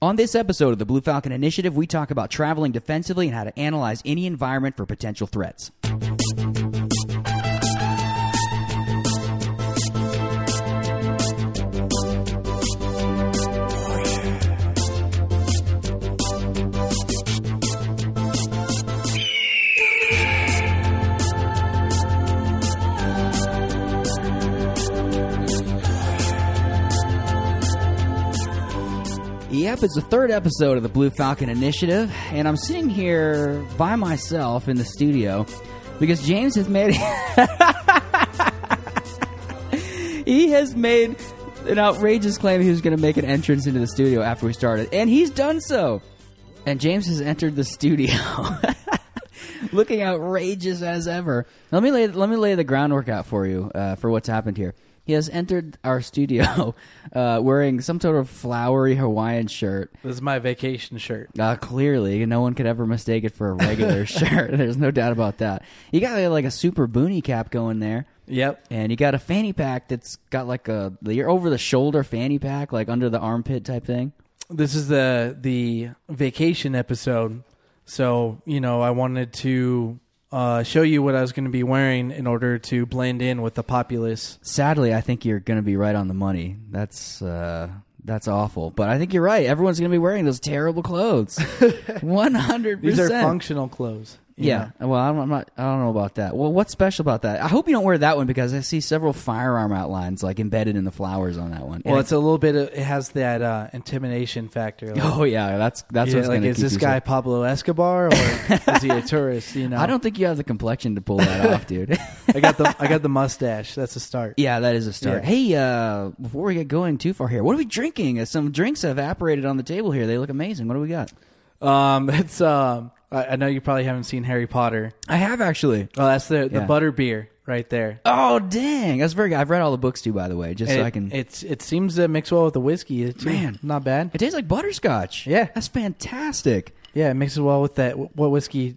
On this episode of the Blue Falcon Initiative, we talk about traveling defensively and how to analyze any environment for potential threats. Yep, it's the third episode of the Blue Falcon Initiative, and I'm sitting here by myself in the studio because James has made he has made an outrageous claim he was going to make an entrance into the studio after we started, and he's done so. And James has entered the studio, looking outrageous as ever. Let me lay let me lay the groundwork out for you uh, for what's happened here. He has entered our studio uh, wearing some sort of flowery Hawaiian shirt. This is my vacation shirt. Uh, clearly, no one could ever mistake it for a regular shirt. There's no doubt about that. You got like a super boonie cap going there, Yep. and you got a fanny pack that's got like a your over the shoulder fanny pack, like under the armpit type thing. This is the the vacation episode. So, you know, I wanted to uh, show you what I was going to be wearing in order to blend in with the populace. Sadly, I think you're going to be right on the money. That's uh, that's awful, but I think you're right. Everyone's going to be wearing those terrible clothes. One hundred These are functional clothes. Yeah. know. Well, I'm not. I don't know about that. Well, what's special about that? I hope you don't wear that one because I see several firearm outlines like embedded in the flowers on that one. Well, And it's a little bit. Of, it has that uh, intimidation factor. Like, oh yeah, that's that's what's like is keep this guy safe. Pablo Escobar or is he a tourist? You know, I don't think you have the complexion to pull that off, dude. I got the I got the mustache. That's a start. yeah, that is a start. Yeah. Hey, uh, before we get going too far here, what are we drinking? Some drinks have evaporated on the table here. They look amazing. What do we got? Um, it's um. I, I know you probably haven't seen Harry Potter. I have actually. Oh, that's the the Yeah. butter beer right there. Oh dang, that's very good. I've read all the books too, by the way, just so it, I can. It, It's it seems to mix well with the whiskey. Too. Man. not bad. It tastes like butterscotch. Yeah. that's fantastic. Yeah, it mixes well with that. What whiskey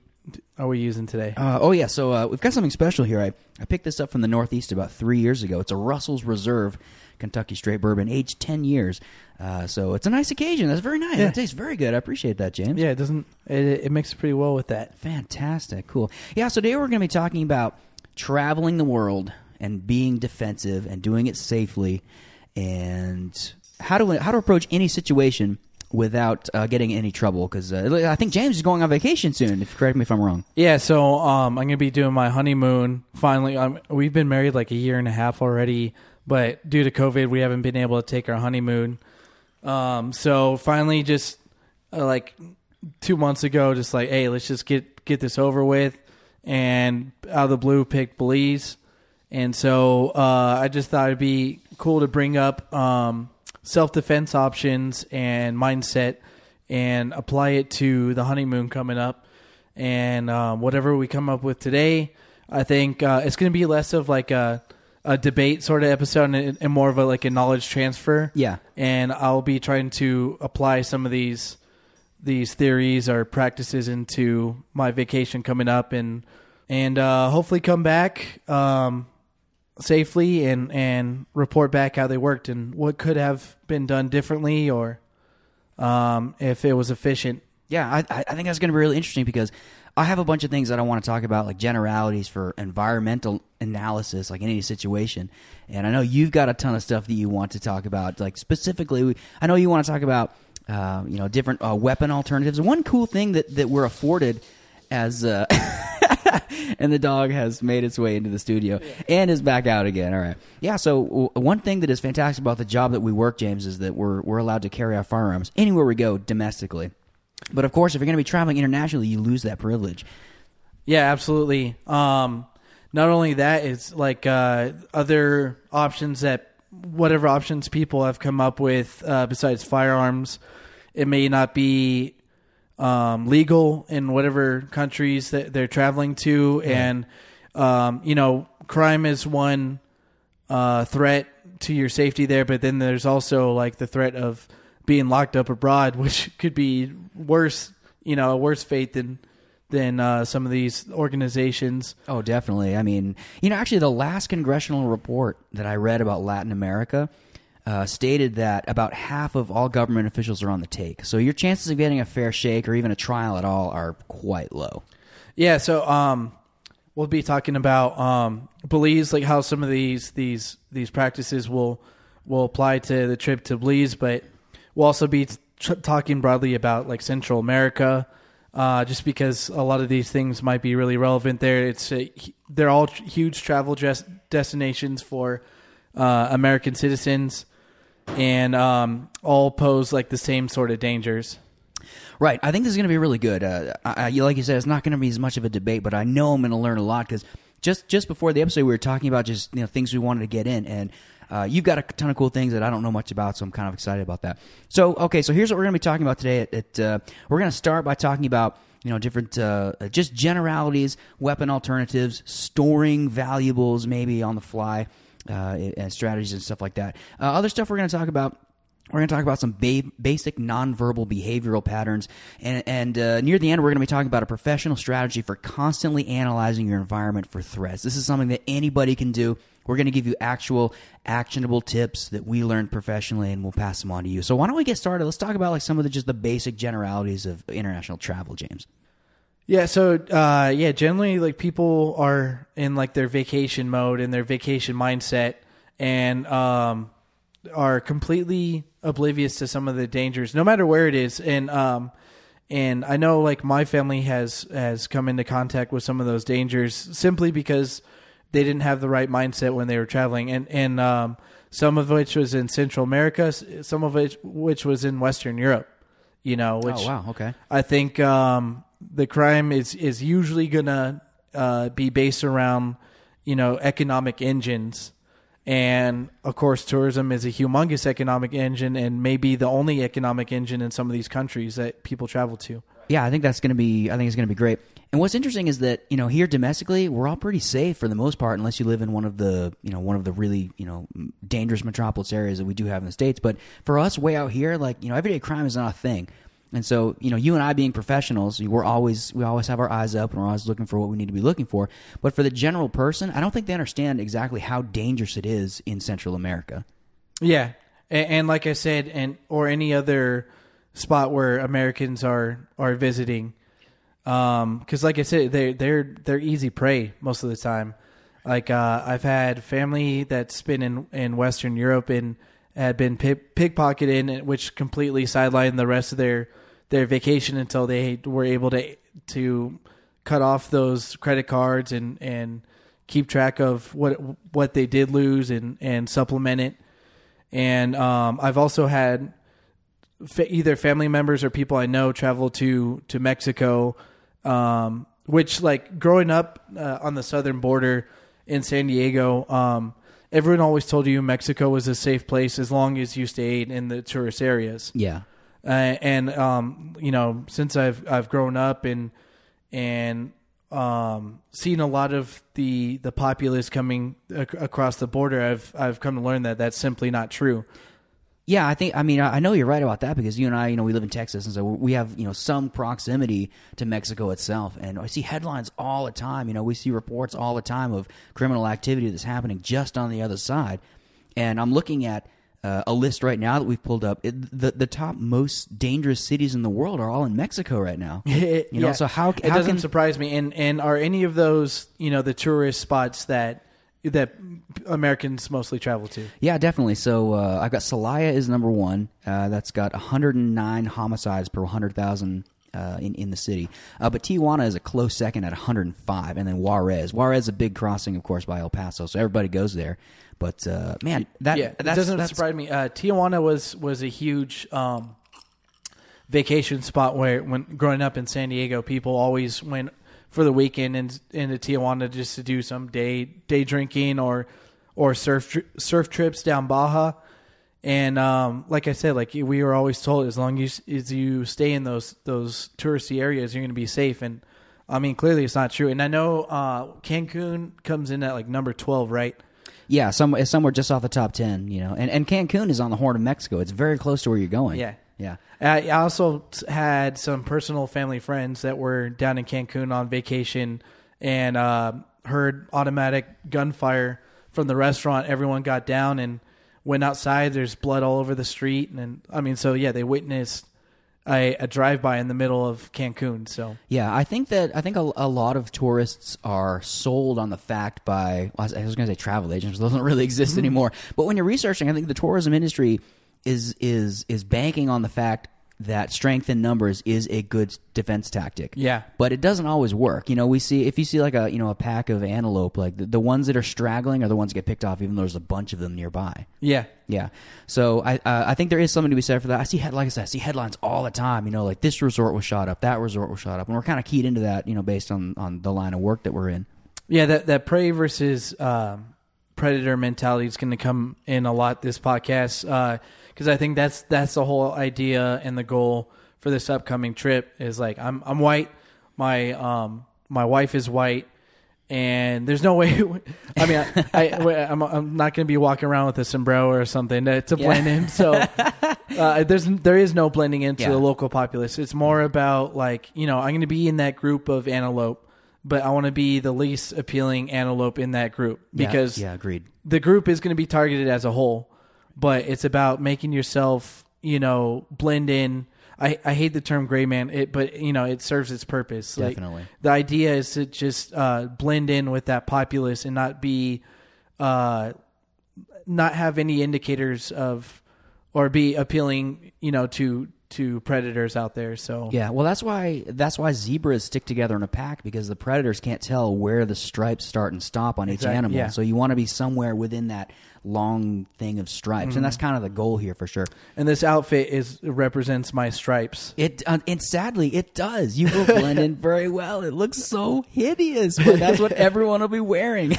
are we using today? Uh, oh yeah, so uh, we've got something special here. I, I picked this up from the Northeast about three years ago. It's a Russell's Reserve Kentucky Straight Bourbon, aged ten years. Uh, so it's a nice occasion. That's very nice. Yeah. That tastes very good. I appreciate that, James. yeah, it doesn't. It, it mixes pretty well with that. Fantastic, cool. Yeah, so today we're going to be talking about traveling the world and being defensive and doing it safely, and how to how to approach any situation without uh, getting any trouble. Because uh, I think James is going on vacation soon. If correct me if I'm wrong. Yeah, so um, I'm gonna be doing my honeymoon. Finally, um, we've been married like a year and a half already, but due to COVID, we haven't been able to take our honeymoon. Um, so finally, just uh, like two months ago, just like, hey, let's just get get this over with, and out of the blue, picked Belize, and so uh, I just thought it'd be cool to bring up um, self defense options and mindset, and apply it to the honeymoon coming up. And um, whatever we come up with today, I think uh, it's going to be less of like a, a debate sort of episode and, and more of a like a knowledge transfer. Yeah. and I'll be trying to apply some of these these theories or practices into my vacation coming up, and and uh, hopefully come back um, safely and and report back how they worked and what could have been done differently or um, if it was efficient. Yeah, I, I I think that's going to be really interesting because I have a bunch of things that I want to talk about, like generalities for environmental analysis, like in any situation. And I know you've got a ton of stuff that you want to talk about, like specifically. I know you want to talk about, uh, you know, different uh, weapon alternatives. One cool thing that that we're afforded as. Uh, and the dog has made its way into the studio and is back out again. All right. Yeah. So w- one thing that is fantastic about the job that we work, James, is that we're we're allowed to carry our firearms anywhere we go domestically. But of course, if you're going to be traveling internationally, you lose that privilege. Yeah, absolutely. Um, not only that, it's like uh, other options that whatever options people have come up with uh, besides firearms, it may not be um, legal in whatever countries that they're traveling to, and um, you know, crime is one uh, threat to your safety there, but then there's also like the threat of being locked up abroad, which could be worse, you know, a worse fate than than uh, some of these organizations. Oh, definitely. I mean, you know, actually, the last congressional report that I read about Latin America, uh, stated that about half of all government officials are on the take. So your chances of getting a fair shake or even a trial at all are quite low. Yeah, so um, we'll be talking about um, Belize, like how some of these these these practices will will apply to the trip to Belize, but we'll also be t- talking broadly about like Central America, uh, just because a lot of these things might be really relevant there. It's a, they're all huge travel des- destinations for uh, American citizens, and um, all pose like the same sort of dangers. Right. I think this is going to be really good. Uh, I, I, like you said, it's not going to be as much of a debate, but I know I'm going to learn a lot because just just before the episode, we were talking about just you know things we wanted to get in, and uh, you've got a ton of cool things that I don't know much about, so I'm kind of excited about that. So, okay, so here's what we're going to be talking about today. Uh, we're going to start by talking about you know different uh, just generalities, weapon alternatives, storing valuables maybe on the fly, uh, and strategies and stuff like that. Uh, other stuff we're going to talk about we're going to talk about some ba- basic nonverbal behavioral patterns. And, and uh, near the end, we're going to be talking about a professional strategy for constantly analyzing your environment for threats. This is something that anybody can do. We're going to give you actual actionable tips that we learned professionally and we'll pass them on to you. So why don't we get started? Let's talk about like some of the just the basic generalities of international travel, James. Yeah, so uh, yeah, generally like people are in like their vacation mode and their vacation mindset and um, are completely oblivious to some of the dangers, no matter where it is. And um, and I know like my family has has come into contact with some of those dangers simply because they didn't have the right mindset when they were traveling, and and um, some of which was in Central America, some of which which was in Western Europe. You know, which oh wow, okay. I think um, the crime is is usually gonna uh, be based around you know economic engines and of course, tourism is a humongous economic engine and maybe the only economic engine in some of these countries that people travel to. Yeah, I think that's going to be. I think it's going to be great. And what's interesting is that you know here domestically we're all pretty safe for the most part, unless you live in one of the you know one of the really you know dangerous metropolis areas that we do have in the states. But for us, way out here, like you know everyday crime is not a thing. And so, you know, you and I being professionals, we're always we always have our eyes up and we're always looking for what we need to be looking for. But for the general person, I don't think they understand exactly how dangerous it is in Central America. Yeah, and, and like I said, and or any other spot where Americans are are visiting, because um, like I said, they they're they're easy prey most of the time. Like uh, I've had family that's been in in Western Europe and had been pickpocketed, which completely sidelined the rest of their their vacation until they were able to to cut off those credit cards and and keep track of what what they did lose and and supplement it. And um, I've also had fa- either family members or people I know travel to to Mexico, um, which like growing up uh, on the southern border in San Diego. Um, everyone always told you Mexico was a safe place as long as you stayed in the tourist areas. Yeah. Uh, and um, you know, since I've I've grown up and and um, seen a lot of the the populace coming ac- across the border, I've I've come to learn that that's simply not true. Yeah, I think. I mean, I know you're right about that because you and I, you know, we live in Texas, and so we have, you know, some proximity to Mexico itself. And I see headlines all the time. You know, we see reports all the time of criminal activity that's happening just on the other side. And I'm looking at uh, a list right now that we've pulled up. It, the the top most dangerous cities in the world are all in Mexico right now. You know, Yeah. so how it how doesn't can surprise me. And and are any of those you know the tourist spots that that Americans mostly travel to? Yeah, definitely. So uh, I've got Celaya is number one. Uh, that's got 109 homicides per 100,000 uh, in in the city. Uh, but Tijuana is a close second at 105, and then Juarez. Juarez is a big crossing, of course, by El Paso, so everybody goes there. But uh, man, that yeah, doesn't that's, surprise me. Uh, Tijuana was was a huge um, vacation spot where, when growing up in San Diego, people always went for the weekend in, into Tijuana just to do some day day drinking or or surf surf trips down Baja. And um, like I said, like we were always told, as long as, as you stay in those those touristy areas, you're going to be safe. And I mean, clearly it's not true. And I know uh, Cancun comes in at like number twelve, right? Yeah, some, somewhere just off the top 10, you know. And, and Cancun is on the Horn of Mexico. It's very close to where you're going. Yeah. Yeah. I also had some personal family friends that were down in Cancun on vacation and uh, heard automatic gunfire from the restaurant. Everyone got down and went outside. There's blood all over the street, and, and I mean, so yeah, they witnessed a, a drive by in the middle of Cancun. So Yeah, I think that I think a, a lot of tourists are sold on the fact by well, I was, was going to say travel agents, those don't really exist anymore. But when you're researching, I think the tourism industry is is is banking on the fact that strength in numbers is a good defense tactic. Yeah. but it doesn't always work. You know, we see if you see like a you know a pack of antelope, like the, the ones that are straggling are the ones that get picked off, even though there's a bunch of them nearby. yeah, Yeah, so I uh, I think there is something to be said for that. I see head like I said, I see headlines all the time. You know, like this resort was shot up, that resort was shot up, and we're kind of keyed into that. You know, based on on the line of work that we're in. yeah. That that prey versus um, predator mentality is going to come in a lot this podcast because I think that's that's the whole idea and the goal for this upcoming trip is like I'm I'm white, my um my wife is white. And there's no way. I mean, I, I, I'm, I'm not going to be walking around with a sombrero or something to, to blend in. So uh, there's there is no blending into Yeah. the local populace. It's more about like you know I'm going to be in that group of antelope, but I want to be the least appealing antelope in that group Yeah, because yeah, agreed. the group is going to be targeted as a whole, but it's about making yourself, you know, blend in. I, I hate the term gray man, it, but you know it serves its purpose. Like, Definitely. the idea is to just uh, blend in with that populace and not be, uh, not have any indicators of, or be appealing, you know, to to predators out there. So Yeah, well, that's why that's why zebras stick together in a pack because the predators can't tell where the stripes start and stop on each Exactly, animal. yeah. So you want to be somewhere within that long thing of stripes, and that's Mm-hmm. kind of the goal here for sure. and this outfit is represents my stripes. It uh, and sadly it does. You will blend in very well. It looks so hideous, but that's what everyone will be wearing.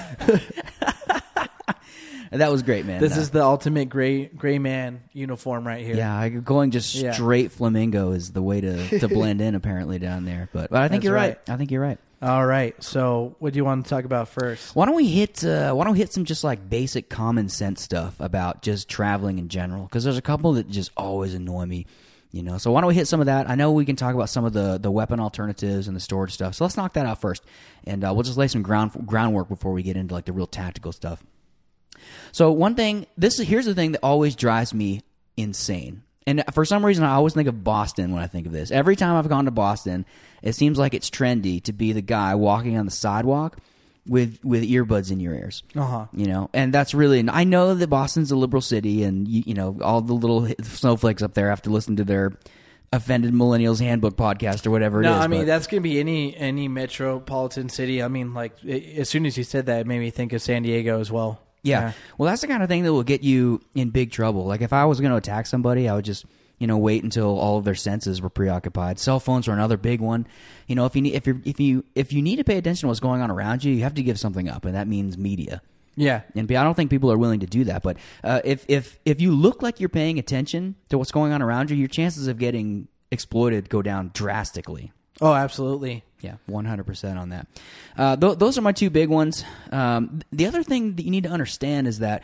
that was great, man. This is the ultimate gray gray man uniform right here. yeah, going just Yeah. straight flamingo is the way to, to blend in apparently down there. But, but I think That's you're right. right. I think you're right. All right. So, what do you want to talk about first? Why don't we hit uh, Why don't we hit some just like basic common sense stuff about just traveling in general? Because there's a couple that just always annoy me. You know, so why don't we hit some of that? I know we can talk about some of the the weapon alternatives and the storage stuff. So let's knock that out first, and uh, we'll just lay some ground groundwork before we get into like the real tactical stuff. So one thing, this is here's the thing that always drives me insane. And for some reason, I always think of Boston when I think of this. Every time I've gone to Boston, it seems like it's trendy to be the guy walking on the sidewalk with with earbuds in your ears. Uh huh. You know, and that's really. I know that Boston's a liberal city, and you, you know all the little snowflakes up there have to listen to their offended millennials handbook podcast or whatever it is. No, I mean but- that's gonna be any any metropolitan city. I mean, like i as soon as you said that, it made me think of San Diego as well. Yeah. Well, that's the kind of thing that will get you in big trouble. Like if I was going to attack somebody, I would just, you know, wait until all of their senses were preoccupied. Cell phones are another big one. You know, if you need, if you if you if you need to pay attention to what's going on around you, you have to give something up, and that means media. Yeah. And I don't think people are willing to do that. But uh, if if if you look like you're paying attention to what's going on around you, your chances of getting exploited go down drastically. Oh, absolutely. Yeah, one hundred percent on that. Uh, th- those are my two big ones. Um, the other thing that you need to understand is that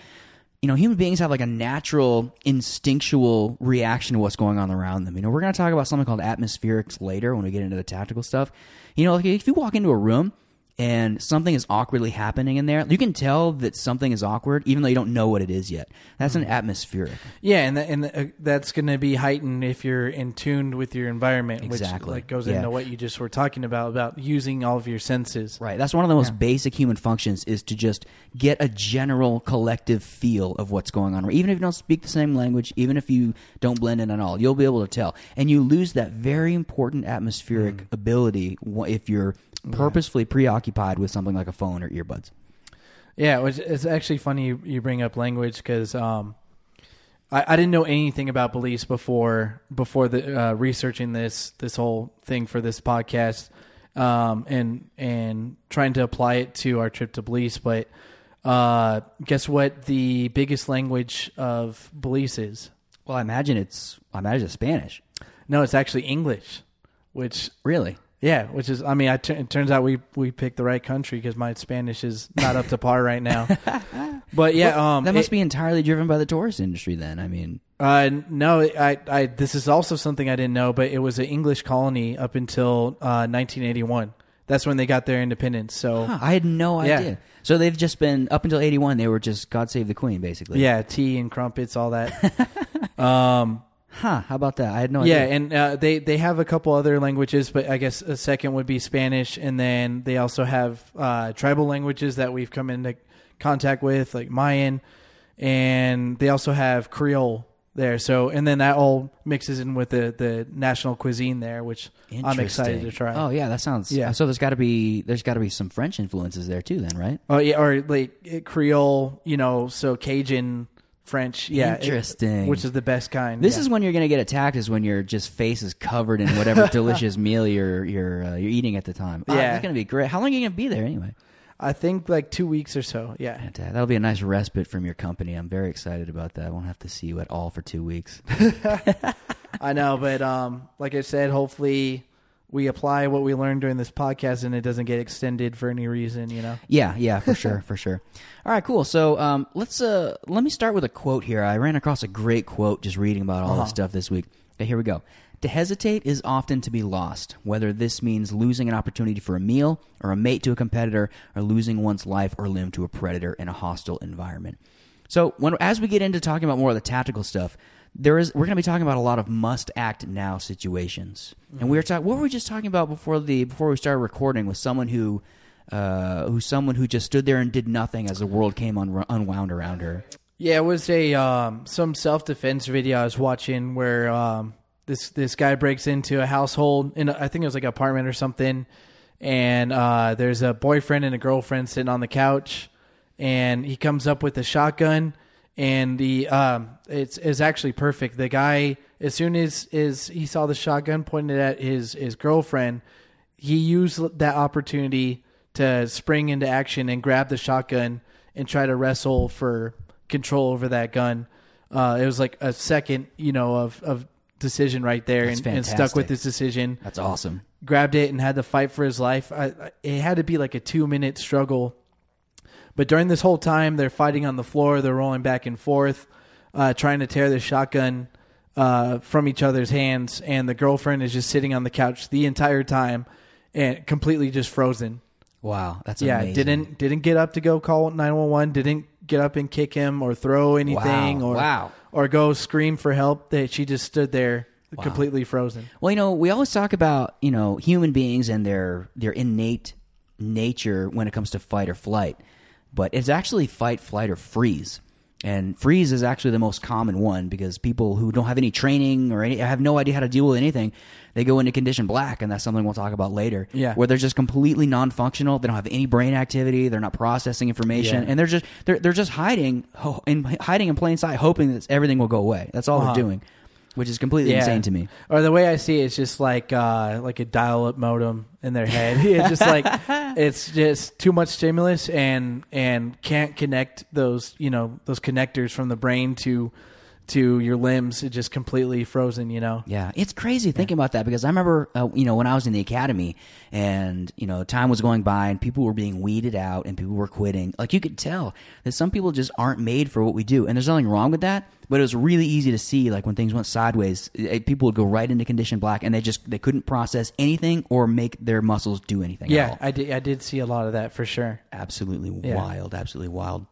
you know human beings have like a natural, instinctual reaction to what's going on around them. You know, we're going to talk about something called atmospherics later when we get into the tactical stuff. You know, like if you walk into a room and something is awkwardly happening in there, you can tell that something is awkward even though you don't know what it is yet. That's an atmospheric. Yeah, and the, and the, uh, that's going to be heightened if you're in tuned with your environment, Exactly. which like goes Yeah. into what you just were talking about about using all of your senses. Right. That's one of the most basic human functions is to just get a general collective feel of what's going on. Even if you don't speak the same language, even if you don't blend in at all, you'll be able to tell. And you lose that very important atmospheric ability if you're purposefully preoccupied with something like a phone or earbuds. Yeah, which it's actually funny you, you bring up language because um, I, I didn't know anything about Belize before before the uh, researching this this whole thing for this podcast um, and and trying to apply it to our trip to Belize. But uh, guess what? The biggest language of Belize is Well, I imagine it's I imagine it's Spanish. no, it's actually English. Which Really? Yeah, which is I mean, I t- it turns out we we picked the right country because my Spanish is not up to par right now. But yeah, um, that must it- be entirely driven by the tourist industry then. I mean, Uh, no, I, I, this is also something I didn't know, but it was an English colony up until uh, 1981. that's when they got their independence. So I had no Yeah. idea. So they've just been up until eighty one. They were just God save the Queen, basically. yeah, tea and crumpets, all that. um, Huh? How about that? I had no idea. yeah, idea. and uh, they they have a couple other languages, but I guess a second would be Spanish, and then they also have uh, tribal languages that we've come into contact with, like Mayan, and they also have Creole there. So, and then that all mixes in with the the national cuisine there, which I'm excited to try. Oh yeah, that sounds. Yeah. So there's got to be there's got to be some French influences there too, then, right? Oh yeah, or like Creole, you know, so Cajun French, yeah, it- Interesting. which is the best kind. This yeah. is when you're going to get attacked. Is when your just face is covered in whatever delicious meal you're you're uh, you're eating at the time. Ah, Yeah. that's going to be great. How long are you going to be there anyway? I think like two weeks or so. Yeah, Fantastic. That'll be a nice respite from your company. I'm very excited about that. I won't have to see you at all for two weeks. I know, but um, like I said, hopefully we apply what we learned during this podcast and it doesn't get extended for any reason. You know. Yeah, yeah, for sure, for sure. All right, cool. So um, let's uh, let me start with a quote here. I ran across a great quote just reading about all Uh-huh. this stuff this week. Okay, here we go. To hesitate is often to be lost, whether this means losing an opportunity for a meal, or a mate to a competitor, or losing one's life or limb to a predator in a hostile environment. So, when as we get into talking about more of the tactical stuff, there is we're going to be talking about a lot of must act now situations, and we were talking. What were we just talking about before the before we started recording with someone who, uh, someone who just stood there and did nothing as the world came un- unwound around her. Yeah, it was a um, some self defense video I was watching where um, this this guy breaks into a household in a, I think it was like an apartment or something, and uh, there's a boyfriend and a girlfriend sitting on the couch, and he comes up with a shotgun, and the um, it's is actually perfect. The guy as soon as is he saw the shotgun pointed at his his girlfriend, he used that opportunity to spring into action and grab the shotgun and try to wrestle for control over that gun. Uh, it was like a second, you know, of, of decision right there, and, and stuck with his decision. That's awesome. Grabbed it and had to fight for his life. I, I, it had to be like a two minute struggle. But during this whole time, they're fighting on the floor. They're rolling back and forth, uh, trying to tear the shotgun uh, from each other's hands. And the girlfriend is just sitting on the couch the entire time and completely just frozen Wow, that's yeah amazing. didn't didn't get up to go call 911 didn't get up and kick him or throw anything Wow, or wow. or go scream for help that she just stood there completely frozen Well, you know, we always talk about you know human beings and their their innate nature when it comes to fight or flight, but it's actually fight, flight, or freeze. And freeze is actually the most common one because people who don't have any training or any have no idea how to deal with anything, they go into condition black, and that's something we'll talk about later. Yeah. where they're just completely non-functional. They don't have any brain activity. They're not processing information, Yeah. and they're just they're they're just hiding in hiding in plain sight, hoping that everything will go away. That's all Uh-huh. they're doing, which is completely insane to me. or the way i see it, it's just like uh like a dial-up modem in their head it's just like it's just too much stimulus and and can't connect those you know those connectors from the brain to to your limbs just completely frozen you know Yeah, it's crazy thinking about that because I remember, uh, you know, when I was in the academy and, you know, time was going by and people were being weeded out and people were quitting. Like, you could tell that some people just aren't made for what we do. And there's nothing wrong with that, but it was really easy to see, like, when things went sideways, it, people would go right into condition black and they just, they couldn't process anything or make their muscles do anything at yeah all. i did i did see a lot of that for sure absolutely Yeah. wild, absolutely wild.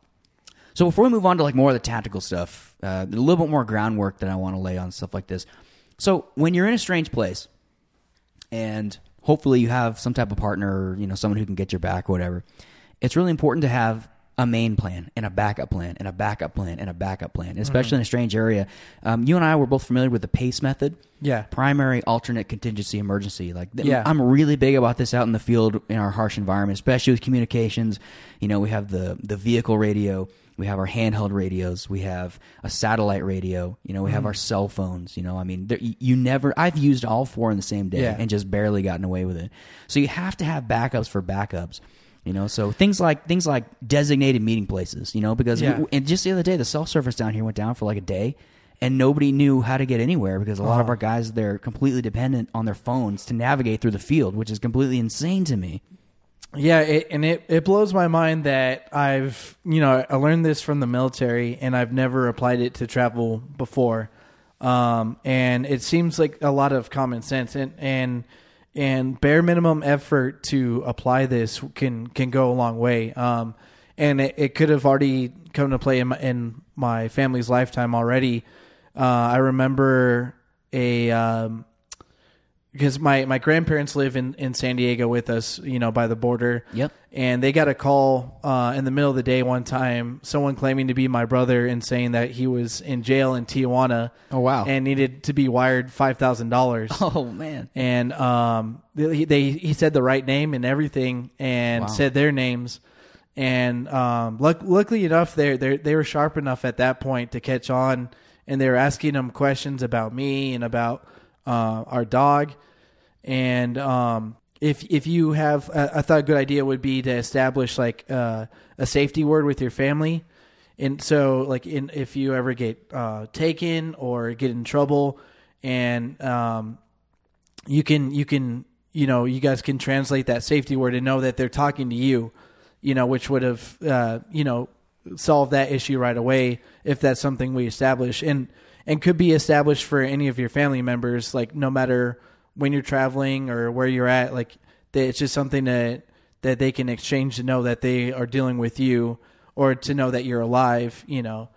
So before we move on to like more of the tactical stuff, uh, a little bit more groundwork that I want to lay on stuff like this. So when you're in a strange place, and hopefully you have some type of partner, or, you know, someone who can get your back, or whatever, it's really important to have a main plan and a backup plan and a backup plan and a backup plan, and especially in a strange area. Um, you and I were both familiar with the PACE method yeah primary alternate contingency emergency like th- Yeah. i'm really big about this out in the field in our harsh environment especially with communications you know we have the the vehicle radio we have our handheld radios we have a satellite radio you know we have Mm-hmm. our cell phones you know i mean there, you you never i've used all four in the same day Yeah. and just barely gotten away with it so you have to have backups for backups you know so things like things like designated meeting places you know because Yeah. we, and just the other day the cell service down here went down for like a day and nobody knew how to get anywhere because a lot of Oh. our guys they're completely dependent on their phones to navigate through the field, which is completely insane to me. Yeah, it, and it, it blows my mind that I've you know I learned this from the military and I've never applied it to travel before, um, and it seems like a lot of common sense and and and bare minimum effort to apply this can can go a long way. Um, and it, it could have already come to play in my, in my family's lifetime already. Uh, I remember a um, because my, my grandparents live in, in San Diego with us, you know, by the border. Yep. And they got a call uh, in the middle of the day one time, someone claiming to be my brother and saying that he was in jail in Tijuana. Oh, wow. And needed to be wired five thousand dollars. Oh man. And um, they, they he said the right name and everything, and Wow. said their names. And um, luck, luckily enough, they they they were sharp enough at that point to catch on, and they were asking him questions about me and about uh, our dog. And um, if if you have, uh, I thought a good idea would be to establish like uh, a safety word with your family. And so, like, in if you ever get uh, taken or get in trouble, and um, you can you can you know you guys can translate that safety word and know that they're talking to you, you know, which would have uh, you know solved that issue right away if that's something we establish and and could be established for any of your family members, like no matter when you're traveling or where you're at, like that it's just something that that they can exchange to know that they are dealing with you or to know that you're alive, you know.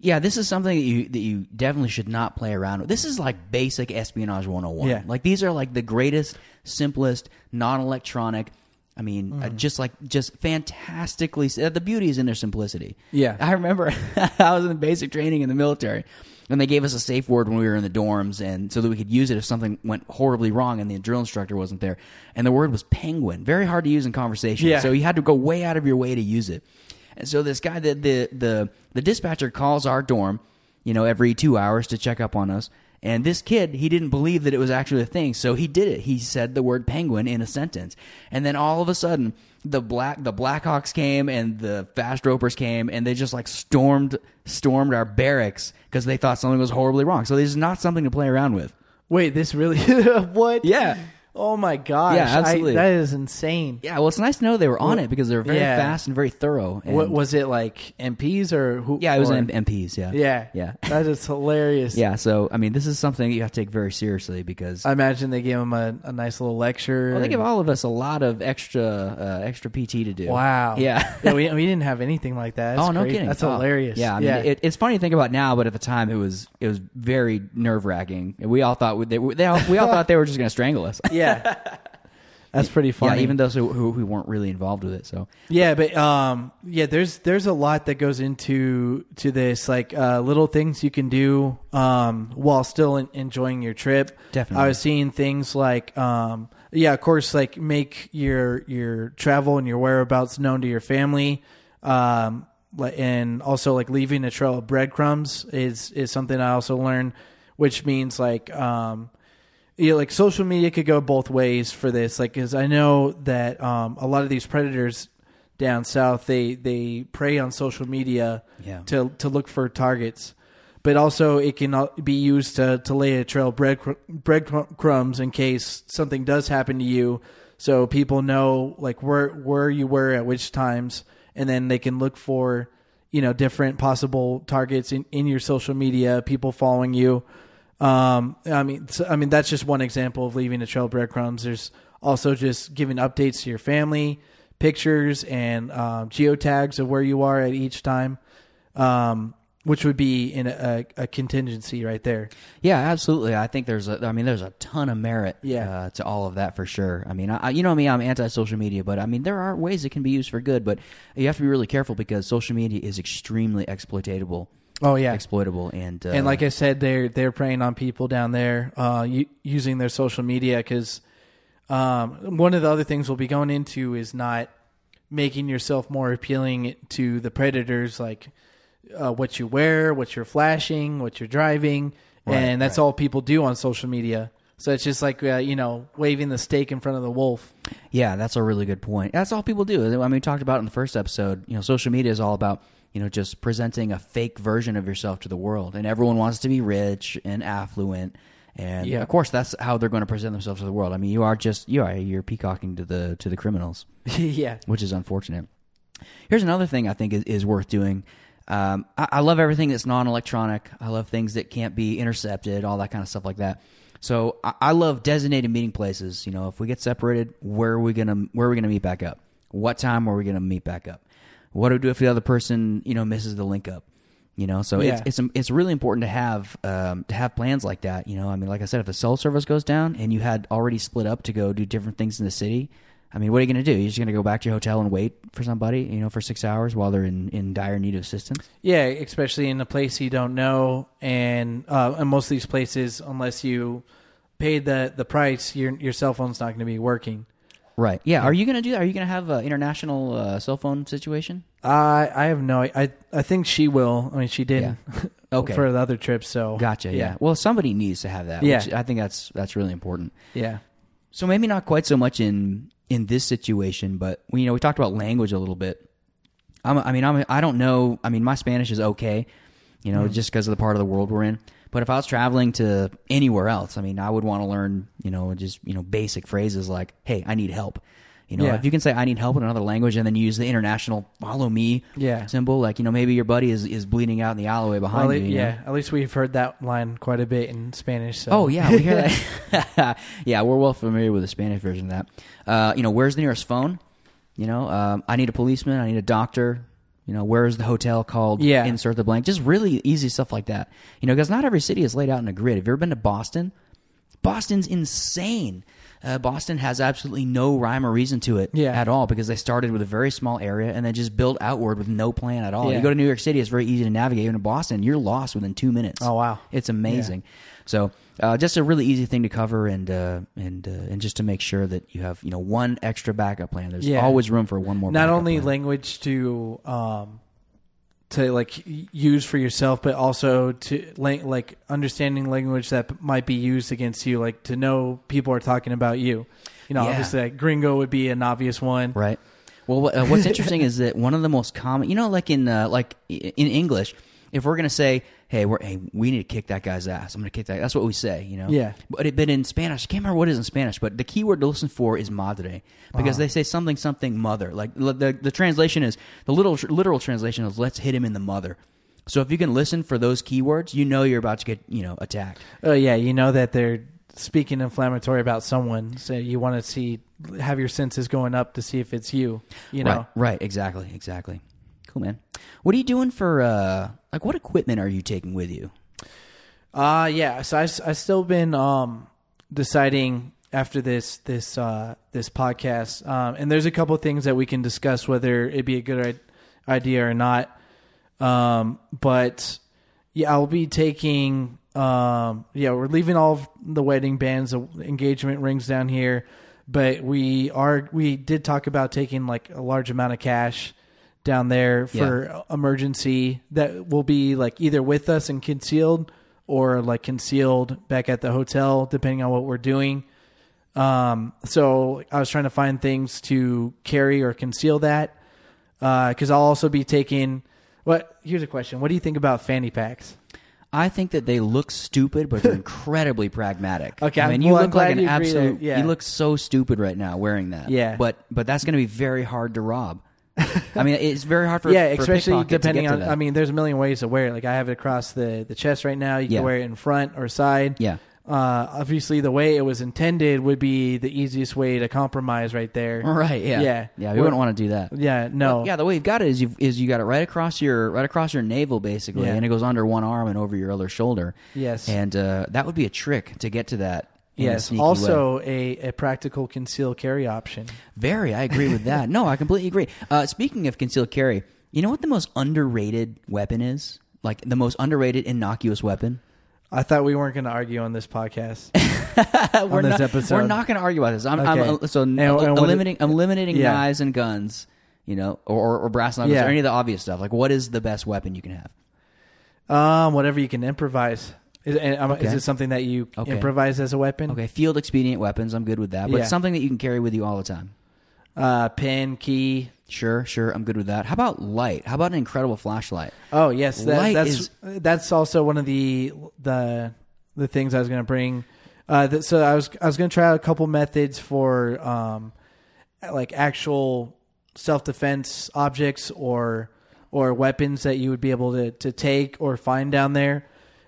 Yeah, this is something that you that you definitely should not play around with. This is like basic espionage 101. Yeah. Like these are like the greatest, simplest, non-electronic I mean, uh, just like just fantastically uh, the beauty is in their simplicity. Yeah. I remember I was in basic training in the military and they gave us a safe word when we were in the dorms and so that we could use it if something went horribly wrong and the drill instructor wasn't there. And the word was penguin. Very hard to use in conversation. Yeah. So you had to go way out of your way to use it. And so this guy, the the the, the dispatcher calls our dorm, you know, every two hours to check up on us. And this kid, he didn't believe that it was actually a thing, so he did it. He said the word penguin in a sentence, and then all of a sudden, the black the Blackhawks came and the Fast Ropers came, and they just like stormed stormed our barracks because they thought something was horribly wrong. So this is not something to play around with. Wait, this really what? Yeah. Oh my gosh. Yeah, absolutely. I, that is insane. Yeah, well, it's nice to know they were on it because they're very Yeah. fast and very thorough. And, What was it like MPs or who? yeah, it was or- MPs. Yeah, Yeah. yeah. That is hilarious. Yeah, so I mean, this is something you have to take very seriously because I imagine they gave him a, a nice little lecture. well, they give all of us a lot of extra uh, extra PT to do. Wow. Yeah. yeah, we, we didn't have anything like that. That's oh no great. kidding! That's Oh, hilarious. Yeah, I mean, It, it's funny to think about now, but at the time it was it was very nerve wracking. We all thought we- they, were- they all, we all thought they were just going to strangle us. yeah. That's pretty funny. Yeah, even those who, who, who weren't really involved with it. So Yeah, but um, yeah, there's there's a lot that goes into to this, like uh, little things you can do um, while still en- enjoying your trip. Definitely. I was seeing things like, um, yeah, of course, like make your your travel and your whereabouts known to your family, um, and also like leaving a trail of breadcrumbs is is something I also learned, which means like. Um, know, like social media could go both ways for this. Like, because I know that um, a lot of these predators down south they they prey on social media Yeah. to to look for targets, but also it can be used to to lay a trail of bread breadcrumbs in case something does happen to you, so people know like where where you were at which times, and then they can look for you know different possible targets in in your social media, people following you. Um, I mean, so, I mean that's just one example of leaving a trail of breadcrumbs. There's also just giving updates to your family, pictures and um, geotags of where you are at each time, um, which would be in a, a, contingency right there. yeah, absolutely. I think there's a I mean there's a ton of merit Yeah. uh, to all of that for sure. I mean, I, you know I me, I'm anti social media, but I mean there are ways it can be used for good, but you have to be really careful because social media is extremely exploitable. Oh yeah, exploitable and uh, and like I said, they're they're preying on people down there uh, u- using their social media because um, one of the other things we'll be going into is not making yourself more appealing to the predators, like uh, what you wear, what you're flashing, what you're driving, and that's all people do on social media. So it's just like uh, you know waving the steak in front of the wolf. Yeah, that's a really good point. That's all people do. I mean, we talked about in the first episode. You know, social media is all about you know just presenting a fake version of yourself to the world, and everyone wants to be rich and affluent. And Yeah. of course, that's how they're going to present themselves to the world. I mean, you are just you are you're peacocking to the to the criminals, yeah, which is unfortunate. Here's another thing I think is, is worth doing. Um, I, I love everything that's non-electronic. I love things that can't be intercepted, all that kind of stuff like that. So I, I love designated meeting places. You know, if we get separated, where are we gonna where are we gonna meet back up? What time are we gonna meet back up? What do we do if the other person you know misses the link up? You know, so Yeah. it's it's it's really important to have um, to have plans like that. You know, I mean, like I said, if the cell service goes down and you had already split up to go do different things in the city, I mean, what are you going to do? You're just going to go back to your hotel and wait for somebody, you know, for six hours while they're in, in dire need of assistance? Yeah, especially in a place you don't know, and uh, and most of these places, unless you paid the the price, your your cell phone's not going to be working. Right. Yeah. Are you going to do that? Are you going to have an international uh, cell phone situation? I I have no. I I think she will. I mean, she did. Yeah. Okay. for the other trips. So Gotcha. Yeah. Well, somebody needs to have that. Yeah. Which I think that's that's really important. yeah, So maybe not quite so much in in this situation, but we, you know we talked about language a little bit. I'm, I mean, I'm, I don't know. I mean, my Spanish is okay, you know, just because of the part of the world we're in. But if I was traveling to anywhere else, I mean, I would want to learn, you know, just you know, basic phrases like, "Hey, I need help." You know, Yeah. if you can say "I need help" in another language and then use the international "Follow me" Yeah. symbol, like you know, maybe your buddy is, is bleeding out in the alleyway behind Well, you. you know? yeah. At least we've heard that line quite a bit in Spanish. So. Oh yeah, we hear that. yeah, we're well familiar with the Spanish version of that. Uh, you know, where's the nearest phone? You know, um, I need a policeman. I need a doctor. You know, where's the hotel called? Yeah. Insert the blank. Just really easy stuff like that. You know, because not every city is laid out in a grid. Have you ever been to Boston? Boston's insane. Uh, Boston has absolutely no rhyme or reason to it Yeah. at all because they started with a very small area and then just built outward with no plan at all. Yeah. You go to New York City, it's very easy to navigate. Even In Boston, you're lost within two minutes. Oh, wow. It's amazing. So uh, just a really easy thing to cover and uh, and uh, and just to make sure that you have you know one extra backup plan. There's Yeah. always room for one more. not only plan. language to um to like use for yourself but also to like understanding language that might be used against you like to know people are talking about you you know Yeah. obviously like gringo would be an obvious one right. Well, what, uh, what's interesting is that one of the most common, you know, like in uh, like in English, if we're gonna say, "Hey, we're hey, we need to kick that guy's ass," I'm gonna kick that. That's what we say, you know. Yeah. But it, but in Spanish, I can't remember what it is in Spanish, but the key word to listen for is madre because they say something something mother. Like l- the the translation is the little literal translation is "Let's hit him in the mother." So if you can listen for those keywords, you know you're about to get you know attacked. oh yeah you know that they're speaking inflammatory about someone so you want to see have your senses going up to see if it's you you know Right, right, exactly, exactly. Cool, man. What are you doing for uh like what equipment are you taking with you? Uh yeah. So I I still been um deciding after this this uh this podcast, um, and there's a couple things that we can discuss whether it'd be a good idea or not. Um, but yeah, I'll be taking. Um, yeah, we're leaving all the wedding bands, the engagement rings down here, but we are we did talk about taking like a large amount of cash down there for emergency that will be like either with us and concealed or like concealed back at the hotel depending on what we're doing um so i was trying to find things to carry or conceal that because i'll also be taking what here's a question what do you think about fanny packs I think that they look stupid, but they're incredibly pragmatic. Okay, I mean, you well, I'm look like an you absolute. Yeah. You look so stupid right now wearing that. Yeah. but but that's going to be very hard to rob. I mean, it's very hard for yeah for especially depending on i mean there's a million ways to wear it like i have it across the the chest right now you Yeah. can wear it in front or side yeah, uh obviously the way it was intended would be the easiest way to compromise right there right. Yeah, Yeah. yeah. We We're- wouldn't want to do that. yeah no Yeah, the way you've got it is you is you got it right across your right across your navel basically, Yeah. and it goes under one arm and over your other shoulder. Yes. and uh, that would be a trick to get to that. Yes. Also, a, a practical conceal carry option. Very, I agree with that. no, I completely agree. Uh, speaking of concealed carry, you know what the most underrated weapon is? Like the most underrated innocuous weapon. I thought we weren't going to argue on this podcast. we're this not, episode. We're not going to argue about this. I'm, I'm Okay. uh, so And- el- and eliminating eliminating Yeah. knives and guns. You know, or, or, or brass knuckles, Yeah. or any of the obvious stuff. Like, what is the best weapon you can have? um, whatever you can improvise. Is, and, um, Okay. is it something that you Okay. improvise as a weapon? Okay, field expedient weapons. I'm good with that. But Yeah. something that you can carry with you all the time. Uh, pen, key. Sure, sure. I'm good with that. How about light? How about an incredible flashlight? Oh yes, that, Light that's is- that's also one of the the the things I was going to bring. Uh, that, so I was I was going to try out a couple methods for um, like actual self defense objects or or weapons that you would be able to to take or find down there.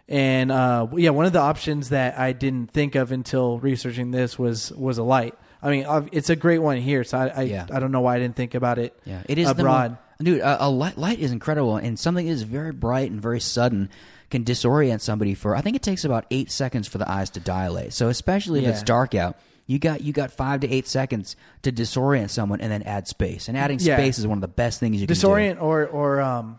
And uh, yeah, one of the options that I didn't think of until researching this was was a light. I mean, I've- it's a great one here, so I I, Yeah. I don't know why I didn't think about it. Yeah, it is abroad. Mo- dude, a, a light, light is incredible, and something that is very bright and very sudden can disorient somebody for. I think it takes about eight seconds for the eyes to dilate. So especially if it's dark out, you got you got five to eight seconds to disorient someone, and then add space. And adding Yeah. space is one of the best things you can do. disorient or or um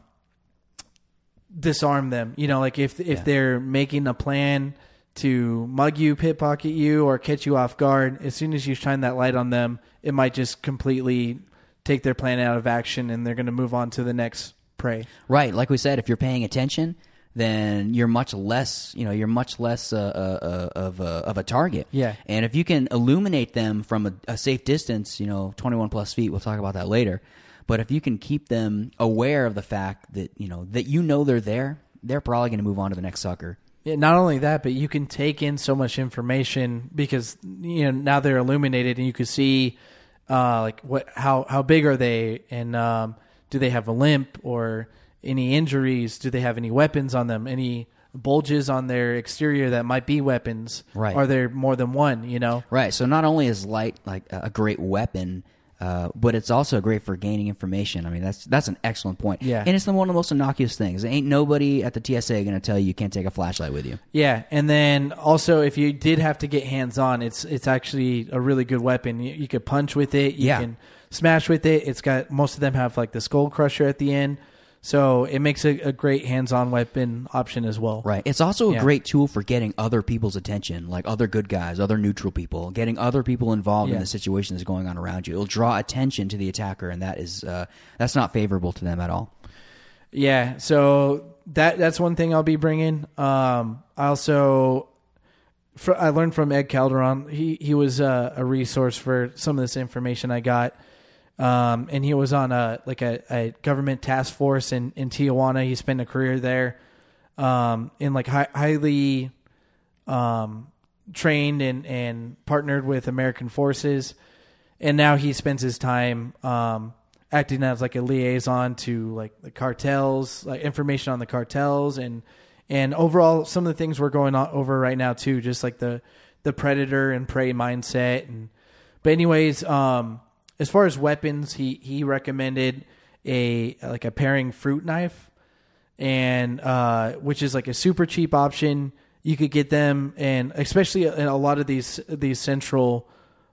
disarm them you know like if if Yeah. they're making a plan to mug you pit pocket you or catch you off guard as soon as you shine that light on them it might just completely take their plan out of action and they're going to move on to the next prey Right, like we said, if you're paying attention, then you're much less, you know, you're much less uh, uh, uh, of a, of a target. Yeah. And if you can illuminate them from a, a safe distance, you know, 21 plus feet, we'll talk about that later. But if you can keep them aware of the fact that you know that you know they're there, they're probably going to move on to the next sucker. Yeah, not only that, but you can take in so much information because you know now they're illuminated and you can see uh, like what how how big are they and um, do they have a limp or any injuries? Do they have any weapons on them? Any bulges on their exterior that might be weapons? Right. Are there more than one? You know. Right. So not only is light like a a great weapon, uh, but it's also great for gaining information. I mean, that's that's an excellent point. Yeah. And it's the, one of the most innocuous things. Ain't nobody at the TSA going to tell you you can't take a flashlight with you. Yeah, and then also if you did have to get hands on, it's it's actually a really good weapon. You, you could punch with it. You Yeah. can smash with it. It's got most of them have like the skull crusher at the end, so it makes a, a great hands on weapon option as well. Right. It's also a Yeah. great tool for getting other people's attention, like other good guys, other neutral people, getting other people involved in the situation that's going on around you. It'll draw attention to the attacker, and that is uh, that's not favorable to them at all. Yeah, so that that's one thing I'll be bringing. Um, I also fr- I learned from Ed Calderon. He he was uh, a resource for some of this information I got, um, and he was on a like a, a government task force in in Tijuana. He spent a career there, um, in like hi- highly um, trained and and partnered with American forces, and now he spends his time um, acting as like a liaison to like the cartels, like information on the cartels, and and overall some of the things we're going on over right now too, just like the the predator and prey mindset. And but anyways, um, as far as weapons, he he recommended a like a paring fruit knife and uh, which is like a super cheap option. You could get them, and especially in a lot of these these central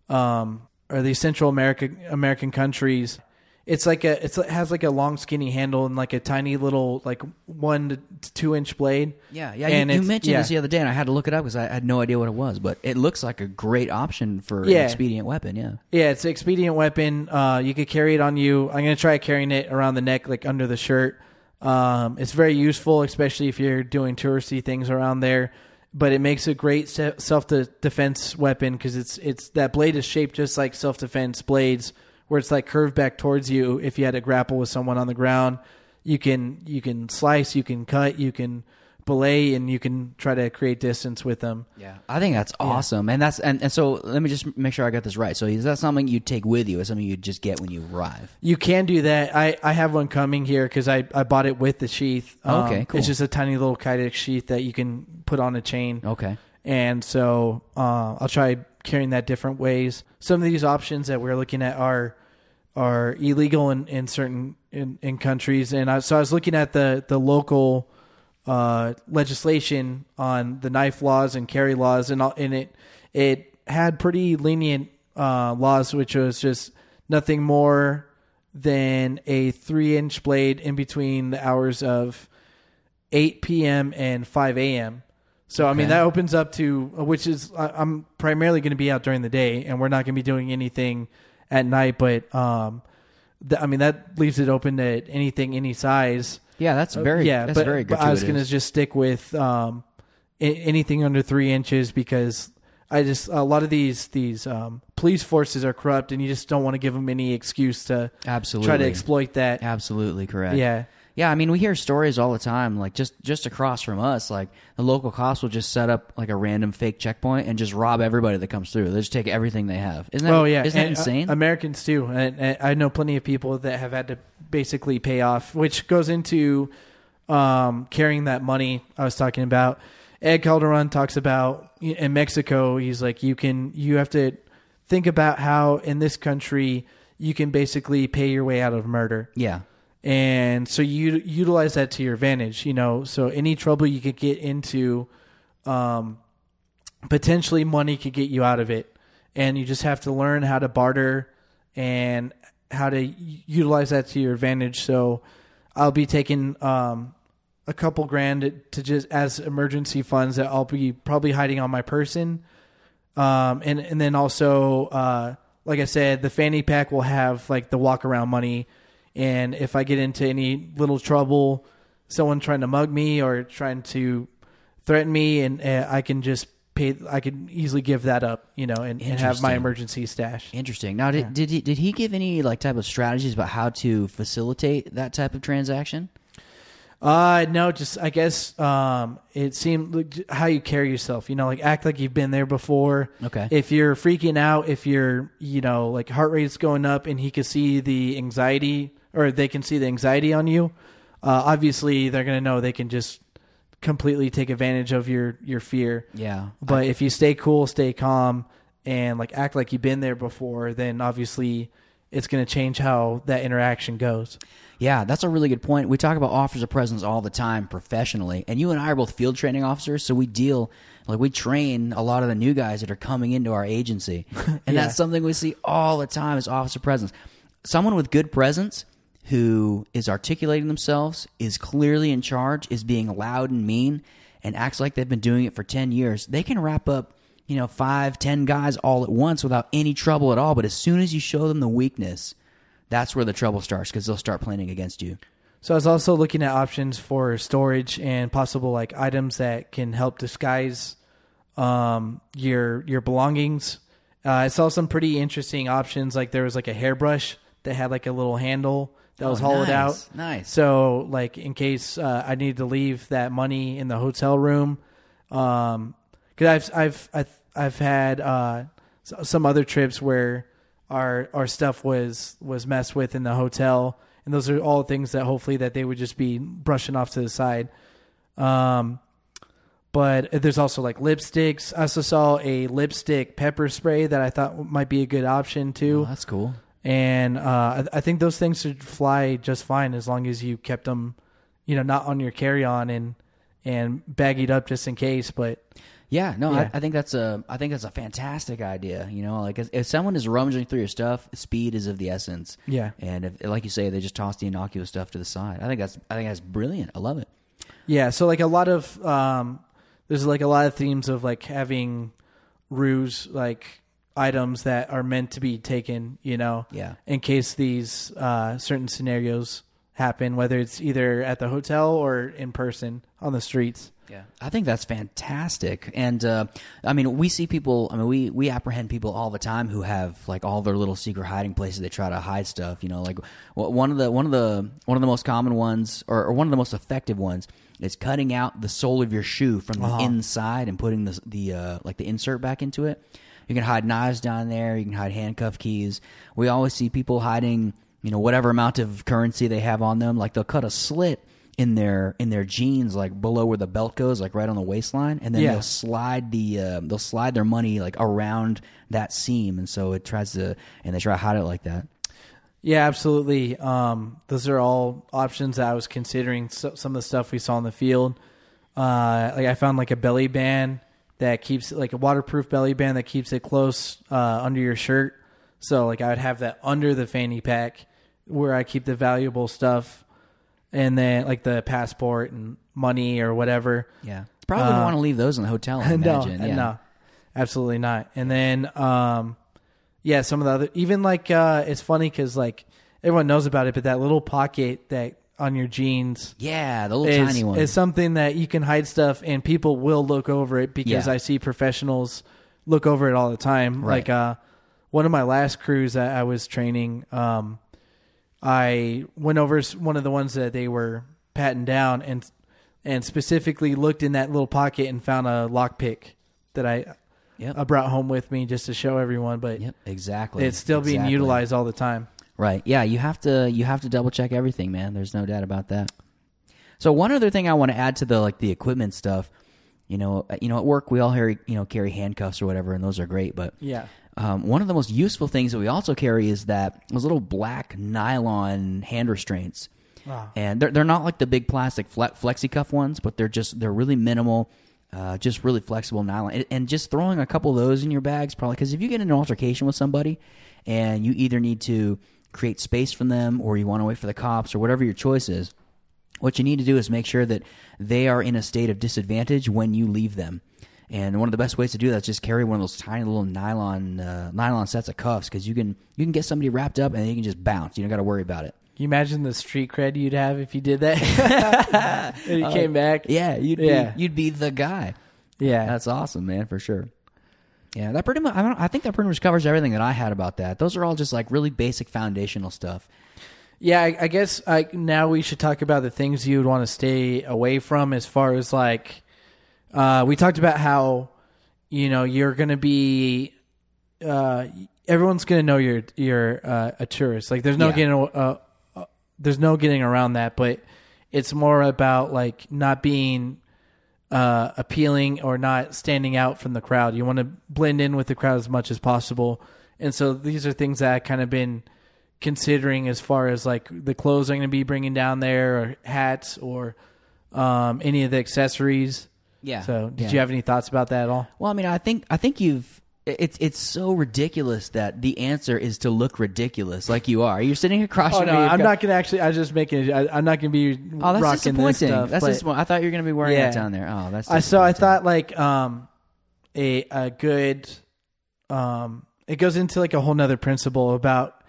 um, or these Central America American countries, it's like a it's, it has like a long skinny handle and like a tiny little like one to two inch blade. Yeah, yeah. And you, you mentioned yeah. this the other day, and I had to look it up because I had no idea what it was. But it looks like a great option for Yeah. an expedient weapon. Yeah. Yeah, it's an expedient weapon. Uh, you could carry it on you. I'm gonna try carrying it around the neck, like under the shirt. Um, it's very useful, especially if you're doing touristy things around there. But it makes a great se- self defense weapon because it's it's that blade is shaped just like self defense blades, where it's like curved back towards you. If you had to grapple with someone on the ground, you can you can slice, you can cut, you can belay, and you can try to create distance with them. Yeah, I think that's awesome, and that's and, and so let me just make sure I got this right. So is that something you take with you? Is something you just get when you arrive? You can do that. I, I have one coming here because I, I bought it with the sheath. Um, Okay, cool. It's just a tiny little Kydex sheath that you can put on a chain. Okay. And so uh, I'll try carrying that different ways. Some of these options that we're looking at are are illegal in, in certain in, in countries. And I, so I was looking at the the local uh, legislation on the knife laws and carry laws, and all, and it it had pretty lenient uh, laws, which was just nothing more than a three inch blade in between the hours of 8 p.m. and 5 a.m. So I mean that opens up to which is I- I'm primarily going to be out during the day, and we're not going to be doing anything at night. But um, th- I mean that leaves it open to anything, any size. Yeah, that's very Uh, yeah. That's but, very but I was going to just stick with um, a- anything under three inches because I just a lot of these these um, police forces are corrupt, and you just don't want to give them any excuse to Absolutely. try to exploit that. Absolutely correct. Yeah. Yeah, I mean, we hear stories all the time. Like just just across from us, like the local cops will just set up like a random fake checkpoint and just rob everybody that comes through. They just take everything they have. Isn't that? oh yeah, Isn't that And, uh, insane? Americans too, and, and I know plenty of people that have had to basically pay off, which goes into um, carrying that money I was talking about. Ed Calderon talks about in Mexico. He's like, you can you have to think about how in this country you can basically pay your way out of murder Yeah. And so you utilize that to your advantage you know so any trouble you could get into um, potentially money could get you out of it. And you just have to learn how to barter and how to utilize that to your advantage. So i'll be taking um, a couple grand to just as emergency funds that i'll be probably hiding on my person. Um, and and then also, uh, like I said, the fanny pack will have like the walk around money, and if I get into any little trouble, someone trying to mug me or trying to threaten me, and uh, I can just pay. I can easily give that up, you know, and, and have my emergency stash. Interesting. Now, did did he, did he give any like type of strategies about how to facilitate that type of transaction? Uh no, just I guess um it seemed like how you carry yourself, you know, like act like you've been there before. Okay. If you're freaking out, if you're, you know, like heart rate's going up and he could see the anxiety or they can see the anxiety on you, uh obviously they're going to know they can just completely take advantage of your your fear. Yeah. But if you stay cool, stay calm and like act like you've been there before, then obviously it's going to change how that interaction goes. Yeah, that's a really good point. We talk about officers of presence all the time professionally, and you and I are both field training officers, so we deal like we train a lot of the new guys that are coming into our agency, and Yeah. that's something we see all the time is officer presence. Someone with good presence who is articulating themselves, is clearly in charge, is being loud and mean, and acts like they've been doing it for ten years. They can wrap up. You know, five, ten guys all at once without any trouble at all. But as soon as you show them the weakness, that's where the trouble starts because they'll start planning against you. So I was also looking at options for storage and possible like items that can help disguise um, your your belongings. Uh, I saw some pretty interesting options. Like there was like a hairbrush that had like a little handle that was Oh, hollowed nice, out. nice. So like in case uh, I needed to leave that money in the hotel room, um, because I've I've I've I've had uh, some other trips where our our stuff was was messed with in the hotel, and those are all things that hopefully that they would just be brushing off to the side. Um, but there's also like lipsticks. I also saw a lipstick pepper spray that I thought might be a good option too Oh, that's cool. And uh, I, I think those things should fly just fine as long as you kept them, you know, not on your carry on and and baggied up just in case. But Yeah, no, Yeah. I, I think that's a I think that's a fantastic idea. You know, like if, if someone is rummaging through your stuff, speed is of the essence. Yeah. and if, like you say, they just toss the innocuous stuff to the side. I think that's I think that's brilliant. I love it. yeah, so like a lot of um, there's like a lot of themes of like having ruse like items that are meant to be taken, you know, Yeah. in case these uh, certain scenarios happen, whether it's either at the hotel or in person on the streets. Yeah, I think that's fantastic. And uh, I mean, we see people. I mean, we we apprehend people all the time who have like all their little secret hiding places. They try to hide stuff. You know, like one of the one of the one of the most common ones, or, or one of the most effective ones, is cutting out the sole of your shoe from the Uh-huh. inside and putting the the uh, like the insert back into it. You can hide knives down there. You can hide handcuff keys. We always see people hiding, you know, whatever amount of currency they have on them. Like they'll cut a slit in their in their jeans, like below where the belt goes, like right on the waistline, and then Yeah. they'll slide the uh, they'll slide their money like around that seam, and so it tries to and they try to hide it like that. Yeah, absolutely. Um, those are all options that I was considering. So, some of the stuff we saw in the field, uh, like I found like a belly band that keeps like a waterproof belly band that keeps it close uh, under your shirt. So like I would have that under the fanny pack where I keep the valuable stuff, and then like the passport and money or whatever. Yeah, probably don't Uh, want to leave those in the hotel. I no, imagine. yeah. no, absolutely not. And then, um, yeah, some of the other, even like, uh, it's funny because like everyone knows about it, but that little pocket that on your jeans Yeah, the little is, tiny one. is something that you can hide stuff and people will look over it because Yeah. I see professionals look over it all the time. Right. Like, uh, one of my last crews that I was training, um, I went over one of the ones that they were patting down and and specifically looked in that little pocket and found a lockpick that I Yep. I brought home with me just to show everyone. But Yep, exactly. it's still being utilized all the time. Right. Yeah, you have to you have to double check everything, man. There's no doubt about that. So one other thing I want to add to the like the equipment stuff, you know, uh, you know, at work we all carry you know carry handcuffs or whatever, and those are great. But Yeah. um, one of the most useful things that we also carry is that those little black nylon hand restraints, Wow. and they're they're not like the big plastic fle- flexi cuff ones, but they're just they're really minimal. Uh, just really flexible nylon, and, and just throwing a couple of those in your bags probably because if you get in an altercation with somebody, and you either need to create space from them or you want to wait for the cops or whatever your choice is, what you need to do is make sure that they are in a state of disadvantage when you leave them. And one of the best ways to do that is just carry one of those tiny little nylon uh, nylon sets of cuffs because you can you can get somebody wrapped up and you can just bounce. You don't got to worry about it. Can you imagine the street cred you'd have if you did that? and you came back. Yeah, you'd Yeah. be you'd be the guy. Yeah. That's awesome, man, for sure. Yeah, that pretty much. I, don't, I think that pretty much covers everything that I had about that. Those are all just like really basic foundational stuff. Yeah, I, I guess I, now we should talk about the things you would want to stay away from as far as like uh, we talked about how you know you're going to be uh, everyone's going to know you're you're uh, a tourist. Like there's no Yeah. getting uh, uh, there's no getting around that, but it's more about like not being uh, appealing or not standing out from the crowd. You want to blend in with the crowd as much as possible. And so these are things that I've kind of been considering as far as like the clothes I'm going to be bringing down there or hats or um, any of the accessories. Yeah. So did Yeah. you have any thoughts about that at all? Well, I mean, I think I think you've. It's it's so ridiculous that the answer is to look ridiculous like you are. You're sitting across Oh from no, I'm got- not gonna actually. I was just making. I, I'm not gonna be Oh, that's rocking disappointing. this stuff. that's disappointing. I thought you were going to be wearing Yeah. that down there. Oh, that's. I so I thought like um a a good um it goes into like a whole nother principle about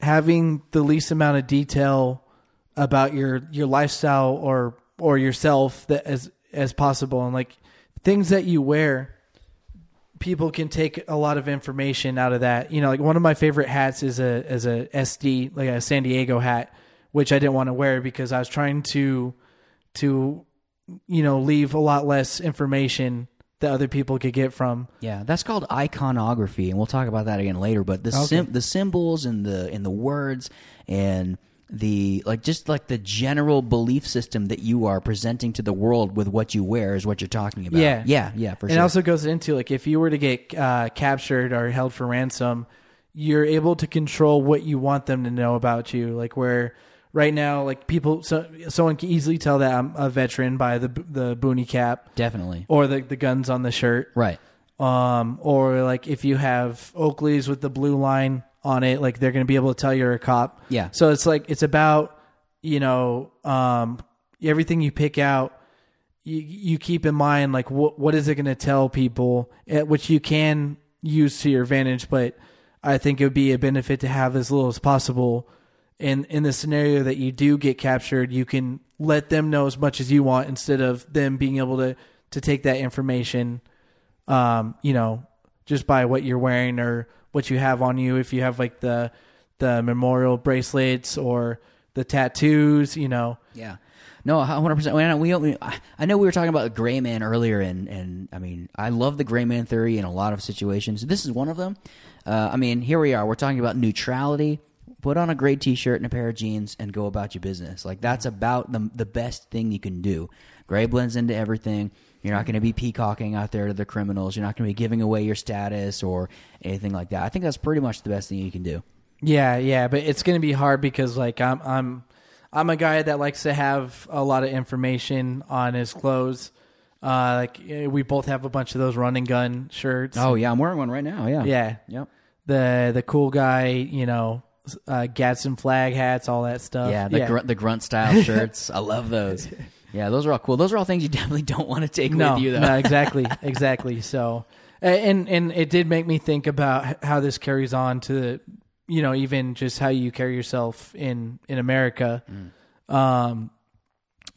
having the least amount of detail about your your lifestyle or or yourself that as as possible and like things that you wear people can take a lot of information out of that you know like one of my favorite hats is a is a sd like a san diego hat which i didn't want to wear because i was trying to to you know leave a lot less information that other people could get from Yeah, that's called iconography, and we'll talk about that again later. But the sim- the symbols and the and the words and the like, just like the general belief system that you are presenting to the world with what you wear is what you're talking about. Yeah. yeah, yeah, for and sure. it also goes into like if you were to get uh, captured or held for ransom you're able to control what you want them to know about you like where right now like people so someone can easily tell that i'm a veteran by the the boonie cap Definitely or the, the guns on the shirt right. um, or like if you have Oakley's with the blue line on it, like they're going to be able to tell you're a cop. Yeah. So it's like it's about you know um, everything you pick out. You, you keep in mind like what what is it going to tell people, eh, which you can use to your advantage, but I think it would be a benefit to have as little as possible. In in the scenario that you do get captured, you can let them know as much as you want instead of them being able to to take that information um, you know, just by what you're wearing or what you have on you. If you have like the the memorial bracelets or the tattoos, you know. Yeah. No, hundred percent. We, we, I know we were talking about the gray man earlier, and and I mean, I love the gray man theory in a lot of situations. This is one of them. Uh, I mean, here we are. We're talking about neutrality. Put on a gray T-shirt and a pair of jeans, and go about your business. Like that's about the the best thing you can do. Gray blends into everything. You're not going to be peacocking out there to the criminals. You're not going to be giving away your status or anything like that. I think that's pretty much the best thing you can do. Yeah, yeah, but it's going to be hard because like I'm I'm I'm a guy that likes to have a lot of information on his clothes. Uh, like eh, we both have a bunch of those running gun shirts. Oh yeah, I'm wearing one right now. Yeah. yeah, Yep. the the cool guy, you know, uh, Gadsden flag hats, all that stuff. Yeah, the Grunt, the grunt style shirts. I love those. Yeah, those are all cool. Those are all things you definitely don't want to take no, with you, though. no, exactly, exactly. So, and and it did make me think about how this carries on to, you know, even just how you carry yourself in in America. Um,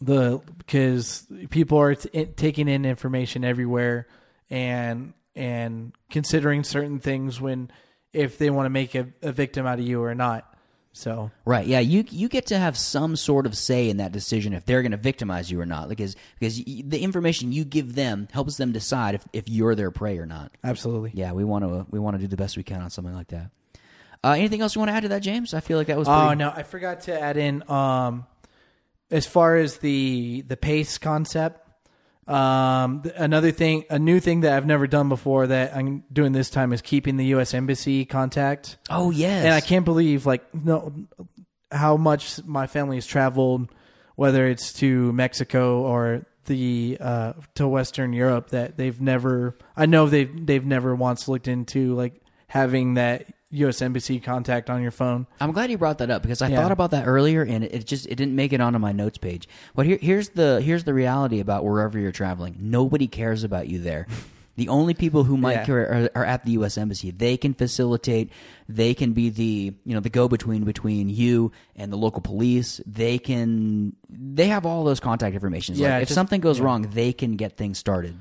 the because people are t- taking in information everywhere and and considering certain things when if they want to make a, a victim out of you or not. So Right? Yeah, you you get to have some sort of say in that decision if they're going to victimize you or not, because because y- the information you give them helps them decide if, if you're their prey or not. absolutely. Yeah, we want to we want to do the best we can on something like that. Uh, anything else you want to add to that, James? I feel like that was. Pretty, Oh no, I forgot to add in. Um, as far as the the pace concept, um, another thing, a new thing that I've never done before that I'm doing this time is keeping the U.S. Embassy contact. Oh yes, And I can't believe like no how much my family has traveled, whether it's to Mexico or the uh, to Western Europe, that they've never. I know they've they've never once looked into like having that U.S. embassy contact on your phone. I'm glad you brought that up because I Yeah. thought about that earlier and it, it just it didn't make it onto my notes page. But here, here's the here's the reality about wherever you're traveling. Nobody cares about you there. The only people who might Yeah. care are, are at the U.S. embassy. They can facilitate. They can be the you know the go between between you and the local police. They can they have all those contact information. Yeah, like, if just- something goes yeah. wrong, they can get things started.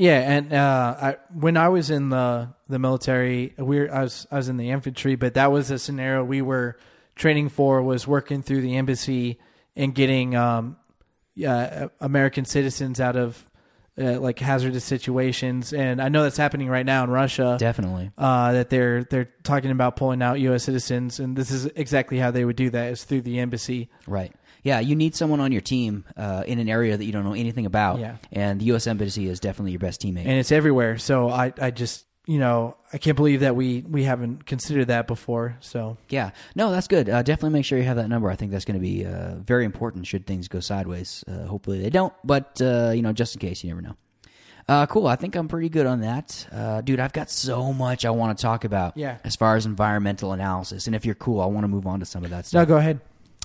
Yeah, and uh, I, when I was in the the military, we were, I was I was in the infantry, but that was a scenario we were training for was working through the embassy and getting um, yeah, American citizens out of uh, like hazardous situations. And I know that's happening right now in Russia. Definitely. Uh, that they're they're talking about pulling out U.S. citizens, and this is exactly how they would do that is through the embassy. Right. Yeah, you need someone on your team uh, in an area that you don't know anything about. Yeah. And the U.S. Embassy is definitely your best teammate. and it's everywhere. So I, I just, you know, I can't believe that we we haven't considered that before. So yeah. No, that's good. Uh, definitely make sure you have that number. I think that's going to be uh, very important should things go sideways. Uh, hopefully they don't, but, uh, you know, just in case, you never know. Uh, cool. I think I'm pretty good on that. Uh, dude, I've got so much I want to talk about Yeah. as far as environmental analysis. And if you're cool, I want to move on to some of that stuff. no, go ahead.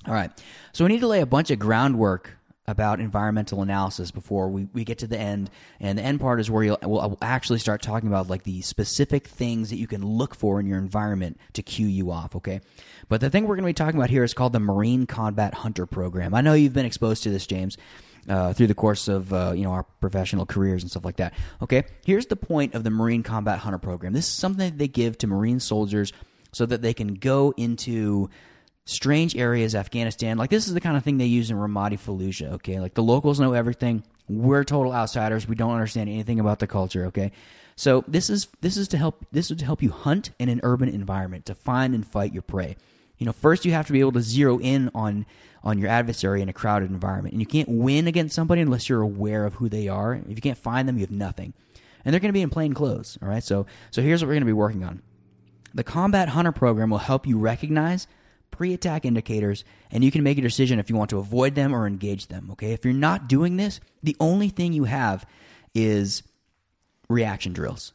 All right. So we need to lay a bunch of groundwork about environmental analysis before we, we get to the end. And the end part is where you'll we'll actually start talking about like the specific things that you can look for in your environment to cue you off, okay? But the thing we're going to be talking about here is called the Marine Combat Hunter Program. I know you've been exposed to this, James. Uh, through the course of uh, you know our professional careers and stuff like that. Okay, here's the point of the Marine Combat Hunter Program. This is something that they give to Marine soldiers so that they can go into strange areas, Afghanistan. Like this is the kind of thing they use in Ramadi Fallujah. Okay, like the locals know everything. We're total outsiders. We don't understand anything about the culture. Okay, so this is this is to help this is to help you hunt in an urban environment to find and fight your prey. You know, first you have to be able to zero in on on your adversary in a crowded environment, and you can't win against somebody unless you're aware of who they are. If you can't find them, you have nothing, and they're going to be in plain clothes. All right, so so here's what we're going to be working on. The Combat Hunter program will help you recognize pre attack indicators, and you can make a decision if you want to avoid them or engage them. Okay, if you're not doing this, the only thing you have is reaction drills.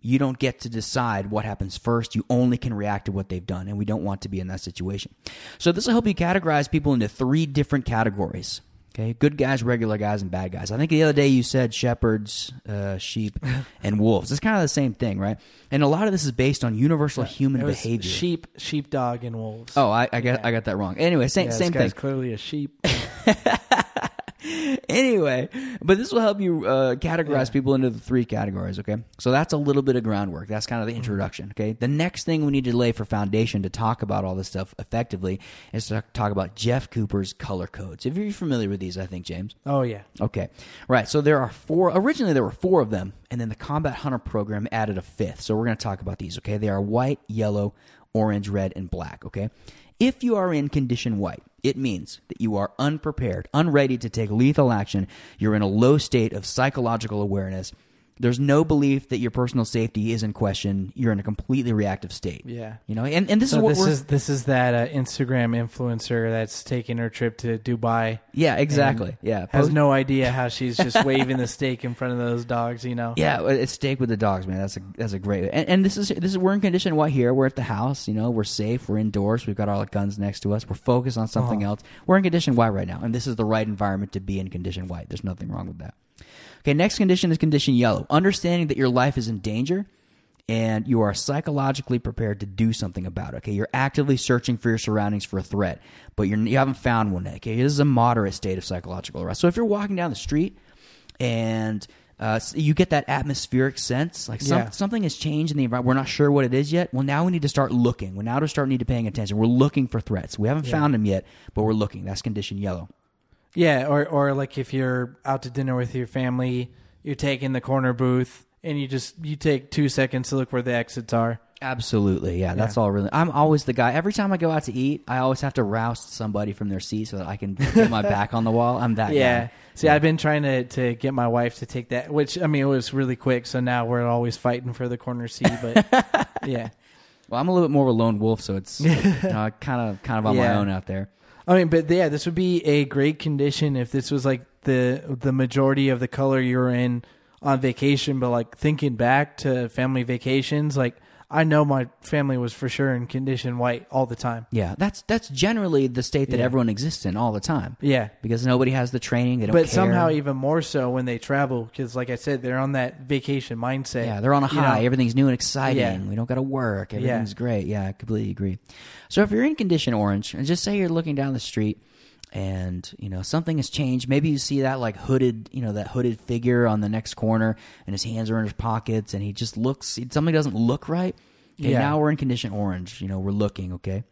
You don't get to decide what happens first. You only can react to what they've done, and we don't want to be in that situation. So, this will help you categorize people into three different categories. Okay, good guys, regular guys, and bad guys. I think the other day you said shepherds, uh, sheep, and wolves. It's kind of the same thing, right? And a lot of this is based on universal human It was behavior. Sheep, sheepdog, and wolves. Oh, I, I got I got that wrong. Anyway, same yeah, same thing. clearly a sheep. anyway, but this will help you uh, categorize people into the three categories. Okay, so that's a little bit of groundwork. That's kind of the introduction. Okay, the next thing we need to lay for foundation to talk about all this stuff effectively is to talk about Jeff Cooper's color codes. If you're familiar with these, I think James. oh yeah, Okay. Right. So there are four. Originally, there were four of them, and then the Combat Hunter program added a fifth. So we're going to talk about these. Okay. They are white, yellow, orange, red, and black. Okay. If you are in condition white, it means that you are unprepared, unready to take lethal action. You're in a low state of psychological awareness. There's no belief that your personal safety is in question. You're in a completely reactive state. yeah. You know, and, and this So is what this we're is this is that uh, Instagram influencer that's taking her trip to Dubai. yeah, exactly. and Yeah. has Post- no idea how she's just waving the steak in front of those dogs. You know. Yeah, well, it's steak with the dogs, man. That's a that's a great. And, and this is this is we're in condition white here. We're at the house, you know. We're safe. We're indoors. We've got all our guns next to us. We're focused on something Uh-huh. else. We're in condition white right now, and this is the right environment to be in condition white. There's nothing wrong with that. Okay, next condition is condition yellow. Understanding that your life is in danger and you are psychologically prepared to do something about it. Okay, you're actively searching for your surroundings for a threat, but you're, you haven't found one. yet, Okay, this is a moderate state of psychological arrest. So if you're walking down the street and uh, you get that atmospheric sense, like some, Yeah. something has changed in the environment. We're not sure what it is yet. Well, now we need to start looking. We now to start need to paying attention. We're looking for threats. We haven't Yeah. found them yet, but we're looking. That's condition yellow. Yeah, or or like if you're out to dinner with your family, you're taking the corner booth and you just you take two seconds to look where the exits are. Absolutely, yeah, that's all really. I'm always the guy. Every time I go out to eat, I always have to roust somebody from their seat so that I can get my back on the wall. I'm that guy. Yeah. guy. See, I've been trying to, to get my wife to take that, which I mean, it was really quick. So now we're always fighting for the corner seat. But yeah, Well, I'm a little bit more of a lone wolf, so it's uh, kind of kind of on my Yeah. own out there. I mean, but yeah, this would be a great condition if this was like the the majority of the color you were in on vacation. But like thinking back to family vacations, like I know my family was for sure in condition white all the time. Yeah, that's that's generally the state that Yeah. everyone exists in all the time Yeah. because nobody has the training. They don't But care. somehow even more so when they travel, because like I said, they're on that vacation mindset. Yeah, they're on a high. know? Everything's new and exciting. Yeah. We don't got to work. Yeah. Everything's great. Yeah, I completely agree. So if you're in condition orange, and just say you're looking down the street and you know something has changed. Maybe you see that like hooded, you know, that hooded figure on the next corner, and his hands are in his pockets, and he just looks. Something doesn't look right. Okay, Yeah. now we're in condition orange. You know, we're looking. Okay,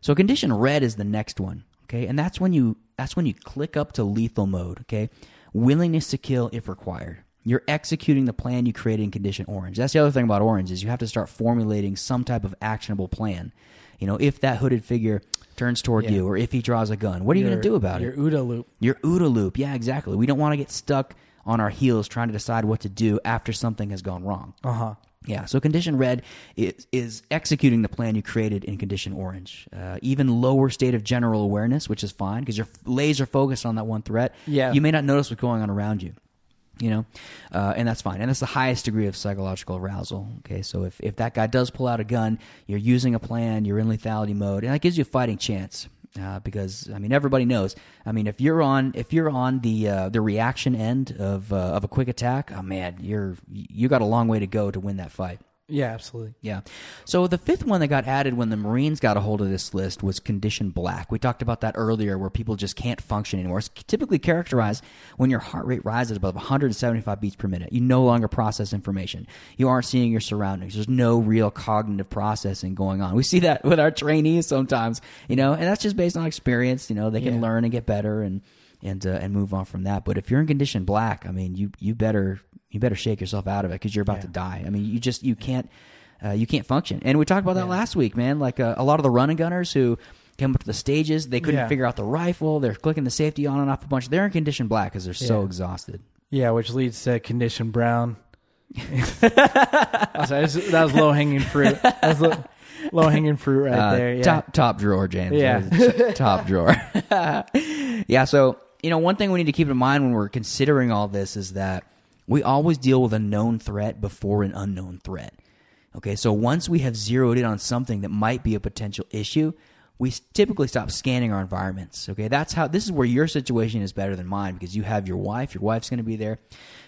so condition red is the next one. Okay, and that's when you that's when you click up to lethal mode. Okay, willingness to kill if required. You're executing the plan you created in condition orange. That's the other thing about orange is you have to start formulating some type of actionable plan. You know, if that hooded figure turns toward Yeah. you, or if he draws a gun, what are you going to do about your it? Your OODA loop. Your OODA loop. Yeah, exactly. We don't want to get stuck on our heels trying to decide what to do after something has gone wrong. Uh huh. Yeah, so condition red is, is executing the plan you created in condition orange. Uh, even lower state of general awareness, which is fine because you're laser focused on that one threat. Yeah. You may not notice what's going on around you. You know, uh, and that's fine. And that's the highest degree of psychological arousal. Okay, so if, if that guy does pull out a gun, you're using a plan, you're in lethality mode, and that gives you a fighting chance. Uh, because I mean, everybody knows. I mean, if you're on if you're on the uh, the reaction end of uh, of a quick attack, oh man, you're you got a long way to go to win that fight. Yeah, absolutely. Yeah. So the fifth one that got added when the Marines got a hold of this list was condition black. We talked about that earlier, where people just can't function anymore. It's typically characterized when your heart rate rises above 175 beats per minute. You no longer process information. You aren't seeing your surroundings. There's no real cognitive processing going on. We see that with our trainees sometimes, you know, and that's just based on experience. You know, they can Yeah. learn and get better and and uh, and move on from that. But if you're in condition black, I mean, you you better you better shake yourself out of it because you're about Yeah. to die. I mean, you just you can't uh, you can't function. And we talked about that last week, man. Like uh, a lot of the running gunners who came up to the stages, they couldn't Yeah. figure out the rifle. They're clicking the safety on and off a bunch. They're in condition black because they're so exhausted. Yeah, which leads to condition brown. I'm sorry, that was low hanging fruit. That was low hanging fruit right Uh, there. Yeah. Top top drawer, James. Yeah. Top drawer. yeah. So you know, one thing we need to keep in mind when we're considering all this is that we always deal with a known threat before an unknown threat. Okay, so once we have zeroed in on something that might be a potential issue, we typically stop scanning our environments. Okay, that's how this is where your situation is better than mine because you have your wife, your wife's going to be there.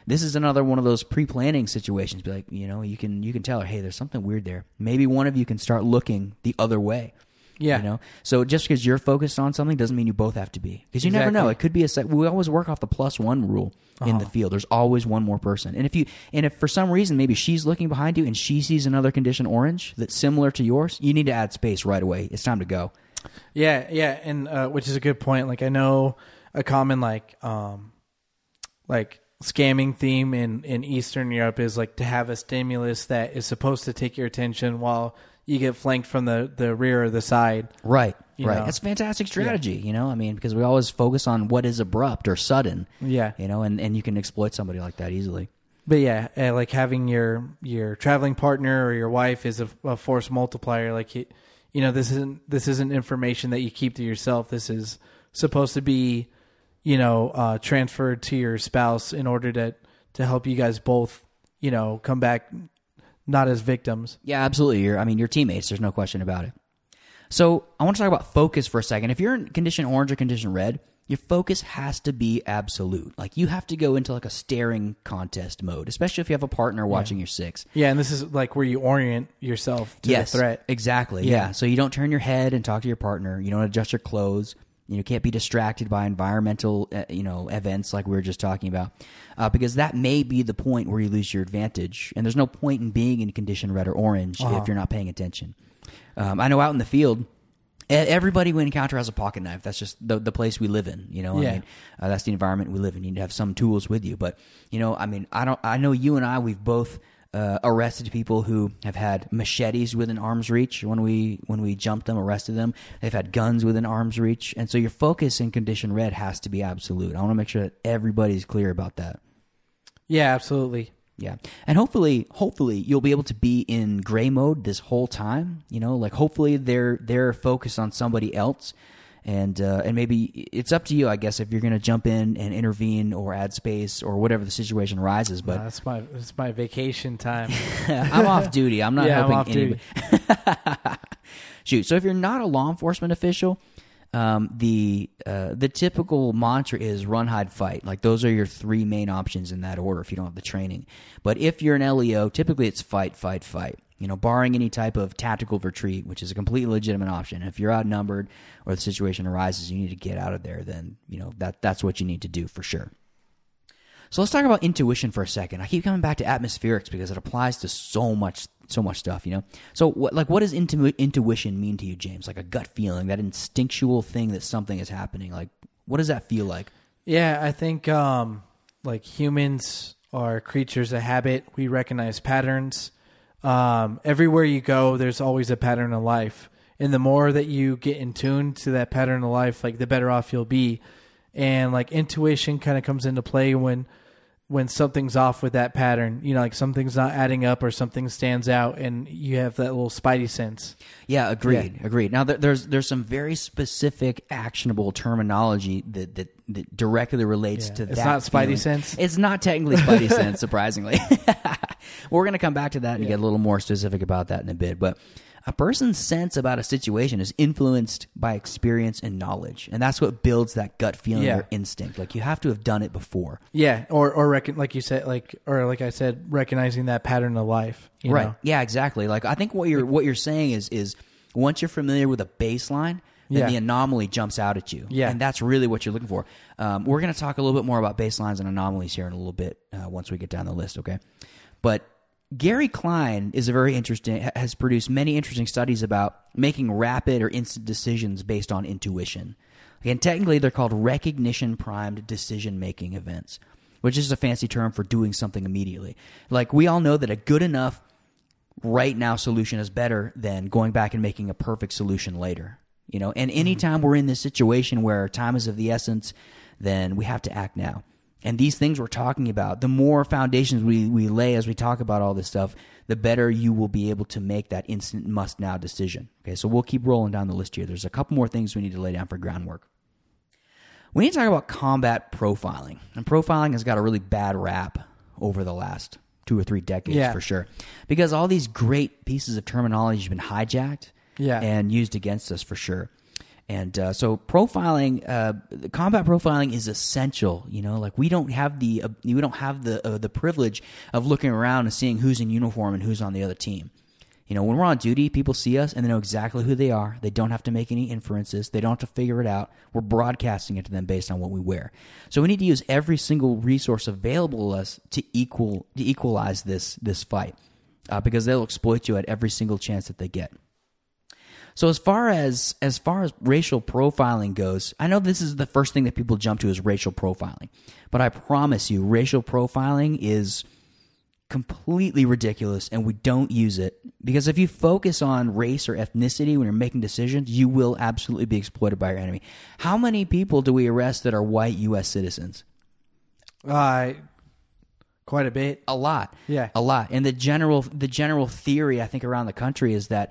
This is another one of those pre-planning situations. Be like, you know, you can you can tell her, hey, there's something weird there. Maybe one of you can start looking the other way. Yeah. You know, so just because you're focused on something doesn't mean you both have to be. Because you never know. It could be a set. We always work off the plus one rule in the field. There's always one more person. And if you and if for some reason maybe she's looking behind you and she sees another condition orange that's similar to yours, you need to add space right away. It's time to go. Yeah, yeah, and uh, which is a good point. Like I know a common like um like scamming theme in in Eastern Europe is like to have a stimulus that is supposed to take your attention while you get flanked from the the rear or the side. Right. You right. know. That's fantastic strategy. You know, I mean, because we always focus on what is abrupt or sudden. Yeah. You know, and, and you can exploit somebody like that easily. But yeah, uh, like having your your traveling partner or your wife is a, a force multiplier. Like you, you know, this isn't this isn't information that you keep to yourself. This is supposed to be, you know, uh, transferred to your spouse in order to to help you guys both, you know, come back not as victims. Yeah, absolutely. You're, I mean, you're teammates. There's no question about it. So I want to talk about focus for a second. If you're in condition orange or condition red, your focus has to be absolute. Like you have to go into like a staring contest mode, especially if you have a partner watching your six. Yeah, and this is like where you orient yourself to yes, the threat. exactly. Yeah. Yeah. So you don't turn your head and talk to your partner. You don't adjust your clothes. You know, can't be distracted by environmental, uh, you know, events like we were just talking about, uh, because that may be the point where you lose your advantage. And there's no point in being in condition red or orange Uh-huh. if you're not paying attention. Um, I know out in the field, everybody we encounter has a pocket knife. That's just the the place we live in. You know, Yeah. I mean, uh, that's the environment we live in. You need to have some tools with you. But you know, I mean, I don't. I know you and I. We've both uh, arrested people who have had machetes within arm's reach when we when we jumped them, arrested them. They've had guns within arm's reach, and so your focus in condition red has to be absolute. I want to make sure that everybody's clear about that. Yeah, absolutely. Yeah. And hopefully hopefully you'll be able to be in gray mode this whole time, you know, like hopefully they're they're focused on somebody else and uh, and maybe it's up to you, I guess, if you're going to jump in and intervene or add space or whatever the situation arises. But that's my that's my vacation time. I'm off duty. I'm not Yeah, I'm off anybody. Shoot. So if you're not a law enforcement official, um, the uh, the typical mantra is run, hide, fight. Like those are your three main options in that order. If you don't have the training, but if you're an LEO, typically it's fight, fight, fight. You know, barring any type of tactical retreat, which is a completely legitimate option. If you're outnumbered or the situation arises, you need to get out of there. Then you know that that's what you need to do for sure. So let's talk about intuition for a second. I keep coming back to atmospherics because it applies to so much so much stuff, you know. So what like what does intu- intuition mean to you, James? Like a gut feeling, that instinctual thing that something is happening. Like what does that feel like? Yeah, I think um, like humans are creatures of habit. We recognize patterns. Um, everywhere you go, there's always a pattern of life, and the more that you get in tune to that pattern of life, like the better off you'll be. And like intuition kind of comes into play when when something's off with that pattern. You know, like something's not adding up or something stands out, and you have that little spidey sense. Yeah, agreed, agreed. Now there, there's there's some very specific actionable terminology that that, that directly relates Yeah. to It's that. not spidey feeling. sense? It's not technically spidey sense, surprisingly. We're going to come back to that and get a little more specific about that in a bit, but a person's sense about a situation is influenced by experience and knowledge, and that's what builds that gut feeling Yeah. or instinct. Like you have to have done it before. Yeah, or or recon- like you said, like or like I said, recognizing that pattern of life. you right. know? Yeah, exactly. Like I think what you're what you're saying is is once you're familiar with a baseline, then Yeah. the anomaly jumps out at you. Yeah. and that's really what you're looking for. Um, we're going to talk a little bit more about baselines and anomalies here in a little bit uh, once we get down the list. Okay, but Gary Klein is a very interesting has produced many interesting studies about making rapid or instant decisions based on intuition. And technically, they're called recognition primed decision making events, which is a fancy term for doing something immediately. Like we all know that a good enough right now solution is better than going back and making a perfect solution later. You know, and anytime mm-hmm. we're in this situation where time is of the essence, then we have to act now. And these things we're talking about, the more foundations we, we lay as we talk about all this stuff, the better you will be able to make that instant must now decision. Okay, so we'll keep rolling down the list here. There's a couple more things we need to lay down for groundwork. We need to talk about combat profiling. And profiling has got a really bad rap over the last two or three decades Yeah. for sure. Because all these great pieces of terminology have been hijacked Yeah. and used against us for sure. And uh, so profiling, uh, combat profiling is essential. You know, like we don't have the uh, we don't have the uh, the privilege of looking around and seeing who's in uniform and who's on the other team. You know, when we're on duty, people see us and they know exactly who they are. They don't have to make any inferences. They don't have to figure it out. We're broadcasting it to them based on what we wear. So we need to use every single resource available to us to equal to equalize this this fight, uh, because they'll exploit you at every single chance that they get. So as far as as far as racial profiling goes, I know this is the first thing that people jump to is racial profiling. But I promise you racial profiling is completely ridiculous and we don't use it because if you focus on race or ethnicity when you're making decisions, you will absolutely be exploited by your enemy. How many people do we arrest that are white US citizens? Uh, quite a bit. a lot Yeah. a lot and the general the general theory i think around the country is that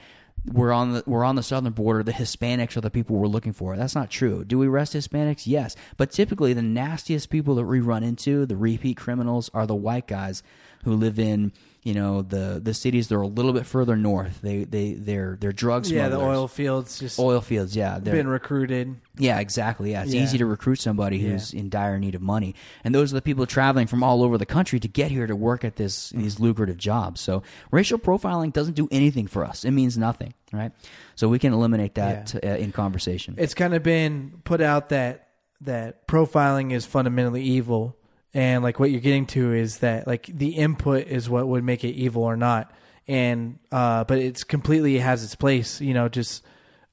we're on the we're on the southern border the hispanics are the people we're looking for. That's not true. Do we arrest hispanics? Yes. But typically the nastiest people that we run into the repeat criminals are the white guys who live in you know the the cities that are a little bit further north they they they're they're drug smugglers. Yeah, the oil fields just oil fields yeah they're been recruited. yeah, exactly. Yeah, it's Yeah. easy to recruit somebody who's in dire need of money, and those are the people traveling from all over the country to get here to work at this these lucrative jobs. So racial profiling doesn't do anything for us; it means nothing, right? So we can eliminate that uh, in conversation. It's kind of been put out that that profiling is fundamentally evil, and like what you're getting to is that like the input is what would make it evil or not, and uh, but it's completely has its place, you know, just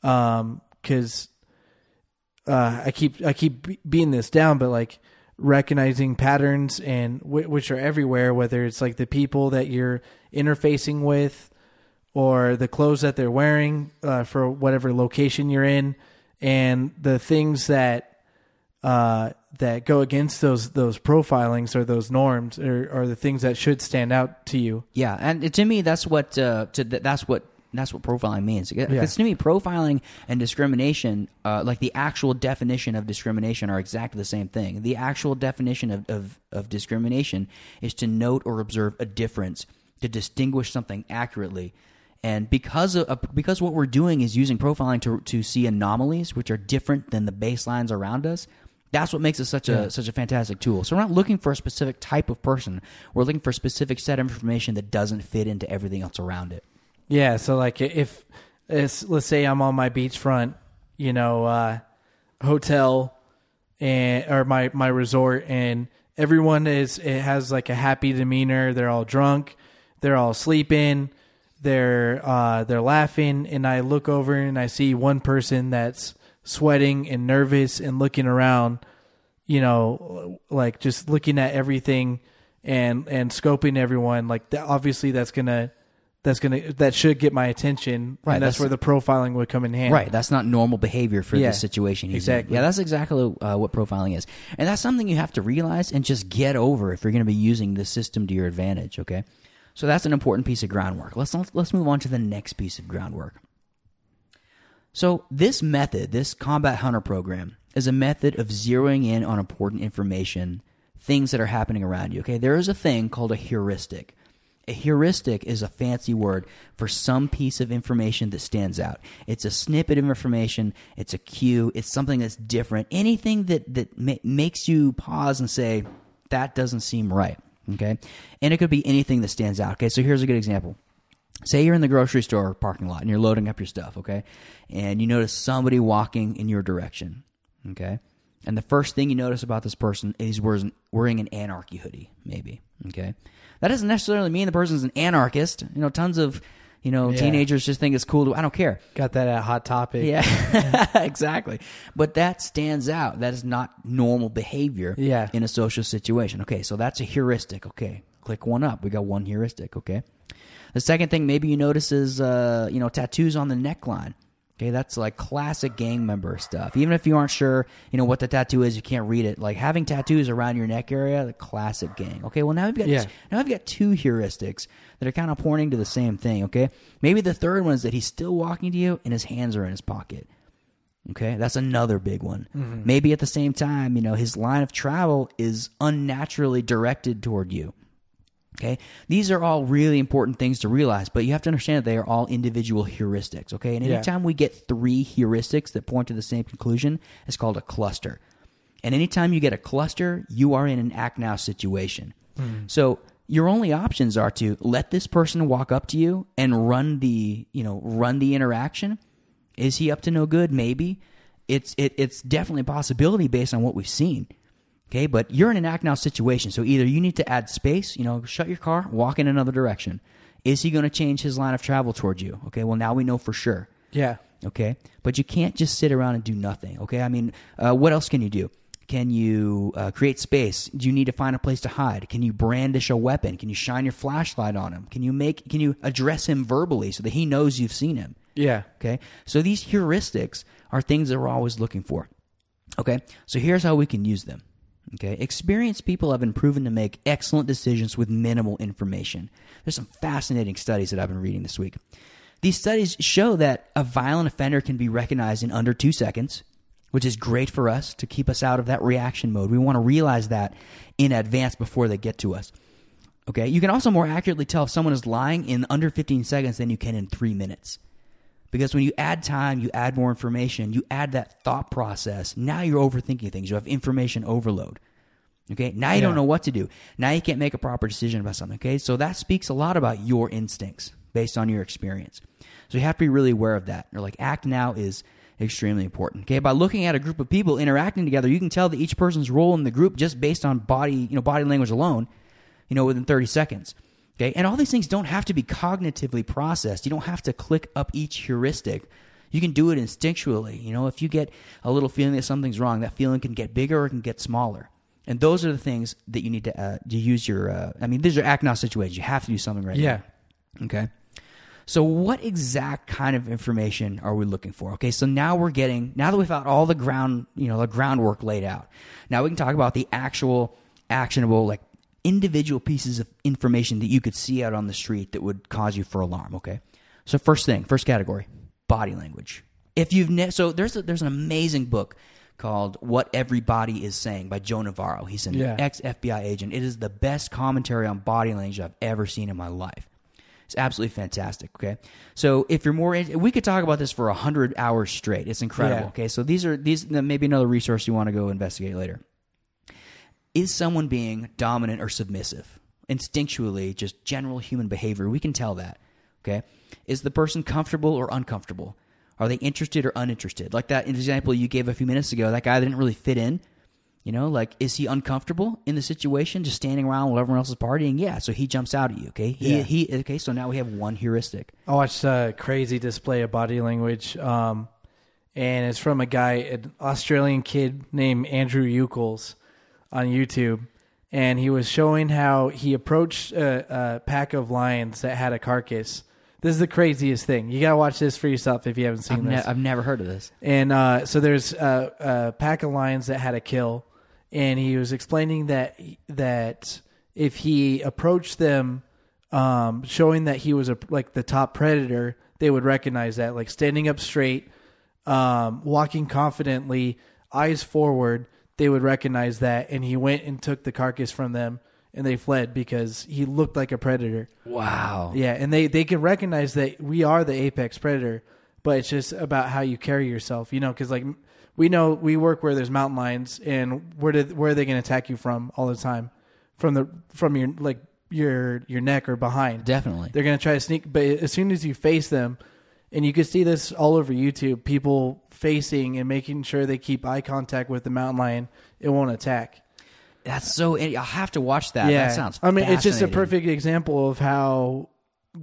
um because uh, I keep I keep be- beating this down, but like recognizing patterns and w- which are everywhere, whether it's like the people that you're interfacing with or the clothes that they're wearing uh, for whatever location you're in, and the things that uh, that go against those those profilings or those norms are, are the things that should stand out to you. Yeah, and to me, that's what uh, to, that's what that's what profiling means. Because Yeah. to me, profiling and discrimination, uh, like the actual definition of discrimination, are exactly the same thing. The actual definition of, of, of discrimination is to note or observe a difference, to distinguish something accurately. And because of, because what we're doing is using profiling to to see anomalies which are different than the baselines around us, that's what makes it such a such a fantastic tool. So we're not looking for a specific type of person. We're looking for a specific set of information that doesn't fit into everything else around it. Yeah, so like if let's say I'm on my beachfront, you know, uh, hotel and or my my resort, and everyone is it has like a happy demeanor. They're all drunk, they're all sleeping, they're uh, they're laughing, and I look over and I see one person that's sweating and nervous and looking around, you know, like just looking at everything and and scoping everyone. Like that, obviously that's gonna that's gonna that should get my attention. Right, and that's, that's- where the profiling would come in handy. Right. That's not normal behavior for Yeah, this situation. he's in. exactly. Yeah, that's exactly uh, what profiling is. And that's something you have to realize and just get over if you're going to be using the system to your advantage, okay? So that's an important piece of groundwork. Let's let's move on to the next piece of groundwork. So this method, this combat hunter program, is a method of zeroing in on important information, things that are happening around you. Okay, there is a thing called a heuristic. A heuristic is a fancy word for some piece of information that stands out. It's a snippet of information. It's a cue. It's something that's different. Anything that that ma- makes you pause and say that doesn't seem right. Okay, and it could be anything that stands out. Okay, so here's a good example say you're in the grocery store parking lot and you're loading up your stuff, okay? And you notice somebody walking in your direction, okay? And the first thing you notice about this person is wearing, wearing an anarchy hoodie, maybe, okay? That doesn't necessarily mean the person's an anarchist. You know, tons of, you know, Yeah. teenagers just think it's cool to, I don't care. Got that at Hot Topic. Yeah, exactly. But that stands out. That is not normal behavior Yeah. in a social situation. Okay, so that's a heuristic. Okay, click one up. We got one heuristic. Okay. The second thing maybe you notice is, uh, you know, tattoos on the neckline. Okay, that's like classic gang member stuff. Even if you aren't sure, you know, what the tattoo is, you can't read it. Like having tattoos around your neck area, the classic gang. Okay, well now we've got Yeah. now I've got two heuristics that are kind of pointing to the same thing. Okay, maybe the third one is that he's still walking to you and his hands are in his pocket. Okay, that's another big one. Maybe at the same time, you know, his line of travel is unnaturally directed toward you. Okay, these are all really important things to realize, but you have to understand that they are all individual heuristics. Okay, and Yeah. anytime we get three heuristics that point to the same conclusion, it's called a cluster. And anytime you get a cluster, you are in an act now situation. Hmm. So your only options are to let this person walk up to you and run the, you know, run the interaction. Is he up to no good? Maybe. It's it, it's definitely a possibility based on what we've seen. Okay, but you're in an act now situation, so either you need to add space, you know, shut your car, walk in another direction. Is he going to change his line of travel towards you? Okay, well now we know for sure. Yeah. Okay, but you can't just sit around and do nothing. Okay, I mean, uh, what else can you do? Can you uh, create space? Do you need to find a place to hide? Can you brandish a weapon? Can you shine your flashlight on him? Can you make? Can you address him verbally so that he knows you've seen him? Yeah. Okay, so these heuristics are things that we're always looking for. Okay, so here's how we can use them. Okay, experienced people have been proven to make excellent decisions with minimal information. There's some fascinating studies that I've been reading this week. These studies show that a violent offender can be recognized in under two seconds, which is great for us to keep us out of that reaction mode. We want to realize that in advance before they get to us. Okay, you can also more accurately tell if someone is lying in under 15 seconds than you can in three minutes. Because when you add time, you add more information, you add that thought process. Now you're overthinking things. You have information overload. Okay. Now you Yeah. don't know what to do. Now you can't make a proper decision about something. Okay. So that speaks a lot about your instincts based on your experience. So you have to be really aware of that. Or like act now is extremely important. Okay. By looking at a group of people interacting together, you can tell that each person's role in the group just based on body, you know, body language alone, you know, within 30 seconds. Okay. And all these things don't have to be cognitively processed. You don't have to click up each heuristic. You can do it instinctually. You know, if you get a little feeling that something's wrong, that feeling can get bigger or it can get smaller. And those are the things that you need to, uh, to use your. Uh, I mean, these are act now situations. You have to do something right. Yeah. Now. Okay. So, what exact kind of information are we looking for? Okay, so now we're getting now that we've got all the ground, you know, the groundwork laid out. Now we can talk about the actual actionable, like individual pieces of information that you could see out on the street that would cause you for alarm. Okay, so first thing, first category, body language. If you've ne- so there's a, there's an amazing book called "What Everybody Is Saying" by Joe Navarro. He's an Yeah. ex FBI agent. It is the best commentary on body language I've ever seen in my life. It's absolutely fantastic. Okay, so if you're more, we could talk about this for a hundred hours straight. It's incredible. Yeah. Okay, so these are these maybe another resource you want to go investigate later. Is someone being dominant or submissive? Instinctually, just general human behavior, we can tell that. Okay, is the person comfortable or uncomfortable? Are they interested or uninterested? Like that example you gave a few minutes ago, that guy didn't really fit in. You know, like is he uncomfortable in the situation, just standing around while everyone else is partying? Yeah, so he jumps out at you. Okay, he Yeah. he okay. So now we have one heuristic. I watched a crazy display of body language, um, and it's from a guy, an Australian kid named Andrew Ucles, on YouTube, and he was showing how he approached a, a pack of lions that had a carcass. This is the craziest thing. You gotta watch this for yourself if you haven't seen I've, ne- this. I've never heard of this. And uh, so there's a, a pack of lions that had a kill, and he was explaining that that if he approached them, um, showing that he was a, like the top predator, they would recognize that, like standing up straight, um, walking confidently, eyes forward, they would recognize that. And he went and took the carcass from them, and they fled because he looked like a predator. Wow. Yeah, and they they can recognize that we are the apex predator, but it's just about how you carry yourself, you know, because like we know we work where there's mountain lions, and where did where are they going to attack you from all the time? From the from your like your your neck or behind. Definitely. They're going to try to sneak, but as soon as you face them, and you can see this all over YouTube, people facing and making sure they keep eye contact with the mountain lion, it won't attack. That's so. I'll have to watch that. Yeah. That sounds. I mean, it's just a perfect example of how,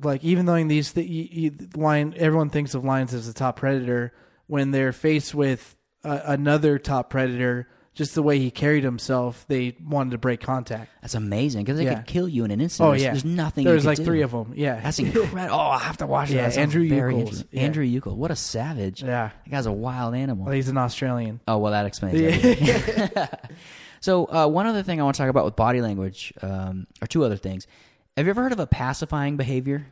like, even though in these, th- you, you, lion, everyone thinks of lions as the top predator. When they're faced with uh, another top predator, just the way he carried himself, they wanted to break contact. That's amazing because they Yeah. could kill you in an instant. Oh yeah, there's nothing. There's like could three of them. Yeah, That's incredible. oh, I have to watch. Yeah, That. sounds Andrew interesting. Yeah. Andrew Ucles. What a savage. yeah. That guy's a wild animal. Well, he's an Australian. oh well, that explains everything. so uh, one other thing I want to talk about with body language, um, or two other things. Have you ever heard of a pacifying behavior?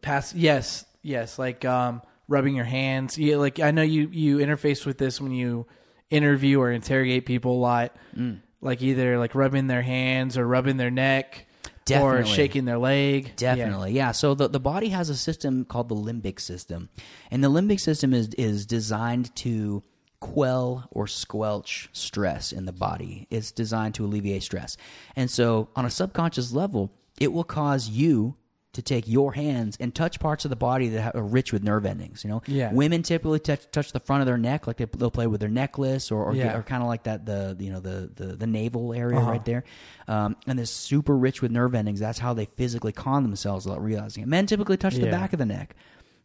Pass. Yes, yes. Like um, rubbing your hands. Yeah, like I know you you interface with this when you interview or interrogate people a lot. Mm. Like either like rubbing their hands or rubbing their neck or shaking their leg. Definitely, yeah. So the, the body has a system called the limbic system, and the limbic system is is designed to quell or squelch stress in the body. It's designed to alleviate stress, and so on a subconscious level, it will cause you to take your hands and touch parts of the body that are rich with nerve endings. You know, Yeah. Women typically touch, touch the front of their neck, like they, they'll play with their necklace, or or, Yeah. or kind of like that the you know the the, the navel area Uh-huh. right there. Um, and it's super rich with nerve endings. That's how they physically con themselves without realizing it. Men typically touch the back of the neck.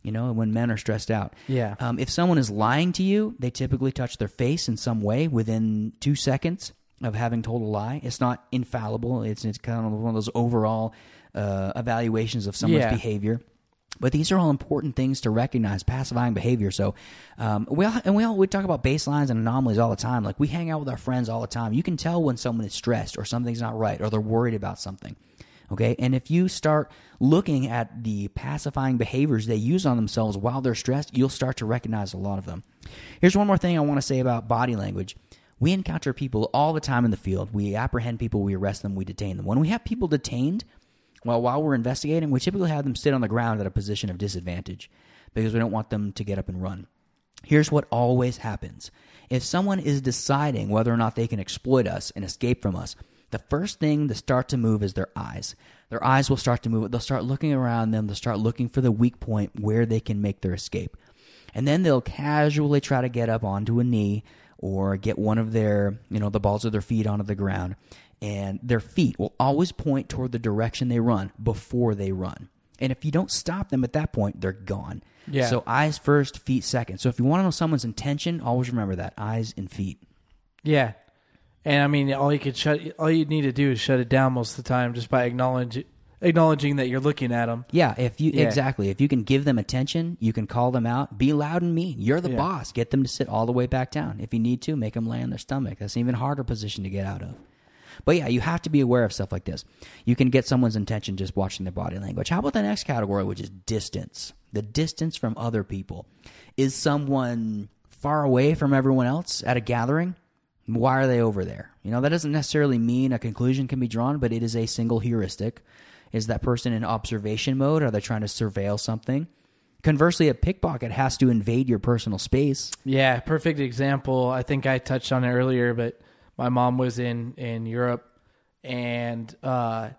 You know, when men are stressed out. Yeah. Um, if someone is lying to you, they typically touch their face in some way within two seconds of having told a lie. It's not infallible. It's it's kind of one of those overall uh, evaluations of someone's Yeah. behavior. But these are all important things to recognize pacifying behavior. So, um, we all, and we all we talk about baselines and anomalies all the time. Like we hang out with our friends all the time. You can tell when someone is stressed or something's not right or they're worried about something. Okay, and if you start looking at the pacifying behaviors they use on themselves while they're stressed, you'll start to recognize a lot of them. Here's one more thing I want to say about body language. We encounter people all the time in the field. We apprehend people, we arrest them, we detain them. When we have people detained, well, while we're investigating, we typically have them sit on the ground at a position of disadvantage because we don't want them to get up and run. Here's what always happens if someone is deciding whether or not they can exploit us and escape from us, the first thing to start to move is their eyes. Their eyes will start to move. They'll start looking around them. They'll start looking for the weak point where they can make their escape. And then they'll casually try to get up onto a knee or get one of their, you know, the balls of their feet onto the ground. And their feet will always point toward the direction they run before they run. And if you don't stop them at that point, they're gone. Yeah. So eyes first, feet second. So if you want to know someone's intention, always remember that eyes and feet. Yeah. And I mean, all you could shut, all you need to do is shut it down most of the time just by acknowledging acknowledging that you're looking at them. Yeah, if you Yeah. exactly, if you can give them attention, you can call them out. Be loud and mean. You're the Yeah. boss. Get them to sit all the way back down. If you need to, make them lay on their stomach. That's an even harder position to get out of. But yeah, you have to be aware of stuff like this. You can get someone's intention just watching their body language. How about the next category, which is distance? The distance from other people. Is someone far away from everyone else at a gathering? Why are they over there? You know, that doesn't necessarily mean a conclusion can be drawn, but it is a single heuristic. Is that person in observation mode? Are they trying to surveil something? Conversely, a pickpocket has to invade your personal space. Yeah, perfect example. I think I touched on it earlier, but my mom was in in Europe, and uh,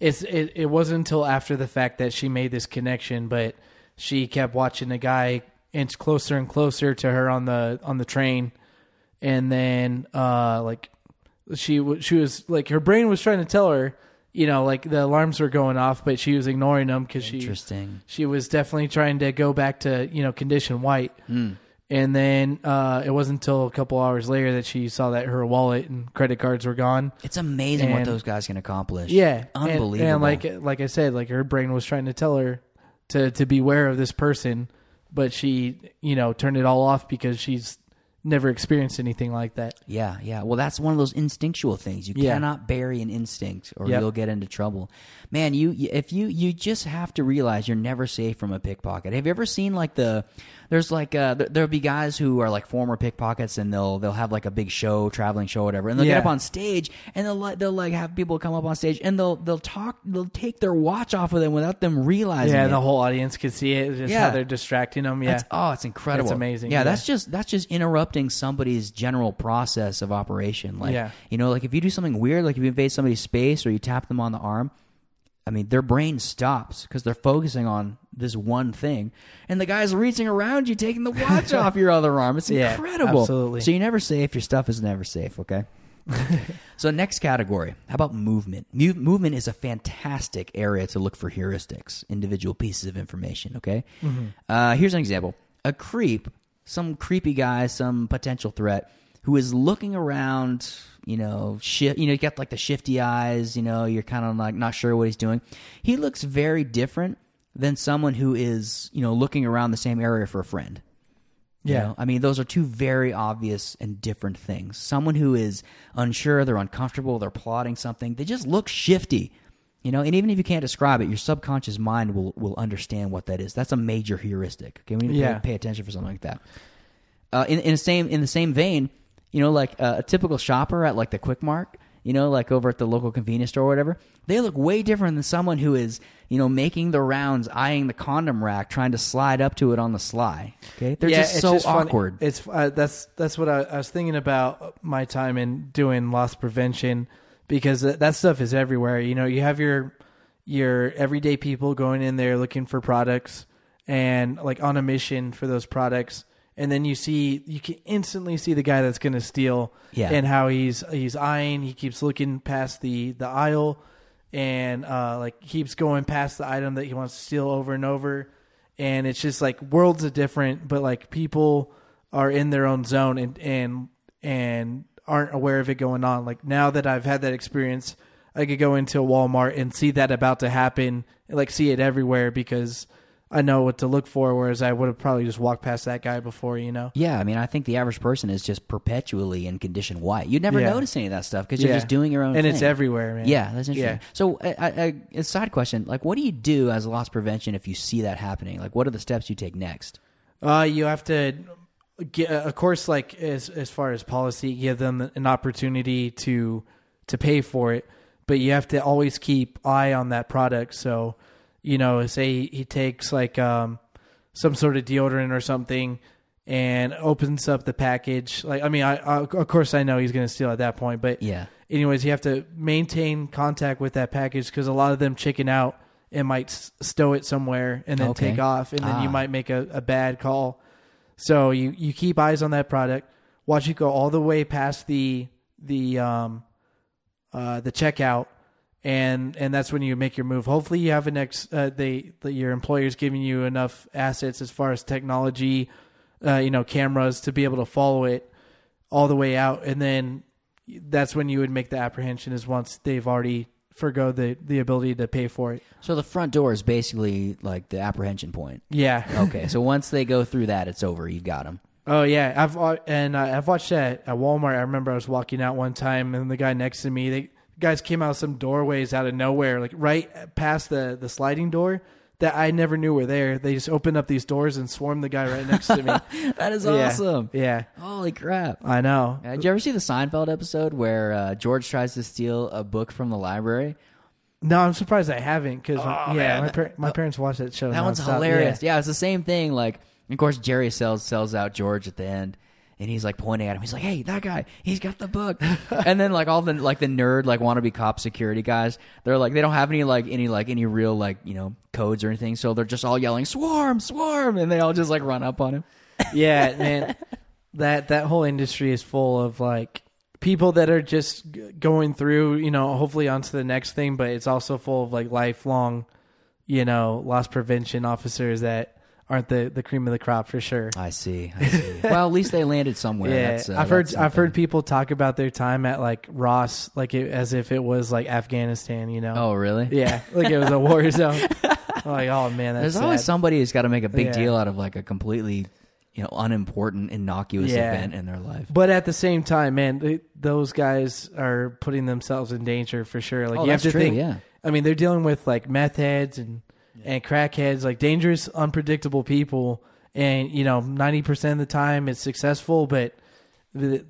it's it, it wasn't until after the fact that she made this connection, but she kept watching the guy inch closer and closer to her on the on the train, and then uh, like she w- she was like her brain was trying to tell her. You know, like the alarms were going off, but she was ignoring them because she Interesting. she was definitely trying to go back to you know condition white Hmm. And then uh, it wasn't until a couple hours later that she saw that her wallet and credit cards were gone It's amazing what And- those guys can accomplish. yeah and- unbelievable. and, like like i said like her brain was trying to tell her to to beware of this person but she you know turned it all off because she's never experienced anything like that Yeah, yeah. Well, that's one of those instinctual things. You Yeah. cannot bury an instinct, or Yep. you'll get into trouble. Man, you you- if you you just have to realize you're never safe from a pickpocket. Have you ever seen like the there's like uh there, there'll be guys who are like former pickpockets, and they'll they'll have like a big show, traveling show, whatever, and they'll Yeah. get up on stage, and they'll like they'll like have people come up on stage, and they'll they'll talk, they'll take their watch off of them without them realizing. yeah it. the whole audience could see it just Yeah. how they're distracting them yeah That's, oh, it's incredible. It's amazing, Yeah, yeah. that's just that's just interrupting somebody's general process of operation. Like, Yeah. you know, like if you do something weird, like if you invade somebody's space or you tap them on the arm, I mean, their brain stops because they're focusing on this one thing, and the guy's reaching around you, taking the watch off your other arm. It's Yeah, incredible. absolutely. So you're never safe. Your stuff is never safe. Okay. so next category, how about movement? Mu- movement is a fantastic area to look for heuristics, individual pieces of information. Okay, uh, here's an example: a creep, some creepy guy, some potential threat, who is looking around. You know, shi You know, you got like the shifty eyes. You know, you're kind of like not sure what he's doing. He looks very different than someone who is you know looking around the same area for a friend. You Yeah. know? I mean, those are two very obvious and different things. Someone who is unsure, they're uncomfortable, they're plotting something, they just look shifty. You know, and even if you can't describe it, your subconscious mind will will understand what that is. That's a major heuristic. Okay, we need to Yeah. pay, pay attention for something like that. Uh, in in the same in the same vein, you know, like uh, a typical shopper at like the Quick Mart, you know, like over at the local convenience store or whatever, they look way different than someone who is, you know, making the rounds, eyeing the condom rack, trying to slide up to it on the sly. Okay, they're just so funny. awkward. It's uh, that's that's what I, I was thinking about my time in doing loss prevention because that, that stuff is everywhere. You know, you have your your everyday people going in there looking for products and like on a mission for those products, and then you see you can instantly see the guy that's going to steal Yeah. and how he's he's eyeing. He keeps looking past the the aisle and uh, like keeps going past the item that he wants to steal over and over and it's just like worlds of different but like people are in their own zone and and and aren't aware of it going on like now that i've had that experience i could go into walmart and see that about to happen like see it everywhere because i know what to look for whereas i would have probably just walked past that guy before you know Yeah, I mean, I think the average person is just perpetually in condition white. You'd never Yeah. notice any of that stuff because you're Yeah. just doing your own and thing. it's everywhere man Yeah, that's interesting. Yeah. So, I, I, a side question: like, what do you do as loss prevention if you see that happening? Like, what are the steps you take next? Uh, you have to, get, of course, like as as far as policy, give them an opportunity to to pay for it, but you have to always keep eye on that product. So, you know, say he takes like um some sort of deodorant or something and opens up the package. Like, I mean, I, I of course I know he's going to steal at that point, but Yeah. anyways, you have to maintain contact with that package because a lot of them chicken out and might s- stow it somewhere and then Okay. take off, and then you Ah. might make a, a bad call. So you you keep eyes on that product, watch it go all the way past the the um uh the checkout, and and that's when you make your move. Hopefully, you have an ex uh, they the, your employer's giving you enough assets as far as technology, uh, you know, cameras to be able to follow it all the way out, and then that's when you would make the apprehension is once they've already forgo the the ability to pay for it. So the front door is basically like the apprehension point. Yeah. Okay, so once they go through that, it's over. You've got them. Oh yeah, I've and uh, I've watched that at Walmart. I remember I was walking out one time, and the guy next to me, they guys came out of some doorways out of nowhere, like right past the the sliding door that I never knew were there. They just opened up these doors and swarmed the guy right next to me. That is Yeah. awesome. Yeah, Holy crap. I know. Did you ever see the Seinfeld episode where uh, George tries to steal a book from the library? No, I'm surprised I haven't because Oh, yeah, man. my par- my parents watch that show. That one's nonstop. hilarious. Yeah. it's the same thing. Like, of course, Jerry sells sells out George at the end, and he's like pointing at him. He's like, "Hey, that guy, he's got the book." and then like all the like the nerd like wannabe cop security guys, they're like they don't have any like any like any real like you know codes or anything, so they're just all yelling "swarm, swarm," and they all just like run up on him. yeah, man. That that whole industry is full of like people that are just going through, you know, hopefully onto the next thing, but it's also full of like lifelong, you know, loss prevention officers that aren't the the cream of the crop for sure. I see. I see. well, at least they landed somewhere. Yeah, That's, uh, I've heard I've heard people talk about their time at like Ross, like it, as if it was like Afghanistan, you know? Oh, really? yeah, like it was a war zone. Like, oh man, that's There's always somebody who's got to make a big Yeah. deal out of like a completely, you know, unimportant, innocuous Yeah. event in their life. But at the same time, man, they, those guys are putting themselves in danger for sure. Like Oh, you have to true, think. yeah. I mean, they're dealing with like meth heads and and crackheads, like dangerous, unpredictable people. And you know, ninety percent of the time it's successful, but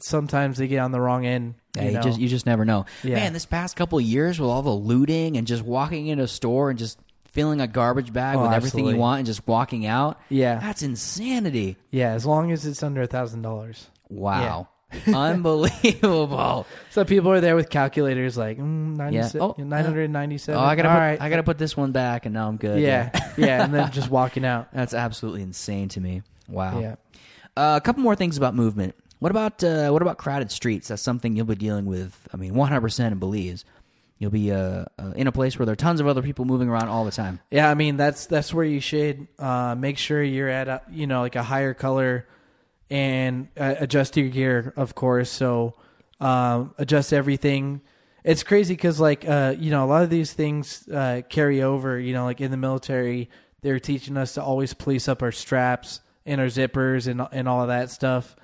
sometimes they get on the wrong end. Yeah, you know? just you just never know. Yeah. Man, this past couple of years with all the looting and just walking into a store and just filling a garbage bag Oh, with everything absolutely. you want and just walking out. Yeah. That's insanity. yeah, as long as it's under a thousand dollars. Wow. Unbelievable. So people are there with calculators, like mm, 97, Oh, 997. Oh, I gotta All put, right. I gotta put this one back and now I'm good. yeah, yeah, and then just walking out. That's absolutely insane to me. Wow. Yeah. Uh, a couple more things about movement. What about uh, what about crowded streets? That's something you'll be dealing with. I mean, 100% in Belize. You'll be uh, uh, in a place where there are tons of other people moving around all the time. Yeah, I mean that's that's where you should uh, make sure you're at a you know like a higher color and uh, adjust your gear, of course. So um, adjust everything. It's crazy because like uh, you know a lot of these things uh, carry over. You know, like in the military, they're teaching us to always police up our straps and our zippers and and all of that stuff.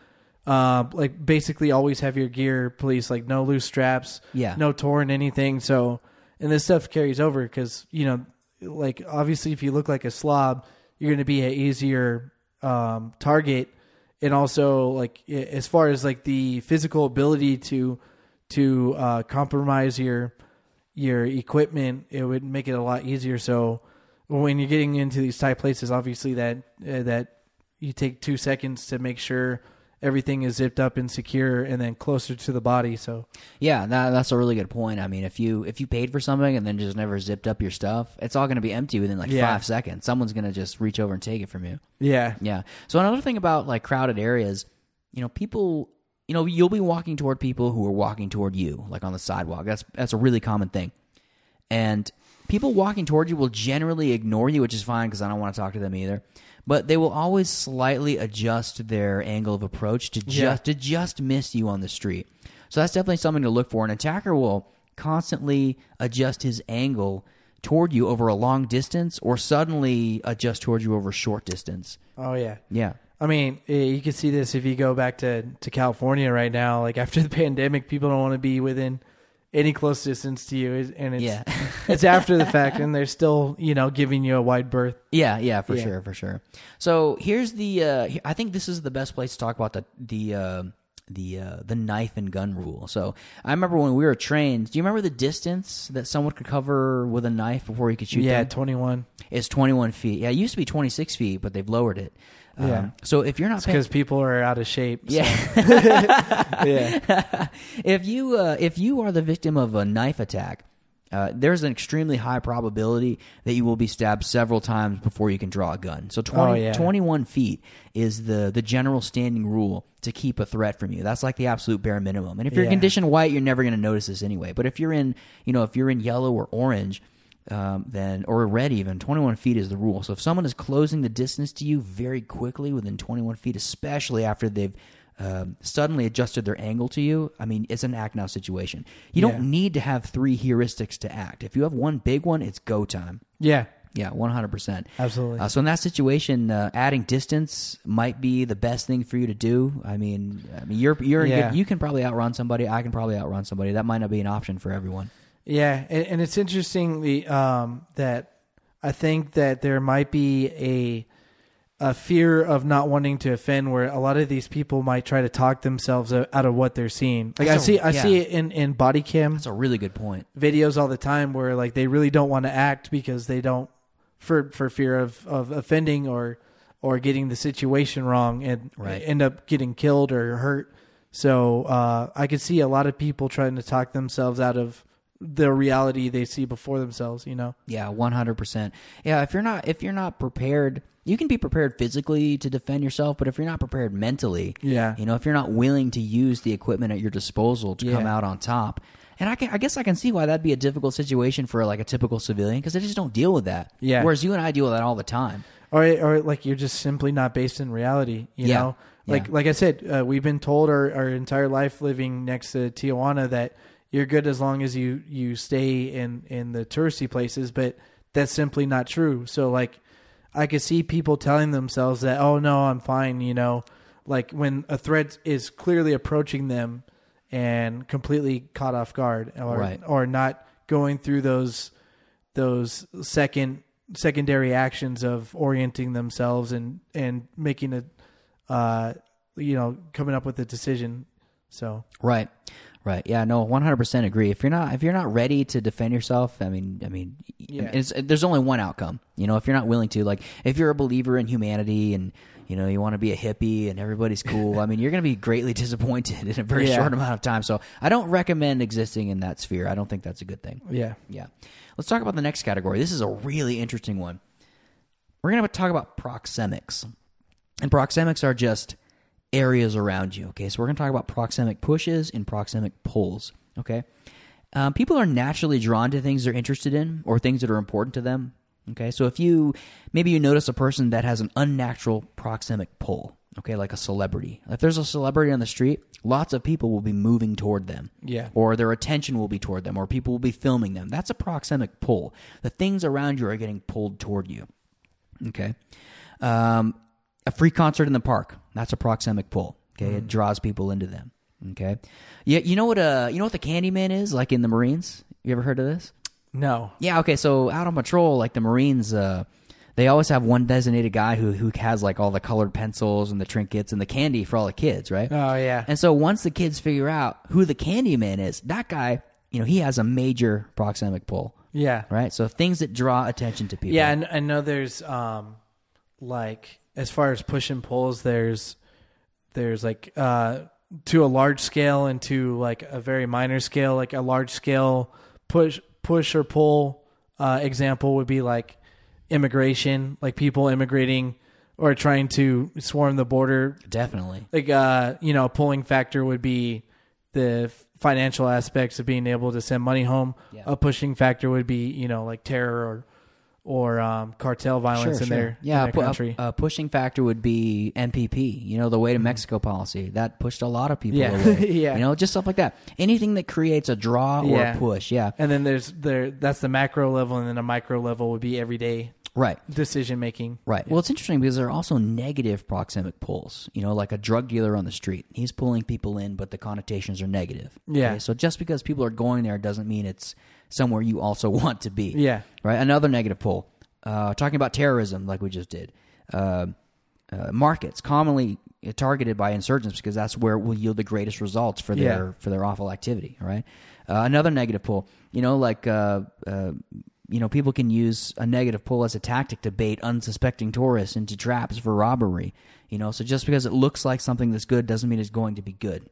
Uh, like basically always have your gear police. like no loose straps, Yeah. no torn anything. So, and this stuff carries over because you know, like obviously, if you look like a slob, you're going to be an easier um, target, and also like as far as like the physical ability to to uh, compromise your your equipment, it would make it a lot easier. So when you're getting into these tight places, obviously that uh, that you take two seconds to make sure everything is zipped up and secure, and then closer to the body. So Yeah, that, that's a really good point. I mean, if you if you paid for something and then just never zipped up your stuff, it's all going to be empty within like Yeah. five seconds. Someone's going to just reach over and take it from you. yeah, Yeah. So another thing about like crowded areas, you know, people, you know, you'll be walking toward people who are walking toward you, like on the sidewalk. That's that's a really common thing. And people walking toward you will generally ignore you, which is fine because I don't want to talk to them either. But they will always slightly adjust their angle of approach to just Yeah. to just miss you on the street. So that's definitely something to look for. An attacker will constantly adjust his angle toward you over a long distance or suddenly adjust toward you over a short distance. oh yeah. Yeah. I mean, you can see this if you go back to, to California right now. Like after the pandemic, people don't want to be within any close distance to you, and it's Yeah. it's after the fact, and they're still you know giving you a wide berth. Yeah, yeah, for Yeah. sure, for sure. So here's the. Uh, I think this is the best place to talk about the the uh, the uh, the knife and gun rule. So I remember when we were trained. Do you remember the distance that someone could cover with a knife before you could shoot yeah, twenty one. It's 21 feet. Yeah, it used to be 26 feet, but they've lowered it. Um, Yeah. So if you're not paying, because people are out of shape. so- yeah. yeah, if you uh, if you are the victim of a knife attack, uh, there's an extremely high probability that you will be stabbed several times before you can draw a gun. So 20, Oh, yeah. 21 feet is the the general standing rule to keep a threat from you. That's like the absolute bare minimum. And if you're Yeah. conditioned white, you're never going to notice this anyway. But if you're in, you know, if you're in yellow or orange, um, then or red even 21 feet is the rule. So if someone is closing the distance to you very quickly within 21 feet, especially after they've um, suddenly adjusted their angle to you, I mean, it's an act now situation. You Yeah. don't need to have three heuristics to act. If you have one big one, it's go time. Yeah, Yeah, one hundred percent. absolutely. Uh, so in that situation, uh, adding distance might be the best thing for you to do. I mean, I mean, you're you're Yeah. good, you can probably outrun somebody. I can probably outrun somebody. That might not be an option for everyone. Yeah, and, and it's interesting the um, that I think that there might be a a fear of not wanting to offend, where a lot of these people might try to talk themselves out of what they're seeing. Like I That's a- see, I yeah. see it in in body cam That's a really good point. videos all the time, where like they really don't want to act because they don't for for fear of of offending or or getting the situation wrong and Right. end up getting killed or hurt. So uh, I could see a lot of people trying to talk themselves out of the reality they see before themselves. You know. Yeah, one hundred percent. Yeah, if you're not if you're not prepared, you can be prepared physically to defend yourself, but if you're not prepared mentally, Yeah. you know, if you're not willing to use the equipment at your disposal to come out on top, and I, can, I guess I can see why that'd be a difficult situation for like a typical civilian because they just don't deal with that. Yeah. Whereas you and I deal with that all the time. or or like you're just simply not based in reality you Yeah. know like Yeah. like i said uh, we've been told our, our entire life living next to tijuana that you're good as long as you you stay in in the touristy places but that's simply not true so like i could see people telling themselves that oh no i'm fine you know like when a threat is clearly approaching them and completely caught off guard or Right. or not going through those those second secondary actions of orienting themselves and and making a uh you know coming up with a decision so Right. Right. Yeah. No. One hundred percent agree. If you're not, if you're not ready to defend yourself, I mean, I mean, Yeah. there's only one outcome. You know, if you're not willing to, like, if you're a believer in humanity and you know you want to be a hippie and everybody's cool, I mean, you're going to be greatly disappointed in a very Yeah. short amount of time. So I don't recommend existing in that sphere. I don't think that's a good thing. yeah Yeah. Let's talk about the next category. This is a really interesting one. We're going to talk about proxemics. And proxemics are just areas around you. Okay. So we're going to talk about proxemic pushes and proxemic pulls. Okay. Um, people are naturally drawn to things they're interested in or things that are important to them. Okay. So if you maybe you notice a person that has an unnatural proxemic pull, okay, like a celebrity. If there's a celebrity on the street, lots of people will be moving toward them yeah or their attention will be toward them, or people will be filming them. That's a proxemic pull. The things around you are getting pulled toward you. Okay. Um, a free concert in the park. That's a proxemic pull. Okay, it draws people into them. Okay. Yeah, you know what? Uh, you know what the Candyman is like in the Marines. You ever heard of this? no Yeah. Okay. So out on patrol, like the Marines, uh, they always have one designated guy who who has like all the colored pencils and the trinkets and the candy for all the kids, right? oh yeah And so once the kids figure out who the Candyman is, that guy, you know, he has a major proxemic pull, yeah right? So things that draw attention to people. yeah and i know there's um like as far as push and pulls there's there's like uh to a large scale and to like a very minor scale like a large scale push push or pull uh example would be like immigration like people immigrating or trying to swarm the border definitely. like uh you know a pulling factor would be the financial aspects of being able to send money home Yeah. a pushing factor would be you know like terror or or um, cartel violence Sure, in sure. their yeah, in their a- country A, pushing factor would be MPP. You know, the way to Mexico policy that pushed a lot of people Mm-hmm. Yeah. away. Yeah. you know, just stuff like that. Anything that creates a draw or Yeah. a push. Yeah, and then there's there that's the macro level and then a micro level would be everyday right. decision making Right. Well, it's interesting because there are also negative proxemic pulls. You know, like a drug dealer on the street. He's pulling people in, but the connotations are negative. Yeah. So just because people are going there doesn't mean it's somewhere you also want to be. yeah Right. Another negative pull. Uh, talking about terrorism, like we just did. Uh, uh, markets commonly targeted by insurgents because that's where it will yield the greatest results for their Yeah. for their awful activity. Right. Uh, another negative pull. You know, like uh, uh, you know, people can use a negative pull as a tactic to bait unsuspecting tourists into traps for robbery. You know, so just because it looks like something that's good doesn't mean it's going to be good.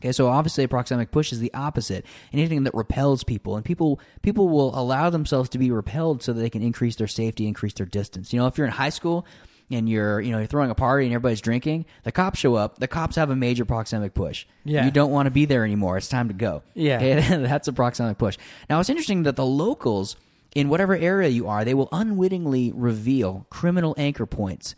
Okay, so obviously a proxemic push is the opposite. Anything that repels people, and people people will allow themselves to be repelled so that they can increase their safety, increase their distance. You know, if you're in high school and you're you know you're throwing a party and everybody's drinking, the cops show up. The cops have a major proxemic push. Yeah. you don't want to be there anymore. It's time to go. Yeah. Okay, that's a proxemic push. Now it's interesting that the locals in whatever area you are, they will unwittingly reveal criminal anchor points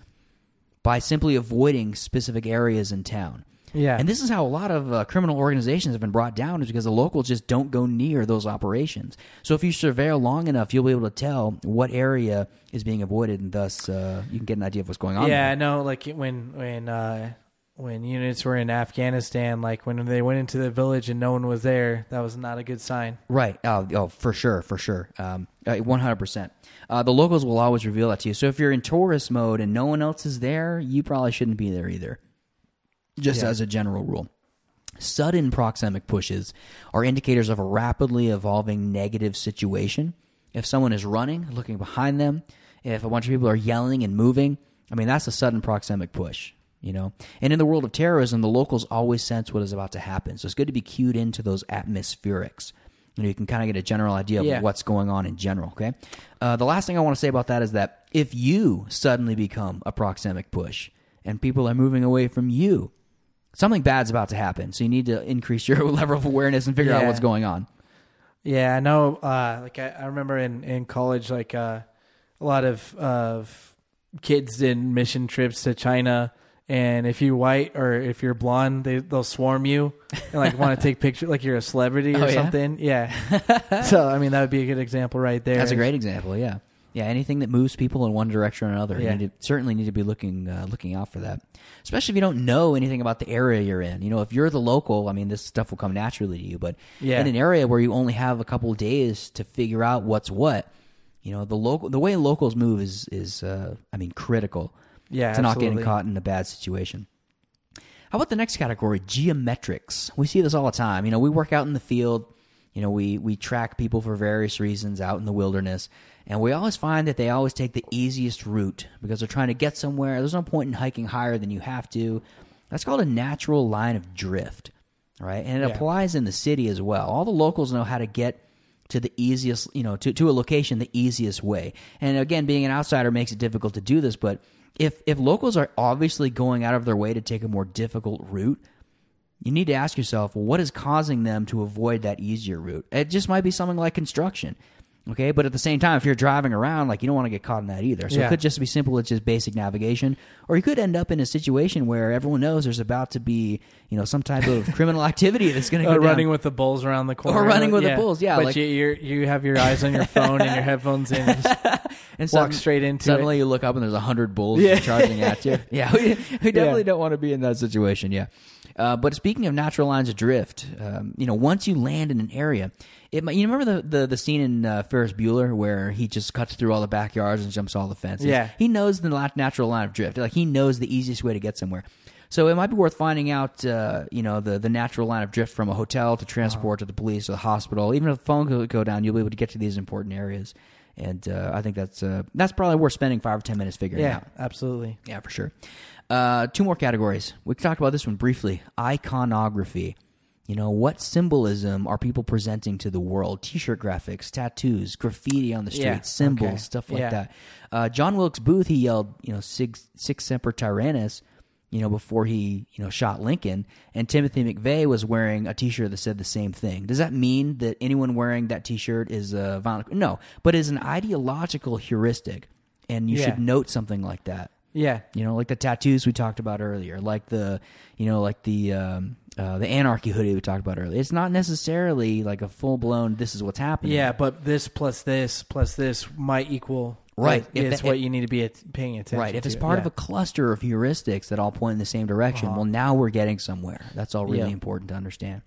by simply avoiding specific areas in town. Yeah. And this is how a lot of uh, criminal organizations have been brought down is because the locals just don't go near those operations. So if you surveil long enough, you'll be able to tell what area is being avoided, and thus uh, you can get an idea of what's going on. Yeah, I there. know. Like when when uh, when units were in Afghanistan, like when they went into the village and no one was there, that was not a good sign. Right. Oh, oh, for sure, for sure. Um, one hundred percent. Uh, The locals will always reveal that to you. So if you're in tourist mode and no one else is there, you probably shouldn't be there either. Just Yeah. as a general rule. Sudden proxemic pushes are indicators of a rapidly evolving negative situation. If someone is running, looking behind them, if a bunch of people are yelling and moving, I mean that's a sudden proxemic push, you know. And in the world of terrorism, the locals always sense what is about to happen. So it's good to be cued into those atmospherics. You know, you can kind of get a general idea of Yeah. what's going on in general. Okay. Uh, the last thing I want to say about that is that if you suddenly become a proxemic push and people are moving away from you, something bad's about to happen. So you need to increase your level of awareness and figure out what's going on. Yeah, I know. Uh, like I, I remember in in college, like uh, a lot of of kids did mission trips to China. And if you're white or if you're blonde, they they'll swarm you and like want to take pictures, like you're a celebrity or Oh, yeah? something. Yeah. so I mean, that would be a good example right there. That's a great example. Yeah, yeah. Anything that moves people in one direction or another, Yeah. you need to, certainly need to be looking uh, looking out for that. Especially if you don't know anything about the area you're in. You know, if you're the local, I mean, this stuff will come naturally to you. But Yeah. in an area where you only have a couple of days to figure out what's what, you know, the local the way locals move is is uh, I mean critical. Yeah, to not getting caught in a bad situation. How about the next category, geometrics? We see this all the time. You know, we work out in the field. You know, we we track people for various reasons out in the wilderness, and we always find that they always take the easiest route because they're trying to get somewhere. There's no point in hiking higher than you have to. That's called a natural line of drift, right? And it Yeah. applies in the city as well. All the locals know how to get to the easiest, you know, to, to a location the easiest way. And again, being an outsider makes it difficult to do this, but if if locals are obviously going out of their way to take a more difficult route, you need to ask yourself, well, what is causing them to avoid that easier route? It just might be something like construction. Okay, but at the same time, if you're driving around, like you don't want to get caught in that either. So it could just be simple it's just basic navigation, or you could end up in a situation where everyone knows there's about to be, you know, some type of criminal activity that's going to go running with the bulls around the corner, Or running with the bulls, yeah, But like- you you're, you have your eyes on your phone and your headphones in. and just- and walk straight into suddenly you look up and there's a hundred bulls Yeah. charging at you. Yeah, we, we definitely Yeah. don't want to be in that situation. Yeah, uh, but speaking of natural lines of drift, um, you know, once you land in an area, it might, you remember the the, the scene in uh, Ferris Bueller where he just cuts through all the backyards and jumps all the fences. Yeah. he knows the natural line of drift. Like he knows the easiest way to get somewhere. So it might be worth finding out, uh, you know, the, the natural line of drift from a hotel to transport to the police to the hospital. Even if the phone could go down, you'll be able to get to these important areas. And uh, I think that's uh, that's probably worth spending five or ten minutes figuring yeah, out. Yeah, absolutely. Yeah, for sure. Uh, two more categories. We talked about this one briefly. Iconography. You know, what symbolism are people presenting to the world? T-shirt graphics, tattoos, graffiti on the streets, Yeah, symbols, okay. stuff like Yeah. that. Uh, John Wilkes Booth, he yelled, you know, "Sic, sic semper tyrannis," you know, before he, you know, shot Lincoln. And Timothy McVeigh was wearing a T-shirt that said the same thing. Does that mean that anyone wearing that T-shirt is a violent? No, but is an ideological heuristic, and you Yeah. should note something like that. Yeah, You know, like the tattoos we talked about earlier, like the, you know, like the um, uh, the anarchy hoodie we talked about earlier. It's not necessarily like a full blown. This is what's happening. yeah, but this plus this plus this might equal Right. If it's the- what you need to be at, paying attention. To. Right. If it's to. part yeah. of a cluster of heuristics that all point in the same direction, Uh-huh. well, now we're getting somewhere. That's all really Yeah. important to understand.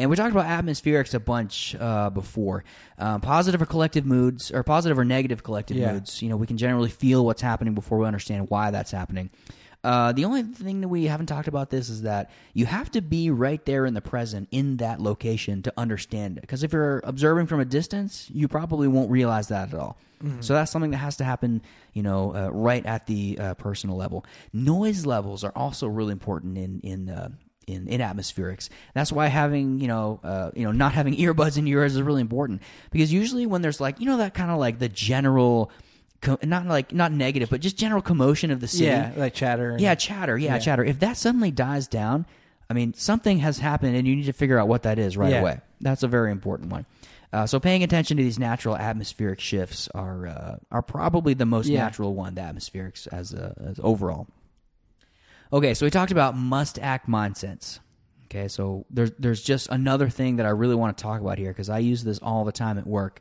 And we talked about atmospherics a bunch uh, before. Um, positive or collective moods, or positive or negative collective Yeah. moods. You know, we can generally feel what's happening before we understand why that's happening. Uh, the only thing that we haven't talked about this is that you have to be right there in the present in that location to understand it. Because if you're observing from a distance, you probably won't realize that at all. So that's something that has to happen, you know, uh, right at the uh, personal level. Noise levels are also really important in in uh, in, in atmospherics. That's why having you know uh, you know not having earbuds in your ears is really important because usually when there's like you know that kind of like the general. Not like not negative, but just general commotion of the city. yeah, like chatter. and- Yeah, chatter. Yeah, Yeah. chatter. If that suddenly dies down, I mean, something has happened, and you need to figure out what that is right Yeah. away. That's a very important one. Uh, so, paying attention to these natural atmospheric shifts are uh, are probably the most Yeah. natural one. The atmospherics as a, as overall. Okay, so we talked about must act mindsets. Okay, so there's there's just another thing that I really want to talk about here because I use this all the time at work,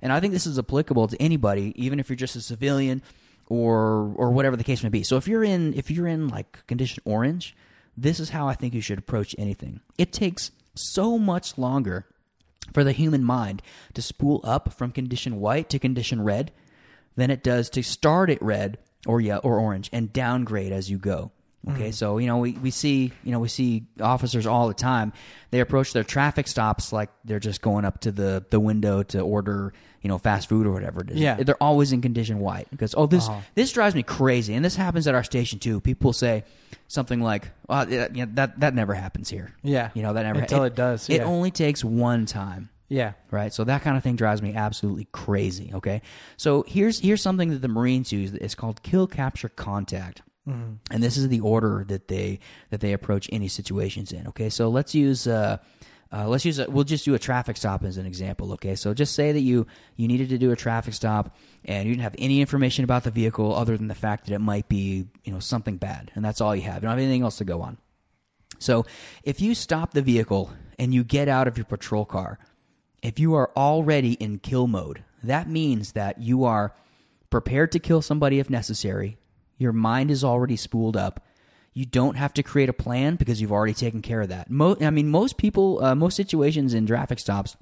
and I think this is applicable to anybody, even if you're just a civilian or or whatever the case may be. So if you're in if you're in like condition orange, this is how I think you should approach anything. It takes so much longer for the human mind to spool up from condition white to condition red than it does to start at red or yeah or orange and downgrade as you go. Okay, so you know we, we see you know we see officers all the time. They approach their traffic stops like they're just going up to the, the window to order you know fast food or whatever it is. Yeah. they're always in condition white because oh this Uh-huh. this drives me crazy and this happens at our station too. People say something like oh, yeah, yeah, that that never happens here. Yeah. you know that never Until it does, It only takes one time Yeah. right? So that kind of thing drives me absolutely crazy. Okay, so here's here's something that the Marines use. It's called kill, capture, contact, and this is the order that they that they approach any situations in. Okay, so let's use. Uh, uh, let's use a, we'll just do a traffic stop as an example okay so just say that you you needed to do a traffic stop and you didn't have any information about the vehicle other than the fact that it might be you know something bad and that's all you have you don't have anything else to go on so if you stop the vehicle and you get out of your patrol car, if you are already in kill mode, that means that you are prepared to kill somebody if necessary. Your mind is already spooled up. You don't have to create a plan because you've already taken care of that. Mo- I mean, most people, uh, most situations in traffic stops,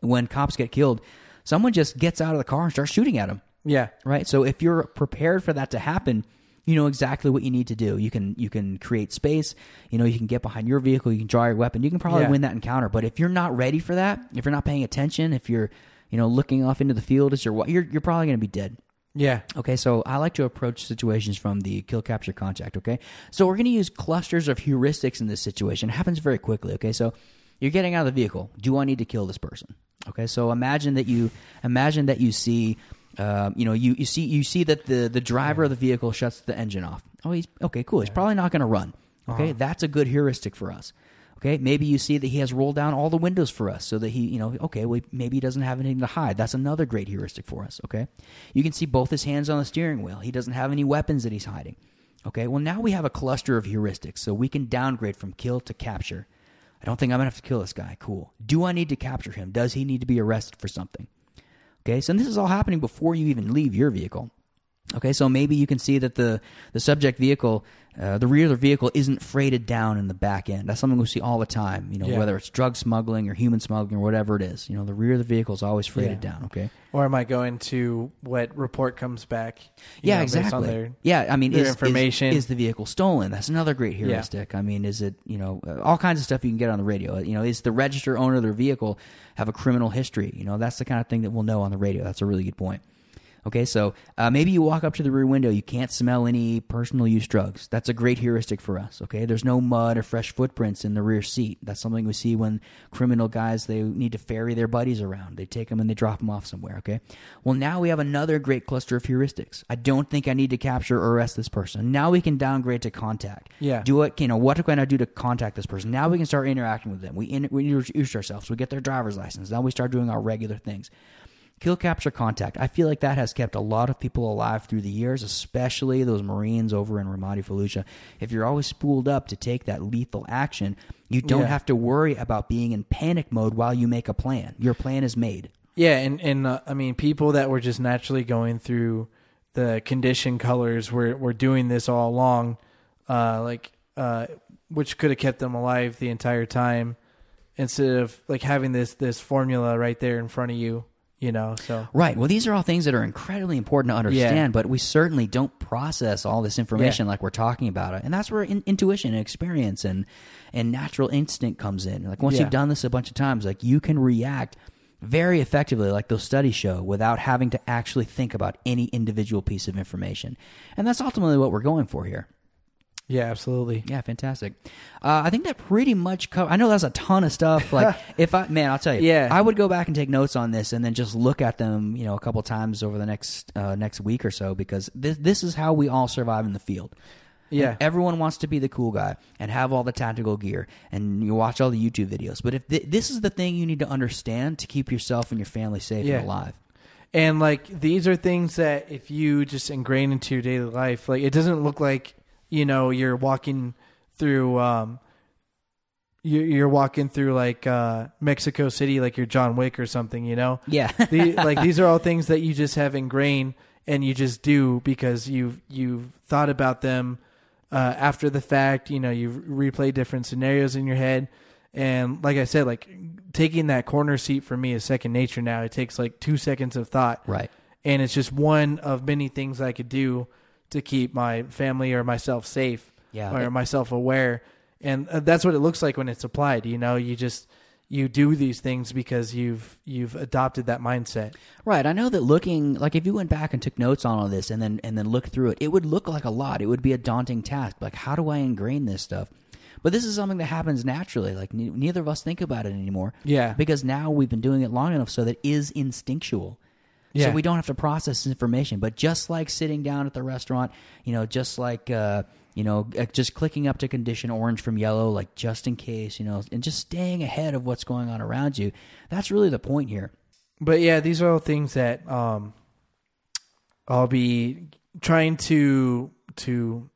when cops get killed, someone just gets out of the car and starts shooting at them Yeah. right so if you're prepared for that to happen you know exactly what you need to do you can you can create space you know you can get behind your vehicle you can draw your weapon you can probably Yeah. win that encounter but if you're not ready for that if you're not paying attention if you're you know looking off into the field as you're you're, you're probably going to be dead Yeah. Okay, so I like to approach situations from the kill capture contact. Okay, so we're going to use clusters of heuristics in this situation. It happens very quickly. Okay, so you're getting out of the vehicle. Do I need to kill this person? Okay, so imagine that you imagine that you see, um, you know, you, you see you see that the the driver of the vehicle shuts the engine off. Oh, he's okay, cool. He's probably not going to run. Okay, that's a good heuristic for us. Okay, maybe you see that he has rolled down all the windows for us so that he, you know, okay, well, maybe he doesn't have anything to hide. That's another great heuristic for us. Okay, you can see both his hands on the steering wheel. He doesn't have any weapons that he's hiding. Okay, well, now we have a cluster of heuristics, so we can downgrade from kill to capture. I don't think I'm gonna have to kill this guy. Cool. Do I need to capture him? Does he need to be arrested for something? Okay, so this is all happening before you even leave your vehicle. Okay, so maybe you can see that the the subject vehicle, uh, the rear of the vehicle, isn't freighted down in the back end. That's something we see all the time. You know, Yeah. whether it's drug smuggling or human smuggling or whatever it is. You know, the rear of the vehicle is always freighted Yeah. down. Okay. Or am I going to what report comes back? Yeah, know, based on exactly. their- yeah, I mean, is, is- information. Is, the vehicle stolen? That's another great heuristic. I mean, is it you know uh, all kinds of stuff you can get on the radio? You know, is the register owner of their vehicle have a criminal history? You know, that's the kind of thing that we'll know on the radio. That's a really good point. Okay, so uh, maybe you walk up to the rear window, you can't smell any personal use drugs. That's a great heuristic for us. Okay, there's no mud or fresh footprints in the rear seat. That's something we see when criminal guys they need to ferry their buddies around. They take them and they drop them off somewhere. Okay, well now we have another great cluster of heuristics. I don't think I need to capture or arrest this person. Now we can downgrade to contact. Yeah. Do what you know? What can I do to contact this person? Now we can start interacting with them. We in, we introduce ourselves. We get their driver's license. Now we start doing our regular things. Kill, capture, contact. I feel like that has kept a lot of people alive through the years, especially those Marines over in Ramadi Fallujah. If you're always spooled up to take that lethal action, you don't Yeah. have to worry about being in panic mode while you make a plan. Your plan is made. Yeah, and and uh, I mean, people that were just naturally going through the condition colors were were doing this all along, uh, like uh, which could have kept them alive the entire time, instead of like having this this formula right there in front of you, you know. So Right. Well, these are all things that are incredibly important to understand, but we certainly don't process all this information like we're talking about it. And that's where in, intuition and experience and and natural instinct comes in. Like once Yeah. you've done this a bunch of times, like you can react very effectively like those studies show without having to actually think about any individual piece of information. And that's ultimately what we're going for here. Yeah, absolutely. Yeah, fantastic. Uh, I think that pretty much cover. I know that's a ton of stuff. Like, if I man, I'll tell you, Yeah. I would go back and take notes on this, and then just look at them, you know, a couple times over the next uh, next week or so, because this this is how we all survive in the field. Yeah. And everyone wants to be the cool guy and have all the tactical gear, and you watch all the YouTube videos. But if th- this is the thing you need to understand to keep yourself and your family safe Yeah. and alive. And like these are things that if you just ingrain into your daily life, like it doesn't look like you know you're walking through um you you're walking through like uh Mexico City like you're John Wick or something you know Yeah. the, like these are all things that you just have ingrained and you just do because you've you've thought about them uh, after the fact. You know, you replay different scenarios in your head, and like I said, like taking that corner seat for me is second nature now. It takes like two seconds of thought, right. and it's just one of many things I could do to keep my family or myself safe Yeah. or myself aware. And uh, that's what it looks like when it's applied. You know, you just you do these things because you've you've adopted that mindset. Right. I know that looking like if you went back and took notes on all this and then and then looked through it, it would look like a lot. It would be a daunting task. Like how do I ingrain this stuff? But this is something that happens naturally. Like ne- neither of us think about it anymore. Yeah. Because now we've been doing it long enough so that it is instinctual. Yeah. So we don't have to process information. But just like sitting down at the restaurant, you know, just like uh, you know, uh, just clicking up to condition orange from yellow, like just in case, you know, and just staying ahead of what's going on around you. That's really the point here. But yeah, these are all things that um, I'll be trying to to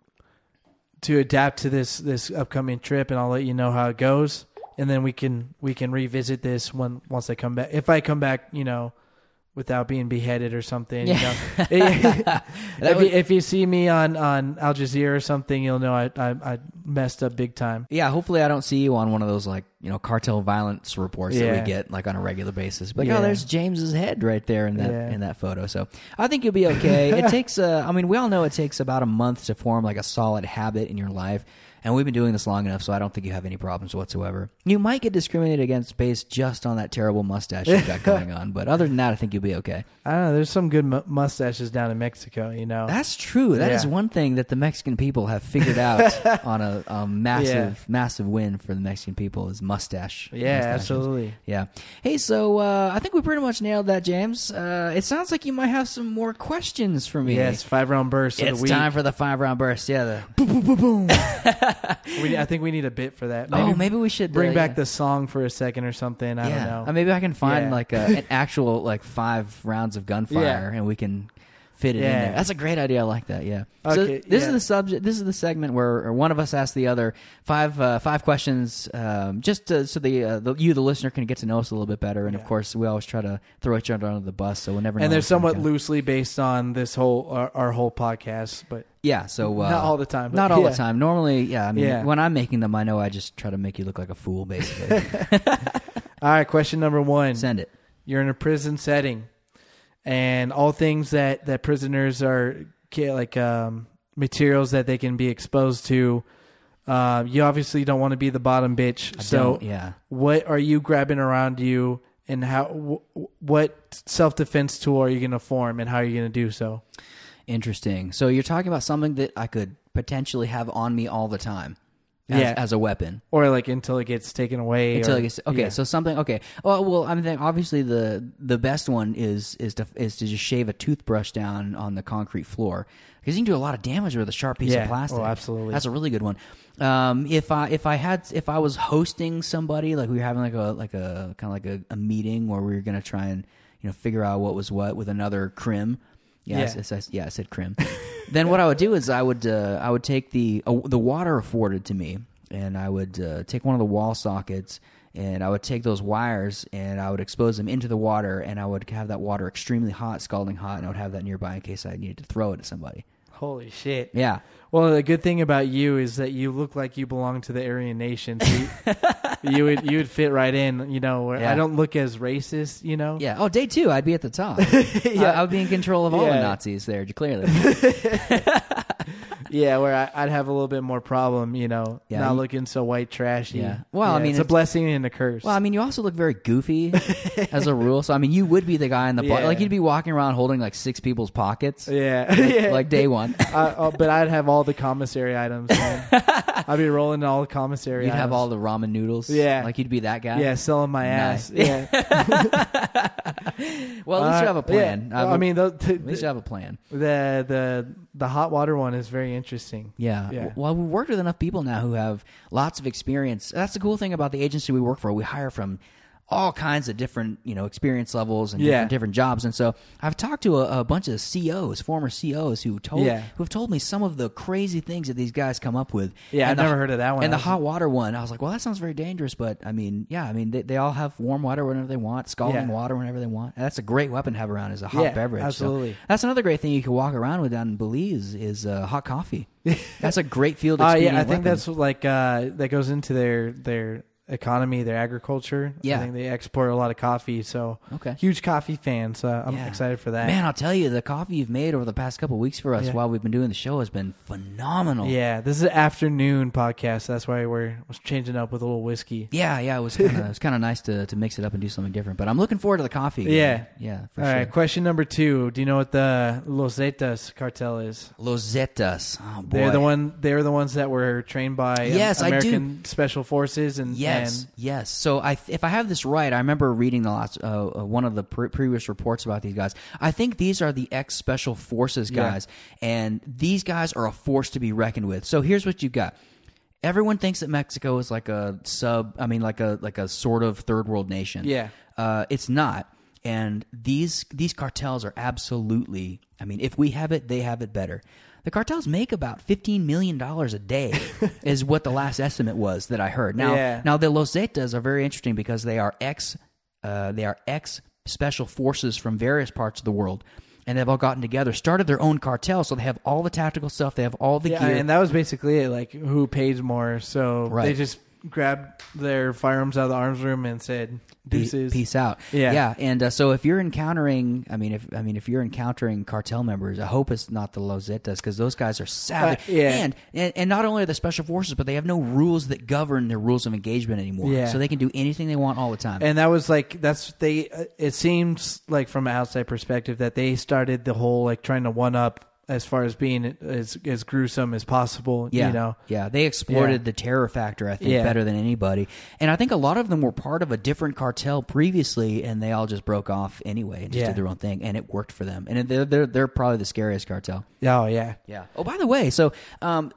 to adapt to this this upcoming trip, and I'll let you know how it goes, and then we can we can revisit this when once I come back. If I come back, you know, without being beheaded or something, you know. if, would- you, if you see me on on Al Jazeera or something, you'll know I I, I messed up big time. Yeah, hopefully I don't see you on one of those like you know cartel violence reports that we get like on a regular basis. But Yeah. oh, there's James's head right there in that Yeah. in that photo. So I think you'll be okay. it takes uh, I mean we all know it takes about a month to form like a solid habit in your life. And we've been doing this long enough, so I don't think you have any problems whatsoever. You might get discriminated against based just on that terrible mustache you've got going on, but other than that, I think you'll be okay. I don't know. There's some good mu- mustaches down in Mexico, you know. That's true. That is Yeah. one thing that the Mexican people have figured out on a, a massive, massive win for the Mexican people is mustache. yeah, mustaches. absolutely. Yeah. Hey, so uh, I think we pretty much nailed that, James. Uh, it sounds like you might have some more questions for me. Yes, five round burst of It's the week. time for the five round burst. Yeah. The, boom, boom, boom, boom. we, I think we need a bit for that. oh, maybe we should bring uh, back yeah. the song for a second or something. I yeah. don't know. Uh, maybe I can find Yeah. like a, an actual like five rounds of gunfire, and we can fit it in Yeah. there. That's a great idea. I like that. Yeah. Okay, so this yeah. is the subject. This is the segment where one of us asks the other five uh, five questions, um, just to, so the, uh, the you the listener can get to know us a little bit better. And of course, we always try to throw each other under the bus, so we'll never. know and they're what's gonna somewhat come. loosely based on this whole our, our whole podcast, but Yeah. So uh, not all the time. but Not all yeah. the time. Normally, yeah. I mean, Yeah. when I'm making them, I know I just try to make you look like a fool, basically. All right, question number one. Send it. You're in a prison setting, and all things that that prisoners are like um, materials that they can be exposed to. Uh, you obviously don't want to be the bottom bitch. I so yeah. what are you grabbing around you and how wh- what self-defense tool are you going to form and how are you going to do so Interesting. So you're talking about something that I could potentially have on me all the time. As, Yeah. as a weapon or like until it gets taken away until or, it gets okay. yeah. So something okay. Oh well, I mean, obviously the the best one is is to is to just shave a toothbrush down on the concrete floor because you can do a lot of damage with a sharp piece Yeah. of plastic. Oh, absolutely. That's a really good one. Um, if I if I had if I was hosting somebody like we were having like a like a kind of like a, a meeting where we were gonna try and you know figure out what was what with another crim. Yeah, I Yeah. s- I s- yeah, I said crim. then what I would do is I would uh, I would take the uh, the water afforded to me, and I would uh, take one of the wall sockets, and I would take those wires and I would expose them into the water, and I would have that water extremely hot, scalding hot, and I would have that nearby in case I needed to throw it at somebody. Holy shit Yeah, well the good thing about you is that you look like you belong to the aryan nation so you, you would you would fit right in you know where Yeah. i don't look as racist you know yeah. Oh, day two, I'd be at the top. Yeah. I, I would be in control of all the Nazis there, clearly. yeah where I, i'd have a little bit more problem you know Yeah, not you- looking so white trashy Yeah. Well, I mean, it's a it's- blessing and a curse Well, I mean, you also look very goofy as a rule. So, I mean, you would be the guy in the. Yeah. Like, you'd be walking around holding like six people's pockets. yeah Like, yeah like day one. I, oh, but I'd have all the commissary items. Man. I'd be rolling all the commissary. You'd have items. all the ramen noodles. Yeah. Like, you'd be that guy. yeah, selling my ass. Yeah, Well, at least you have a Uh, plan. Well, I mean, the, at least you have a plan. the the the hot water one is very interesting. Yeah. Yeah. Well, we've worked with enough people now who have lots of experience. That's the cool thing about the agency we work for. We hire from all kinds of different you know experience levels and Yeah. different, different jobs. And so I've talked to a, a bunch of COs, former COs, who told Yeah. who have told me some of the crazy things that these guys come up with. Yeah, And I've the- never heard of that one. And the hot water one, I was like, well, that sounds very dangerous, but I mean, yeah, I mean, they, they all have warm water whenever they want, scalding Yeah. water whenever they want. And that's a great weapon to have around as a hot beverage. So absolutely. that's another great thing you can walk around with down in Belize is uh, hot coffee. that's a great field. Uh, yeah, I think weapon. that's like uh, that goes into their their economy, their agriculture. Yeah. I think they export a lot of coffee. So Okay. huge coffee fan. So I'm Yeah. excited for that. Man, I'll tell you, the coffee you've made over the past couple weeks for us Yeah. while we've been doing the show has been phenomenal. Yeah, this is an afternoon podcast. That's why we're was changing up with a little whiskey. Yeah, yeah, it was kind of it was kind of nice to, to mix it up and do something different. But I'm looking forward to the coffee. Yeah. yeah, All sure. right, question number two. Do you know what the Los Zetas cartel is? Los Zetas. Oh boy. They're the one. They're the ones that were trained by um, Yes, I do. American Special Forces and Yes, and yes. So I, if I have this right, I remember reading the last uh, uh, one of the pre- previous reports about these guys. I think these are the ex special forces Yeah. guys, and these guys are a force to be reckoned with. So here's what you got. Everyone thinks that Mexico is like a sub. I mean, like a like a sort of third world nation. Yeah. uh, it's not. And these these cartels are absolutely. I mean, if we have it, they have it better. The cartels make about fifteen million dollars a day, is what the last estimate was that I heard. Now, Yeah. now the Los Zetas are very interesting because they are ex, uh, they are ex special forces from various parts of the world, and they've all gotten together, started their own cartel, so they have all the tactical stuff, they have all the yeah, gear. and that was basically it. Like who pays more? So they just grabbed their firearms out of the arms room and said deuces. Peace out. Yeah. yeah. And uh, so if you're encountering, I mean, if I mean, if you're encountering cartel members, I hope it's not the Los Zetas because those guys are savage. Uh, yeah. And, and and not only are they special forces, but they have no rules that govern their rules of engagement anymore. Yeah. So they can do anything they want all the time. And that was like that's they. uh, It seems like from an outside perspective that they started the whole like trying to one up as far as being as as gruesome as possible. yeah, You know. yeah, they exploited Yeah. the terror factor, I think, Yeah. better than anybody. And I think a lot of them were part of a different cartel previously, and they all just broke off anyway and just Yeah. did their own thing, and it worked for them. And they're they're, they're probably the scariest cartel. Oh yeah. Yeah. Oh, by the way, so um,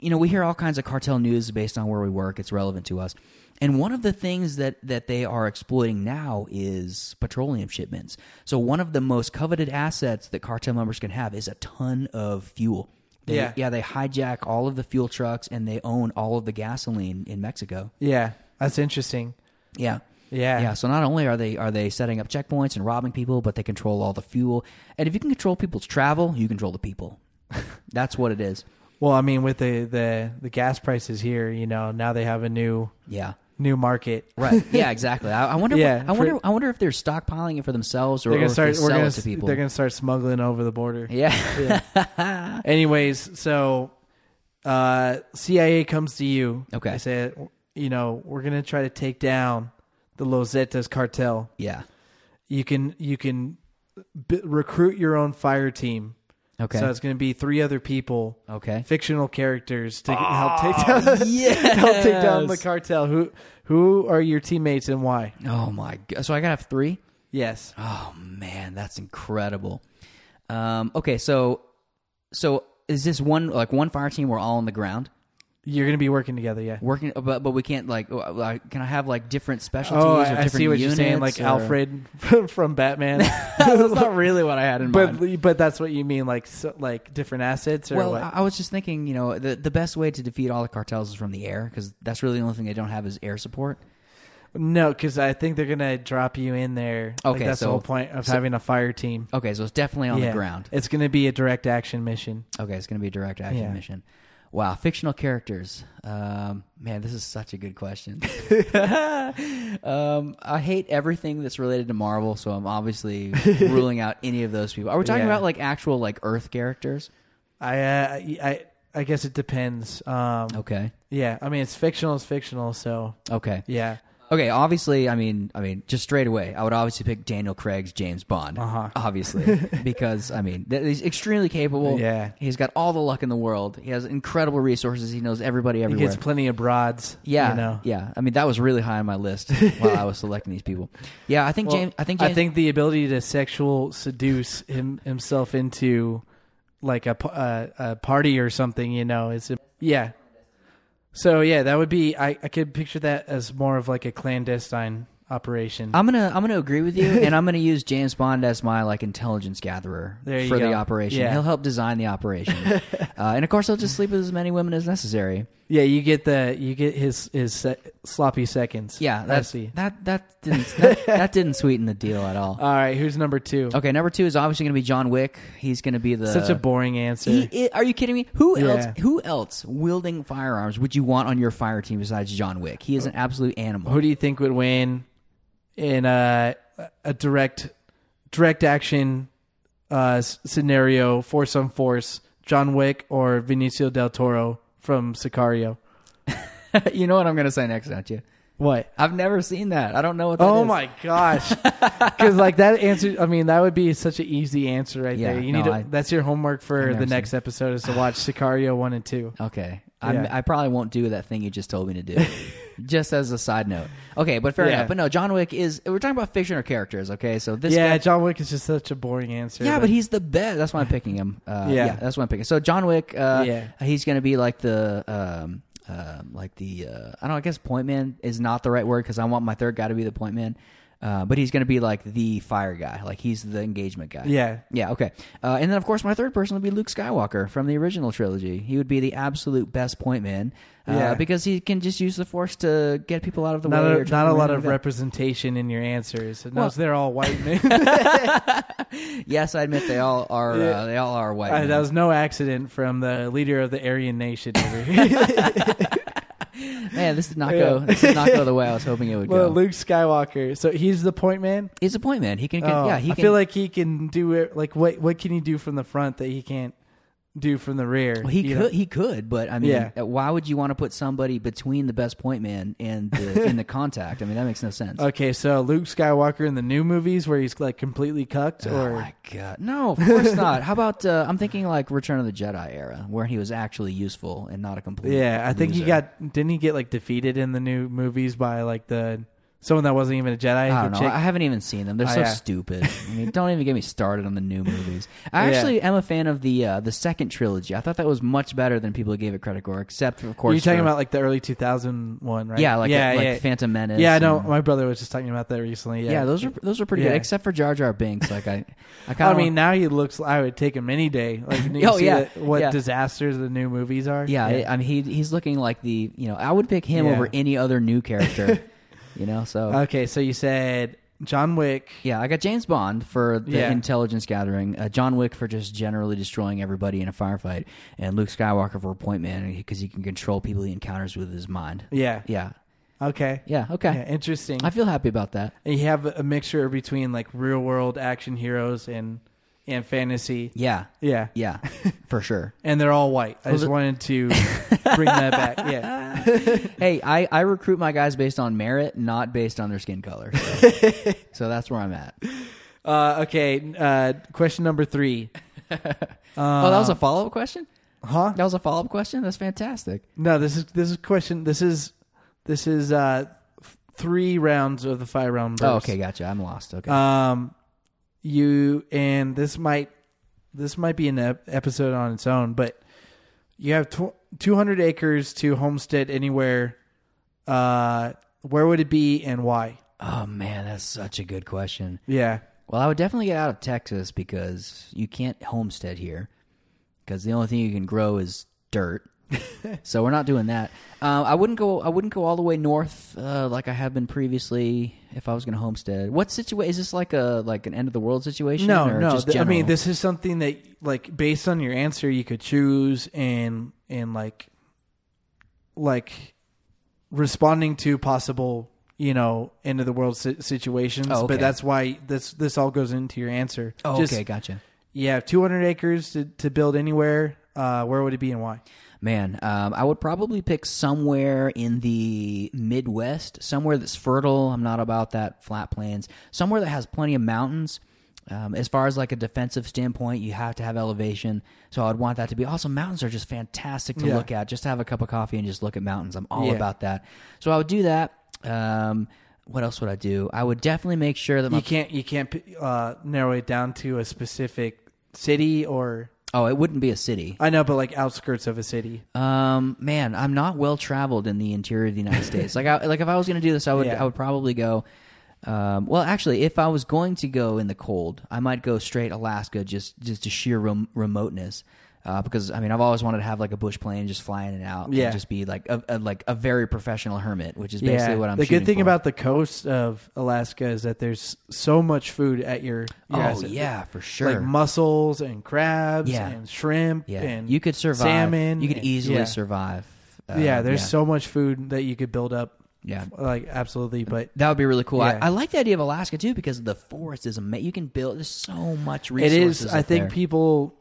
you know, we hear all kinds of cartel news based on where we work. It's relevant to us. And one of the things that, that they are exploiting now is petroleum shipments. So one of the most coveted assets that cartel members can have is a ton of fuel. They, Yeah. yeah, they hijack all of the fuel trucks and they own all of the gasoline in Mexico. Yeah. That's interesting. Yeah. Yeah. Yeah, so not only are they are they setting up checkpoints and robbing people, but they control all the fuel. And if you can control people's travel, you control the people. That's what it is. Well, I mean, with the the the gas prices here, you know, now they have a new Yeah. New market. Right. Yeah. Exactly. I, I wonder. Yeah, what, I wonder. I wonder if they're stockpiling it for themselves or, They're or gonna if start. they gonna. it to people. They're gonna start smuggling over the border. yeah. Anyways, so uh, CIA comes to you. Okay. They say, you know, we're gonna try to take down the Los Zetas cartel. yeah. You can you can b- recruit your own fire team. Okay. So it's gonna be three other people, okay. fictional characters to help take down Yeah. help take down the cartel. Who who are your teammates and why? Oh my god. So I gotta have three. Yes. Oh man, that's incredible. Um. Okay. So, so is this one like one fire team? We're all on the ground You're gonna be working together, yeah. working, but but we can't like. uh, like, Can I have like different specialties? Oh, or I, I different see what you're saying, like or- Alfred from Batman. that's not really what I had in mind. but but that's what you mean, like so, like different assets or Well, what? I I was just thinking, you know, the the best way to defeat all the cartels is from the air because that's really the only thing they don't have is air support. no, because I think they're gonna drop you in there. Like, Okay, that's the whole point of so- having a fire team. Okay, so it's definitely on Yeah. the ground. It's gonna be a direct action mission. Okay, it's going to be a direct action Yeah. mission. Wow, fictional characters. Um, man, this is such a good question. um, I hate everything that's related to Marvel, so I'm obviously ruling out any of those people. Are we talking Yeah. about like actual like Earth characters? I uh, I I guess it depends. Um, Okay, Yeah, I mean it's fictional. It's fictional. So okay, yeah, okay. Obviously, I mean, I mean, just straight away, I would obviously pick Daniel Craig's James Bond. Uh-huh. Obviously, because I mean, th- he's extremely capable. Yeah. he's got all the luck in the world. He has incredible resources. He knows everybody he everywhere. gets plenty of broads. Yeah, you know. yeah. I mean, that was really high on my list while I was selecting these people. Yeah, I think Well, James. I think James. I think the ability to sexual seduce him, himself into like a party or something, you know, is yeah. So yeah, that would be. I, I could picture that as more of like a clandestine operation. I'm gonna I'm gonna agree with you, and I'm gonna use James Bond as my like intelligence gatherer for the operation. Yeah. He'll help design the operation, uh, and of course he'll just sleep with as many women as necessary. Yeah, you get the you get his his se- sloppy seconds. Yeah, that's see. that that didn't that, that didn't sweeten the deal at all. All right, who's number two? Okay, number two is obviously gonna be John Wick. He's gonna be the Such a boring answer. He, i- are you kidding me? Who Yeah. else? Who else wielding firearms would you want on your fire team besides John Wick? He is an absolute animal. Who do you think would win in a a direct direct action uh, s- scenario, force on force? John Wick or Benicio del Toro from Sicario? you know what I'm gonna say next, don't you? What? I've never seen that. I don't know what. that Oh is. my gosh! Because like that answer, I mean, that would be such an easy answer right Yeah, there. You no, need to, I- that's your homework I've for never the seen next episode is to watch Sicario one and two. Okay, I'm, Yeah. I probably won't do that thing you just told me to do. just as a side note. Okay, but fair Yeah. enough. But no, John Wick is. We're talking about fiction or characters. Okay, so this. yeah, guy, John Wick is just such a boring answer. Yeah, but he's the best. That's why I'm picking him. Uh, Yeah. yeah. that's why I'm picking. So John Wick, uh, Yeah. he's going to be like the, um, um, like the, uh, I don't know. I guess point man is not the right word because I want my third guy to be the point man. Uh, but he's going to be like the fire guy. Like he's the engagement guy. yeah. Yeah, okay. Uh, and then, of course, my third person would be Luke Skywalker from the original trilogy. He would be the absolute best point man uh, Yeah. because he can just use the Force to get people out of the Not way. a, not a lot of like representation in your answers. No, Well- they're all white men. Yes, I admit they all are. Yeah. Uh, they all are white. Men. that was no accident from the leader of the Aryan Nation over here. Man, this did not go. This did not go the way I was hoping it would well, go. Luke Skywalker. So he's the point man. He's a point man. He can. can Oh, yeah, he I can. feel like he can do it. Like what? What can he do from the front that he can't do from the rear? well, he could. know? He could, but I mean, Yeah. uh, why would you want to put somebody between the best point man and the, in the contact? I mean, that makes no sense. Okay, so Luke Skywalker in the new movies where he's like completely cucked, Oh or my god, no, of course not. How about uh, I'm thinking like Return of the Jedi era, where he was actually useful and not a complete. yeah, I think he got didn't he get like defeated in the new movies by like the someone that wasn't even a Jedi? I don't know. I haven't even seen them. They're Oh, so yeah. stupid. I mean, don't even get me started on the new movies. I actually am a fan of the uh, the second trilogy. I thought that was much better than people gave it credit for, except of course. You're talking for- about like the early 2000 one, right? yeah, like yeah, like yeah. Phantom Menace. yeah, I know. and- My brother was just talking about that recently. Yeah, Yeah, those are those are pretty good, except for Jar Jar Binks. Like I, I kind of. I mean, now he looks. I would take him any day. Like, you Oh, see yeah, the- what disasters the new movies are. yeah, I, mean he he's looking like the you know I would pick him over any other new character. You know, so Okay, so you said John Wick. Yeah, I got James Bond for the Yeah. intelligence gathering, uh, John Wick for just generally destroying everybody in a firefight, and Luke Skywalker for point man because he can control people he encounters with his mind. Yeah. Yeah, Okay. yeah, okay. Yeah, interesting. I feel happy about that. And you have a mixture between like real world action heroes and and fantasy. Yeah, Yeah. yeah, for sure. And they're all white. I just wanted to bring that back. Yeah. hey, I, I recruit my guys based on merit, not based on their skin color. So, so that's where I'm at. Uh, okay. Uh, question number three. oh, that was a follow up question. Huh? That was a follow up question. That's fantastic. No, this is this is question. This is this is uh three rounds of the five round. Oh, okay, gotcha. I'm lost. Okay. Um, you and this might this might be an episode on its own, but you have tw- 200 acres to homestead anywhere. Uh, where would it be and why? oh man, that's such a good question. Yeah. Well, I would definitely get out of Texas because you can't homestead here because the only thing you can grow is dirt. so we're not doing that. Uh, I wouldn't go. I wouldn't go all the way north uh, like I have been previously if I was going to homestead. What situation is this like a like an end of the world situation? No, no. Th- I mean, this is something that, like, based on your answer, you could choose and and like, like, responding to possible, you know, end of the world si- situations. Oh, okay. But that's why this this all goes into your answer. Oh, Just- okay, gotcha. You have 200 acres to, to build anywhere. Uh, where would it be and why? Man, um, I would probably pick somewhere in the Midwest, somewhere that's fertile. I'm not about that flat plains. Somewhere that has plenty of mountains. Um, as far as like a defensive standpoint, you have to have elevation. So I'd want that to be. Also, mountains are just fantastic to Yeah. look at. Just to have a cup of coffee and just look at mountains. I'm all Yeah. about that. So I would do that. Um, what else would I do? I would definitely make sure that my You can't you can't uh, narrow it down to a specific city or oh, it wouldn't be a city. I know, but like outskirts of a city. Um, man, I'm not well traveled in the interior of the United States. Like, I, like if I was going to do this, I would, Yeah. I would probably go. Um, well, actually, if I was going to go in the cold, I might go straight Alaska, just just to sheer rem- remoteness. Uh, because I mean, I've always wanted to have like a bush plane, just fly in and out, Yeah. and just be like a, a like a very professional hermit, which is basically what I'm. the good thing for. about the coast of Alaska is that there's so much food at your, your oh asset. yeah, for sure. like mussels and crabs Yeah. and shrimp yeah, and you could survive. salmon. You could and- easily yeah. survive. Uh, yeah, there's so much food that you could build up. Yeah. like absolutely. But That would be really cool. Yeah. I, I like the idea of Alaska too because the forest is amazing. You can build. There's so much it resources. is. I think there. people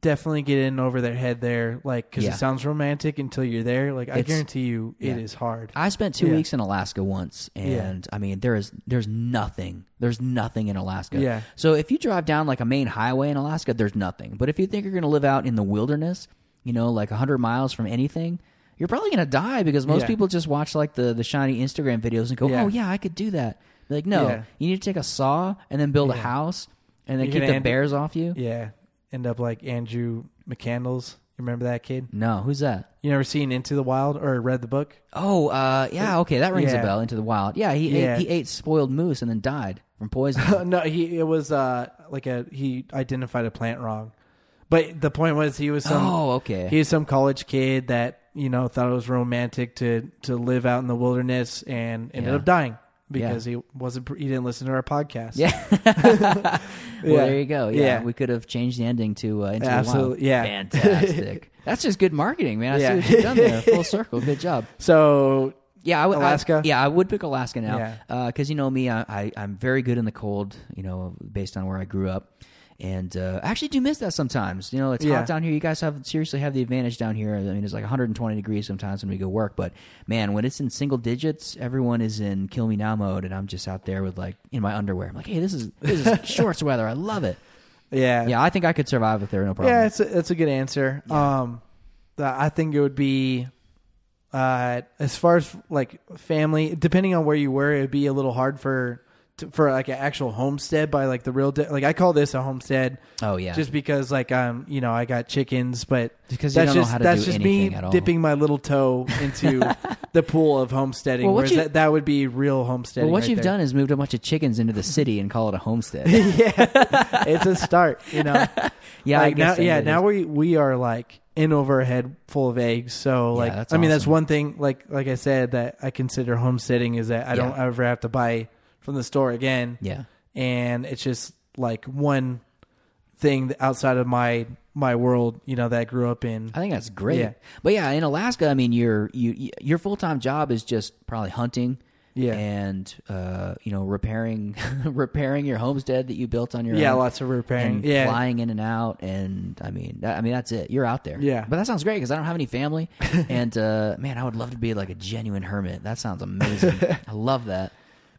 definitely get in over their head there, like because Yeah. it sounds romantic until you're there. Like I It's- guarantee you, it yeah. is hard. I spent two Yeah. weeks in Alaska once, and I mean, there is there's nothing. There's nothing in Alaska. Yeah. So if you drive down like a main highway in Alaska, there's nothing. But if you think you're going to live out in the wilderness, you know, like hundred miles from anything, you're probably going to die because most Yeah. people just watch like the the shiny Instagram videos and go, Yeah. "Oh yeah, I could do that." Like, no, Yeah. you need to take a saw and then build a house and then You're keep gonna the end- bears off you. Yeah, end up like Andrew McCandless. You remember that kid? No, who's that? You never seen Into the Wild or read the book? Oh, uh, yeah, okay, that rings Yeah. a bell. Into the Wild. Yeah, he Yeah. ate, he ate spoiled moose and then died from poison. no, he it was uh like a he identified a plant wrong, but the point was he was some oh, okay. he was some college kid that you know thought it was romantic to to live out in the wilderness and ended Yeah. up dying because he wasn't he didn't listen to our podcast. Yeah. well, Yeah. there you go. Yeah, Yeah. we could have changed the ending to uh, into Absolutely, the wild. yeah. fantastic. That's just good marketing, man. I Yeah. see what you've done there. Full circle. Good job. So Yeah, I would. Alaska? I, yeah, I would pick Alaska now Yeah. because you know me, I, I I'm very good in the cold. You know, based on where I grew up. And uh, I actually do miss that sometimes. You know, it's Yeah. hot down here. You guys have seriously have the advantage down here. I mean, it's like 120 degrees sometimes when we go work. But man, when it's in single digits, everyone is in kill me now mode, and I'm just out there with like in my underwear. I'm like, hey, this is this is shorts weather. I love it. yeah, Yeah, I think I could survive if there were no problem. Yeah, it's a, it's a good answer. Um, I think it would be, uh, as far as like family, depending on where you were, it'd be a little hard for to, for like an actual homestead by like the real de- like I call this a homestead oh yeah, just because like um you know I got chickens, but Because you that's just how to that's do just me anything at all. dipping my little toe into the pool of homesteading. Well, whereas you- that, that would be real homesteading. well, what right you've there. done is moved a bunch of chickens into the city and call it a homestead. yeah, it's a start. You know. yeah, like now, yeah. Now is. we we are like in over a head full of eggs. So Yeah, like, I mean, that's one thing. Like like I said, that I consider homesteading is that I don't ever have to buy from the store again, yeah. and it's just like one thing outside of my my world. You know that I grew up in. I think that's great. Yeah. But yeah, in Alaska, I mean, your you, your full time job is just probably hunting. Yeah. and uh, you know repairing repairing your homestead that you built on your Yeah, own. lots of repairing. Yeah. flying in and out, and I mean, that, I mean that's it. You're out there. Yeah. but that sounds great because I don't have any family, and uh, man, I would love to be like a genuine hermit. That sounds amazing. I love that.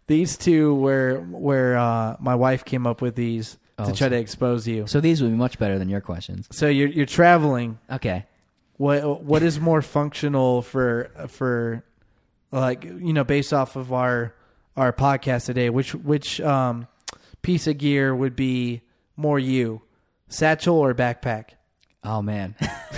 These two were where uh, my wife came up with these Oh, to try so- to expose you. So these would be much better than your questions. So you're you're traveling. Okay. what what is more functional for for like you know based off of our our podcast today which which um piece of gear would be more you satchel or backpack Oh man,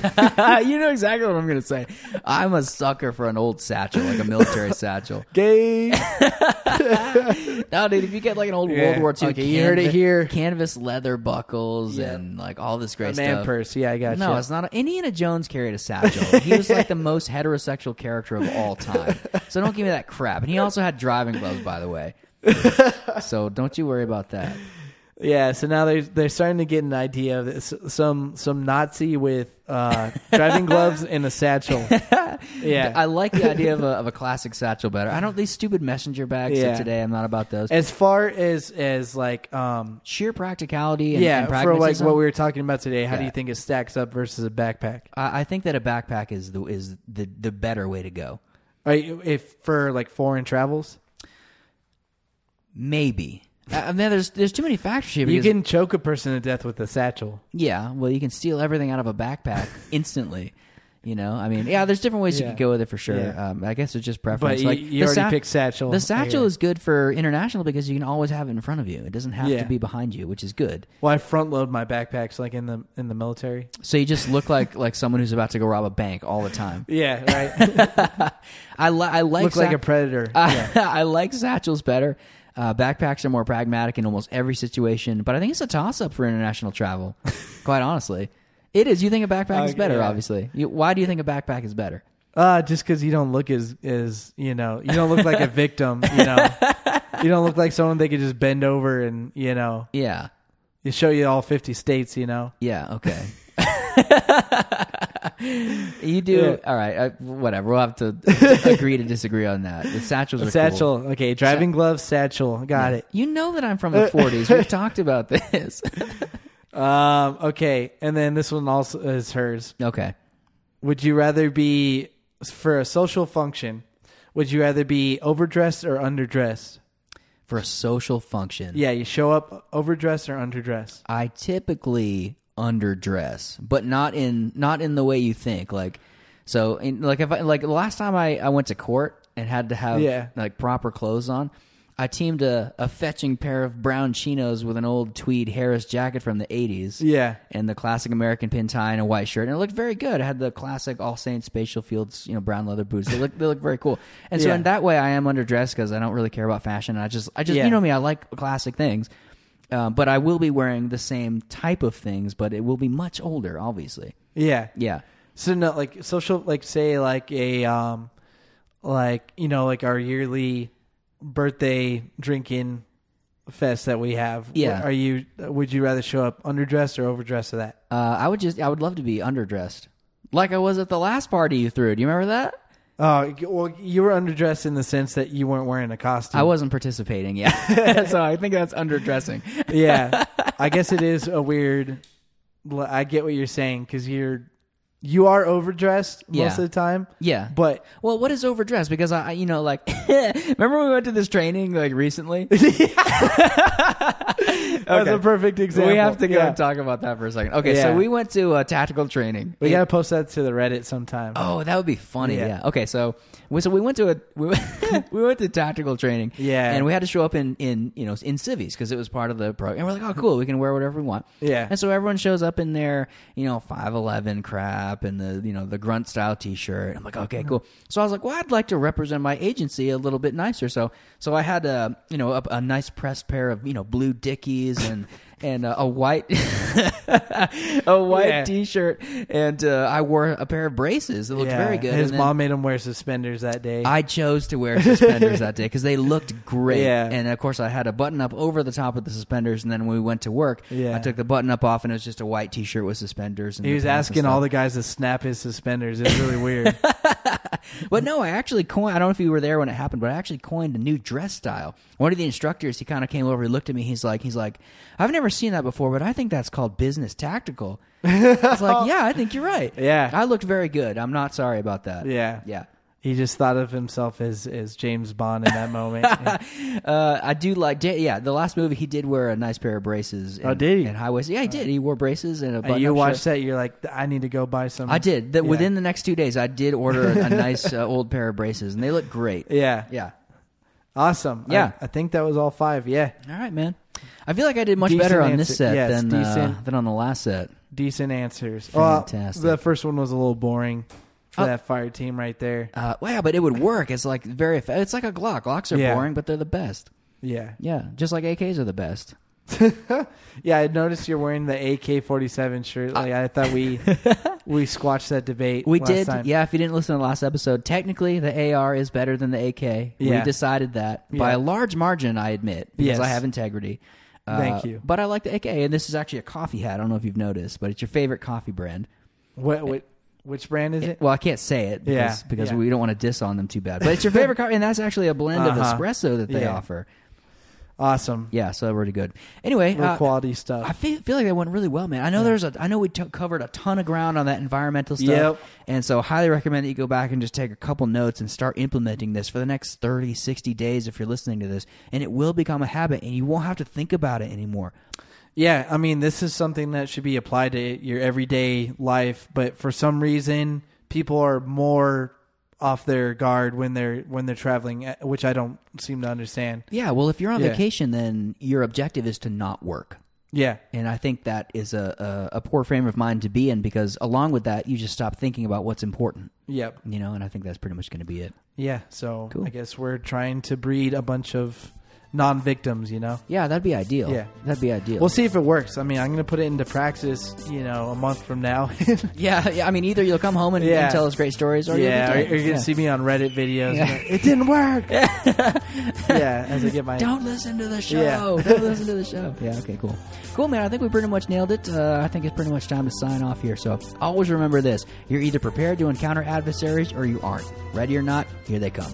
you know exactly what I'm gonna say. I'm a sucker for an old satchel, like a military satchel. gay No, dude, if you get like an old Yeah. World War II, Okay, you heard it here. Canvas leather buckles and like all this great a man stuff. purse yeah i got No, you it's not. A, Indiana Jones carried a satchel. he was like the most heterosexual character of all time. So don't give me that crap. And he also had driving gloves, by the way. so don't you worry about that. Yeah so now they're they're starting to get an idea of this some some nazi with uh driving gloves and a satchel yeah I like the idea of a, of a classic satchel better. I don't these stupid messenger bags Yeah. of today. I'm not about those. as far as as like um Sheer practicality and, yeah and for like what we were talking about today how do you think it stacks up versus a backpack I, I think that a backpack is the is the the better way to go. Right, if for like foreign travels, Maybe. I mean, there's there's too many factors here. you because- can choke a person to death with a satchel. yeah. Well, you can steal everything out of a backpack instantly. You know, I mean, yeah. There's different ways you Yeah. could go with it for sure. Yeah. Um, I guess it's just But preference. you, like you the already picked satchel. The satchel is good for international because you can always have it in front of you. It doesn't have Yeah. to be behind you, which is good. Well, I front load my backpacks like in the in the military. So you just look like like someone who's about to go rob a bank all the time. Yeah, right. I, li- I like Look like a predator. I, yeah. I like satchels better Uh, backpacks are more pragmatic in almost every situation, but I think it's a toss up for international travel. quite honestly, it is. You think a backpack is better? yeah. Obviously. You, why do you think a backpack is better? Uh, just because you don't look as as you know, you don't look like a victim. You know, you don't look like someone they could just bend over and you know, Yeah. you show you all fifty states. You know, Yeah. Okay. you do. Yeah. All right. I, whatever. We'll have to agree to disagree on that. The satchels satchel. Cool. Okay, driving gloves, satchel. Got it. You know that I'm from the 40s. We've talked about this. Um, okay, and then this one also is hers. okay. Would you rather be for a social function? Would you rather be overdressed or underdressed? For a social function. Yeah, you show up overdressed or underdressed. I typically underdress, but not in not in the way you think. Like, so in, like if I, like the last time I I went to court and had to have Yeah. like proper clothes on, I teamed a, a fetching pair of brown chinos with an old tweed Harris jacket from the '80s. Yeah. And the classic American pin tie and a white shirt, and it looked very good. I had the classic All Saints Spatial Fields, you know, brown leather boots. They look they look very cool. And so Yeah. in that way, I am underdressed because I don't really care about fashion. I just I just Yeah. you know me, I like classic things. Um, but I will be wearing the same type of things, but it will be much older, obviously. Yeah. Yeah. So no, like social, like say like a um, like you know, like our yearly birthday drinking fest that we have. Yeah. Are you? Would you rather show up underdressed or overdressed to that? Uh, I would just, I would love to be underdressed, like I was at the last party you threw. Do you remember that? Oh, well, you were underdressed in the sense that you weren't wearing a costume. I wasn't participating Yeah, so I think that's underdressing. yeah, I guess it is a weird. I get what you're saying because you're you are overdressed most Yeah. of the time. Yeah, But well, what is overdressed? Because I, I- you know, like, remember we went to this training like recently? that's a perfect example. We have to go Yeah. and talk about that for a second. Okay, so Yeah. we went to uh, tactical training. We gotta post that to the Reddit sometime. Oh, that would be funny. Yeah. Yeah. Okay, so we so we went to a we went, we went to tactical training. Yeah. And we had to show up in in you know in civvies because it was part of the program. And we're like, oh, cool, we can wear whatever we want. Yeah. And so everyone shows up in their you know five eleven crap and the you know the grunt style t shirt. I'm like, okay, cool. So I was like, well, I'd like to represent my agency a little bit nicer. So so I had a you know a, a nice pressed pair of you know blue Dickies and. And uh, a white, a white Yeah. T-shirt, and uh, I wore a pair of braces. It looked Yeah. very good. His And mom made him wear suspenders that day. I chose to wear suspenders that day because they looked great. Yeah. And of course, I had a button up over the top of the suspenders, and then when we went to work, Yeah. I took the button up off, and it was just a white T-shirt with suspenders. And he was asking all the guys to snap his suspenders. It's really weird. But no, I actually coined. I don't know if you were there when it happened, but I actually coined a new dress style. One of the instructors, he kind of came over, he looked at me, he's like, he's like, I've never seen that before, but I think that's called business tactical. It's like, yeah, I think you're right. Yeah. I looked very good. I'm not sorry about that. Yeah. yeah. He just thought of himself as as James Bond in that moment. Uh, I do like, yeah, the last movie he did wear a nice pair of braces. Oh, did he? And high waist. Yeah, he did. He wore braces and a and you watched that, you're like, I need to go buy some. I did. That Yeah. within the next two days, I did order a, a nice uh, old pair of braces, and they look great. Yeah. Yeah. Awesome. I- Yeah. I, think that was all five. Yeah. All right, man. I feel like I did much Decent better on answer. this set Yes, than uh, decent. than on the last set. Decent answers. Well, Fantastic. the first one was a little boring for Oh. that fire team right there. Uh, well, yeah, but it would work. It's like very. It's like a Glock. Glocks are Yeah. boring, but they're the best. Yeah. Yeah, just like AKs are the best. Yeah, I noticed you're wearing the AK-47 shirt. Like, I thought we we squashed that debate. We last did, time. yeah. If you didn't listen to the last episode, technically the AR is better than the AK. We Yeah. decided that by Yeah. a large margin. I admit because Yes. I have integrity. Uh, Thank you. But I like the AK, and this is actually a coffee hat. I don't know if you've noticed, but it's your favorite coffee brand. What, what which brand is it? Well, I can't say it because, Yeah, because yeah. we don't want to diss on them too bad. But it's your favorite coffee, and that's actually a blend Uh-huh. of espresso that they Yeah. offer. Awesome. Yeah, so really good. Anyway, Real uh, quality stuff. I feel, feel like that went really well, man. I know there's a. I know we t- covered a ton of ground on that environmental stuff, Yep. and so highly recommend that you go back and just take a couple notes and start implementing this for the next 30, 60 days if you're listening to this, and it will become a habit, and you won't have to think about it anymore. Yeah, I mean, this is something that should be applied to your everyday life, but for some reason, people are more off their guard when they're when they're traveling, eh, which I don't seem to understand. Yeah, well, if you're on Yeah. vacation, then your objective is to not work. Yeah, And I think that is a, a, a poor frame of mind to be in because along with that, you just stop thinking about what's important, yep, you know, and I think that's pretty much going to be it. yeah. So Cool. I guess we're trying to breed a bunch of non-victims. You know. Yeah, that'd be ideal. Yeah. that'd be ideal. We'll see if it works. I mean, I'm going to put it into practice. You know, a month from now. yeah, yeah. I mean, either you'll come home and, Yeah. and tell us great stories, or yeah, you'll or be you're dead. going to Yeah. see me on Reddit videos. Yeah. like, it didn't work. yeah, as I get my Don't listen to the show. Yeah. Don't listen to the show. Yeah, okay, cool. Cool, man. I think we pretty much nailed it. Uh, I think it's pretty much time to sign off here. So always remember this you're either prepared to encounter adversaries or you aren't. Ready or not, here they come.